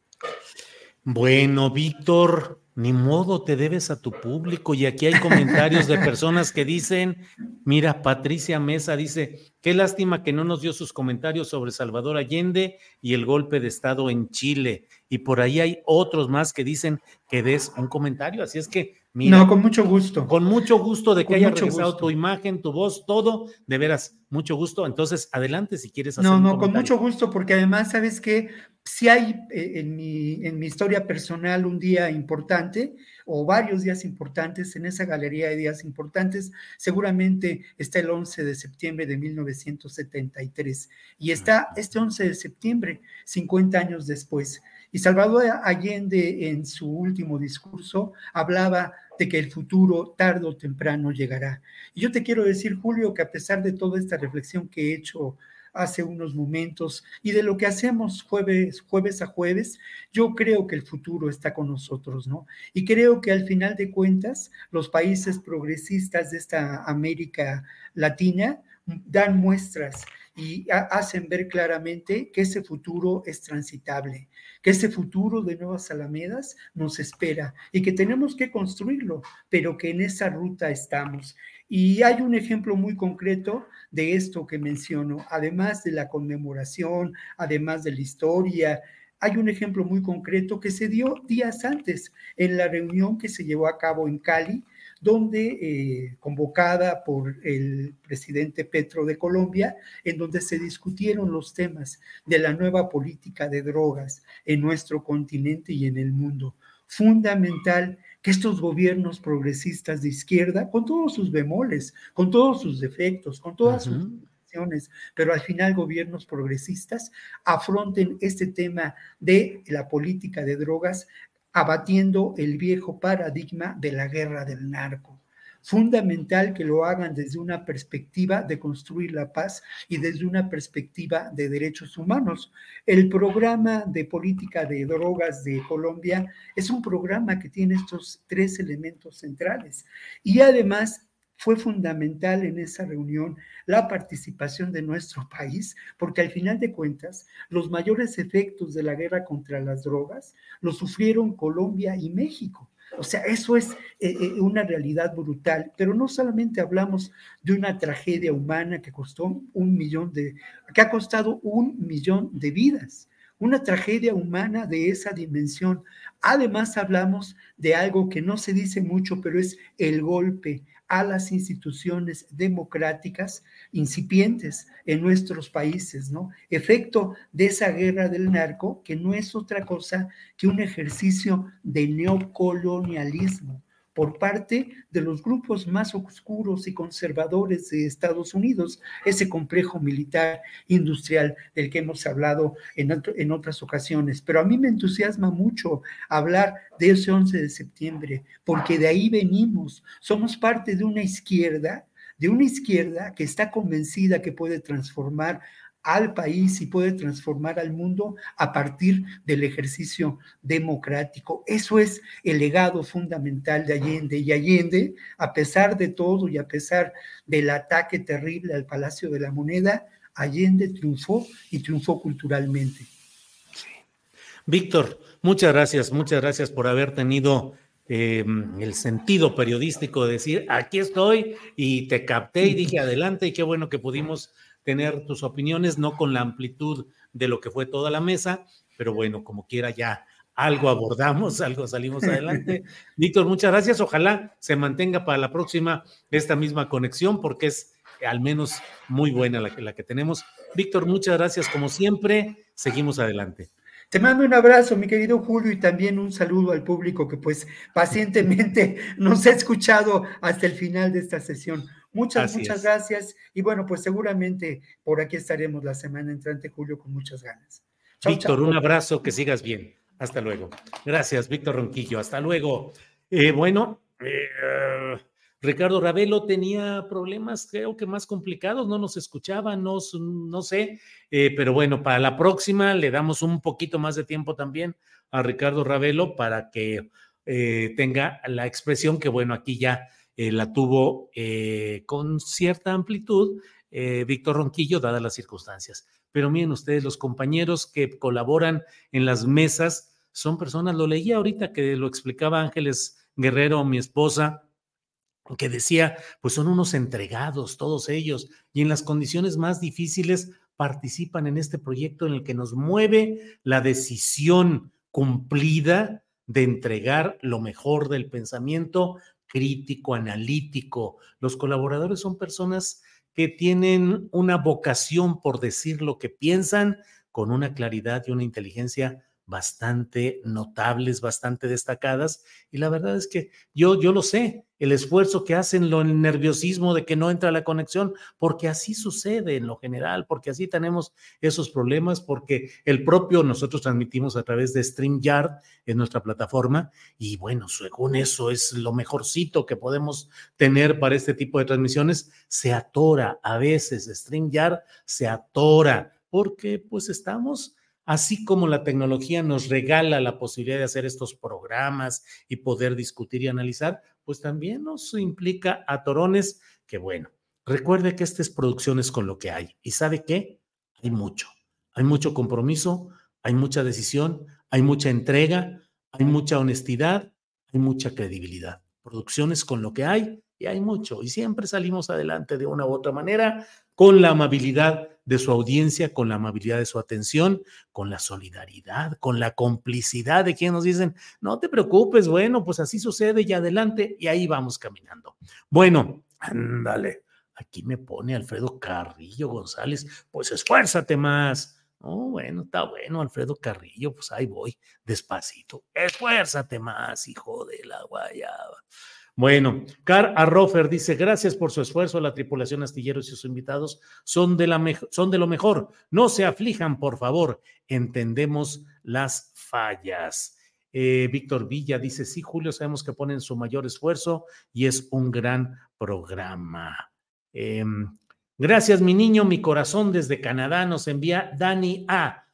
Bueno, Víctor, ni modo te debes a tu público y aquí hay comentarios de personas que dicen, mira, Patricia Mesa dice, qué lástima que no nos dio sus comentarios sobre Salvador Allende y el golpe de Estado en Chile. Y por ahí hay otros más que dicen que des un comentario. Así es que no, con mucho gusto. Con mucho gusto de que haya regresado tu imagen, tu voz, todo. De veras, mucho gusto. Entonces, adelante si quieres hacer. No, no, con mucho gusto, porque además, ¿sabes que Si hay eh, en, mi, en mi historia personal un día importante o varios días importantes, en esa galería de días importantes, seguramente está el 11 de septiembre de 1973. Y está este 11 de septiembre, 50 años después. Y Salvador Allende en su último discurso hablaba de que el futuro tarde o temprano llegará. Y yo te quiero decir, Julio, que a pesar de toda esta reflexión que he hecho hace unos momentos y de lo que hacemos jueves, jueves a jueves, yo creo que el futuro está con nosotros, ¿no? Y creo que al final de cuentas, los países progresistas de esta América Latina dan muestras y hacen ver claramente que ese futuro es transitable, que ese futuro de nuevas alamedas nos espera y que tenemos que construirlo, pero que en esa ruta estamos. Y hay un ejemplo muy concreto de esto que menciono, además de la conmemoración, además de la historia, hay un ejemplo muy concreto que se dio días antes en la reunión que se llevó a cabo en Cali donde, eh, convocada por el presidente Petro de Colombia, en donde se discutieron los temas de la nueva política de drogas en nuestro continente y en el mundo. fundamental que estos gobiernos progresistas de izquierda, con todos sus bemoles, con todos sus defectos, con todas sus pero al final gobiernos progresistas afronten este tema de la política de drogas abatiendo el viejo paradigma de la guerra del narco fundamental que lo hagan desde una perspectiva de construir la paz y desde una perspectiva de derechos humanos. El programa de política de drogas de Colombia es un programa que tiene estos tres elementos centrales y además fue fundamental en esa reunión la participación de nuestro país, porque al final de cuentas, los mayores efectos de la guerra contra las drogas los sufrieron Colombia y México. O sea, eso es eh, eh, una realidad brutal, pero no solamente hablamos de una tragedia humana que costó un millón de, que ha costado un millón de vidas, una tragedia humana de esa dimensión. Además hablamos de algo que no se dice mucho, pero es el golpe a las instituciones democráticas incipientes en nuestros países, ¿no? Efecto de esa guerra del narco, que no es otra cosa que un ejercicio de neocolonialismo por parte de los grupos más oscuros y conservadores de Estados Unidos, ese complejo militar industrial del que hemos hablado en, en otras ocasiones. Pero a mí me entusiasma mucho hablar de ese 11 de septiembre, porque de ahí venimos. Somos parte de una izquierda de una izquierda que está convencida que puede transformar al país y puede transformar al mundo a partir del ejercicio democrático. Eso es el legado fundamental de Allende. Y Allende, a pesar de todo y a pesar del ataque terrible al Palacio de la Moneda, Allende triunfó y triunfó culturalmente. Víctor, muchas gracias, muchas gracias por haber tenido eh, el sentido periodístico de decir, aquí estoy y te capté y dije adelante y qué bueno que pudimos tener tus opiniones, no con la amplitud de lo que fue toda la mesa, pero bueno, como quiera ya algo abordamos, algo salimos adelante. Víctor, muchas gracias. Ojalá se mantenga para la próxima esta misma conexión porque es al menos muy buena la que, la que tenemos. Víctor, muchas gracias como siempre. Seguimos adelante. Te mando un abrazo, mi querido Julio, y también un saludo al público que pues pacientemente nos ha escuchado hasta el final de esta sesión. Muchas, muchas gracias. Y bueno, pues seguramente por aquí estaremos la semana entrante, Julio, con muchas ganas. Víctor, un abrazo, que sigas bien. Hasta luego. Gracias, Víctor Ronquillo. Hasta luego. Eh, bueno, eh, Ricardo Ravelo tenía problemas, creo que más complicados, no nos escuchaba, no, no sé, eh, pero bueno, para la próxima le damos un poquito más de tiempo también a Ricardo Ravelo para que tenga la expresión que, bueno, aquí ya eh, la tuvo eh, con cierta amplitud eh, Víctor Ronquillo, dadas las circunstancias. Pero miren ustedes, los compañeros que colaboran en las mesas son personas, lo leía ahorita que lo explicaba Ángeles Guerrero, mi esposa, que decía, pues son unos entregados todos ellos y en las condiciones más difíciles participan en este proyecto en el que nos mueve la decisión cumplida de entregar lo mejor del pensamiento crítico, analítico. Los colaboradores son personas que tienen una vocación por decir lo que piensan con una claridad y una inteligencia bastante notables, bastante destacadas. Y la verdad es que yo, yo lo sé, el esfuerzo que hacen, lo, el nerviosismo de que no entra la conexión, porque así sucede en lo general, porque así tenemos esos problemas, porque el propio nosotros transmitimos a través de StreamYard en nuestra plataforma y bueno, según eso es lo mejorcito que podemos tener para este tipo de transmisiones, se atora a veces, StreamYard se atora porque pues estamos así como la tecnología nos regala la posibilidad de hacer estos programas y poder discutir y analizar, pues también nos implica a torones que, bueno, recuerde que esta es producciones con lo que hay. ¿Y sabe qué? Hay mucho. Hay mucho compromiso, hay mucha decisión, hay mucha entrega, hay mucha honestidad, hay mucha credibilidad. Producciones con lo que hay y hay mucho. Y siempre salimos adelante de una u otra manera con la amabilidad de su audiencia, con la amabilidad de su atención, con la solidaridad, con la complicidad de quienes nos dicen, no te preocupes, bueno, pues así sucede y adelante, y ahí vamos caminando. Bueno, ándale, aquí me pone Alfredo Carrillo González, pues esfuérzate más. Oh, bueno, está bueno, Alfredo Carrillo, pues ahí voy, despacito. Esfuérzate más, hijo de la guayaba. Bueno, Car Arrofer dice, gracias por su esfuerzo, la tripulación astilleros y sus invitados son de, la son de lo mejor. No se aflijan, por favor, entendemos las fallas. Eh, Víctor Villa dice, sí, Julio, sabemos que ponen su mayor esfuerzo y es un gran programa. Em, gracias, mi niño, mi corazón desde Canadá nos envía Dani A.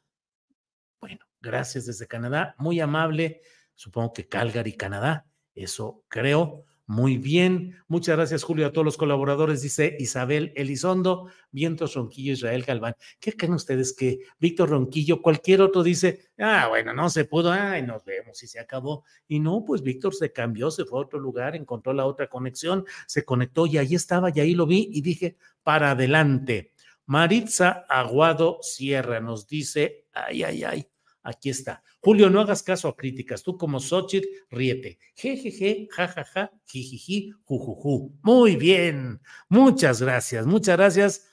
Bueno, gracias desde Canadá, muy amable, supongo que Calgary, Canadá, eso creo. Muy bien, muchas gracias Julio a todos los colaboradores, dice Isabel Elizondo, Vientos Ronquillo, Israel Galván. ¿Qué creen ustedes que Víctor Ronquillo, cualquier otro dice, ah, bueno, no se pudo, ay, nos vemos y se acabó? Y no, pues Víctor se cambió, se fue a otro lugar, encontró la otra conexión, se conectó y ahí estaba y ahí lo vi y dije, para adelante. Maritza Aguado Sierra nos dice, ay, ay, ay, Aquí está. Julio, no hagas caso a críticas. Tú como Xochitl, ríete. Jejeje, jajaja, jijiji, jujuju. Muy bien. Muchas gracias, muchas gracias.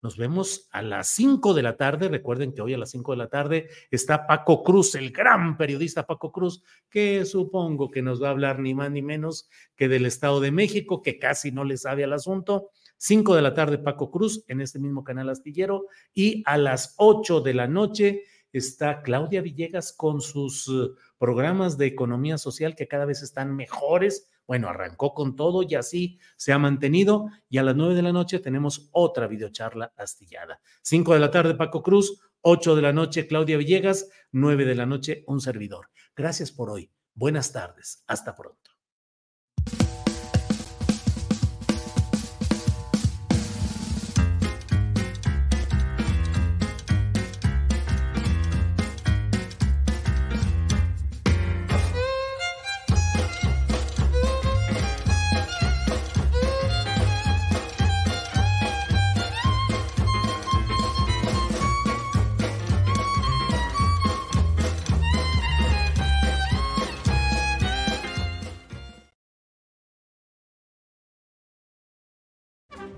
Nos vemos a las 5 de la tarde. Recuerden que hoy a las 5 de la tarde está Paco Cruz, el gran periodista Paco Cruz, que supongo que nos va a hablar ni más ni menos que del Estado de México, que casi no le sabe al asunto. 5 de la tarde Paco Cruz en este mismo canal astillero y a las 8 de la noche está Claudia Villegas con sus eh, programas de economía social que cada vez están mejores. Bueno, arrancó con todo y así se ha mantenido. Y a las nueve de la noche tenemos otra videocharla astillada. Cinco de la tarde, Paco Cruz. Ocho de la noche, Claudia Villegas. Nueve de la noche, un servidor. Gracias por hoy. Buenas tardes. Hasta pronto.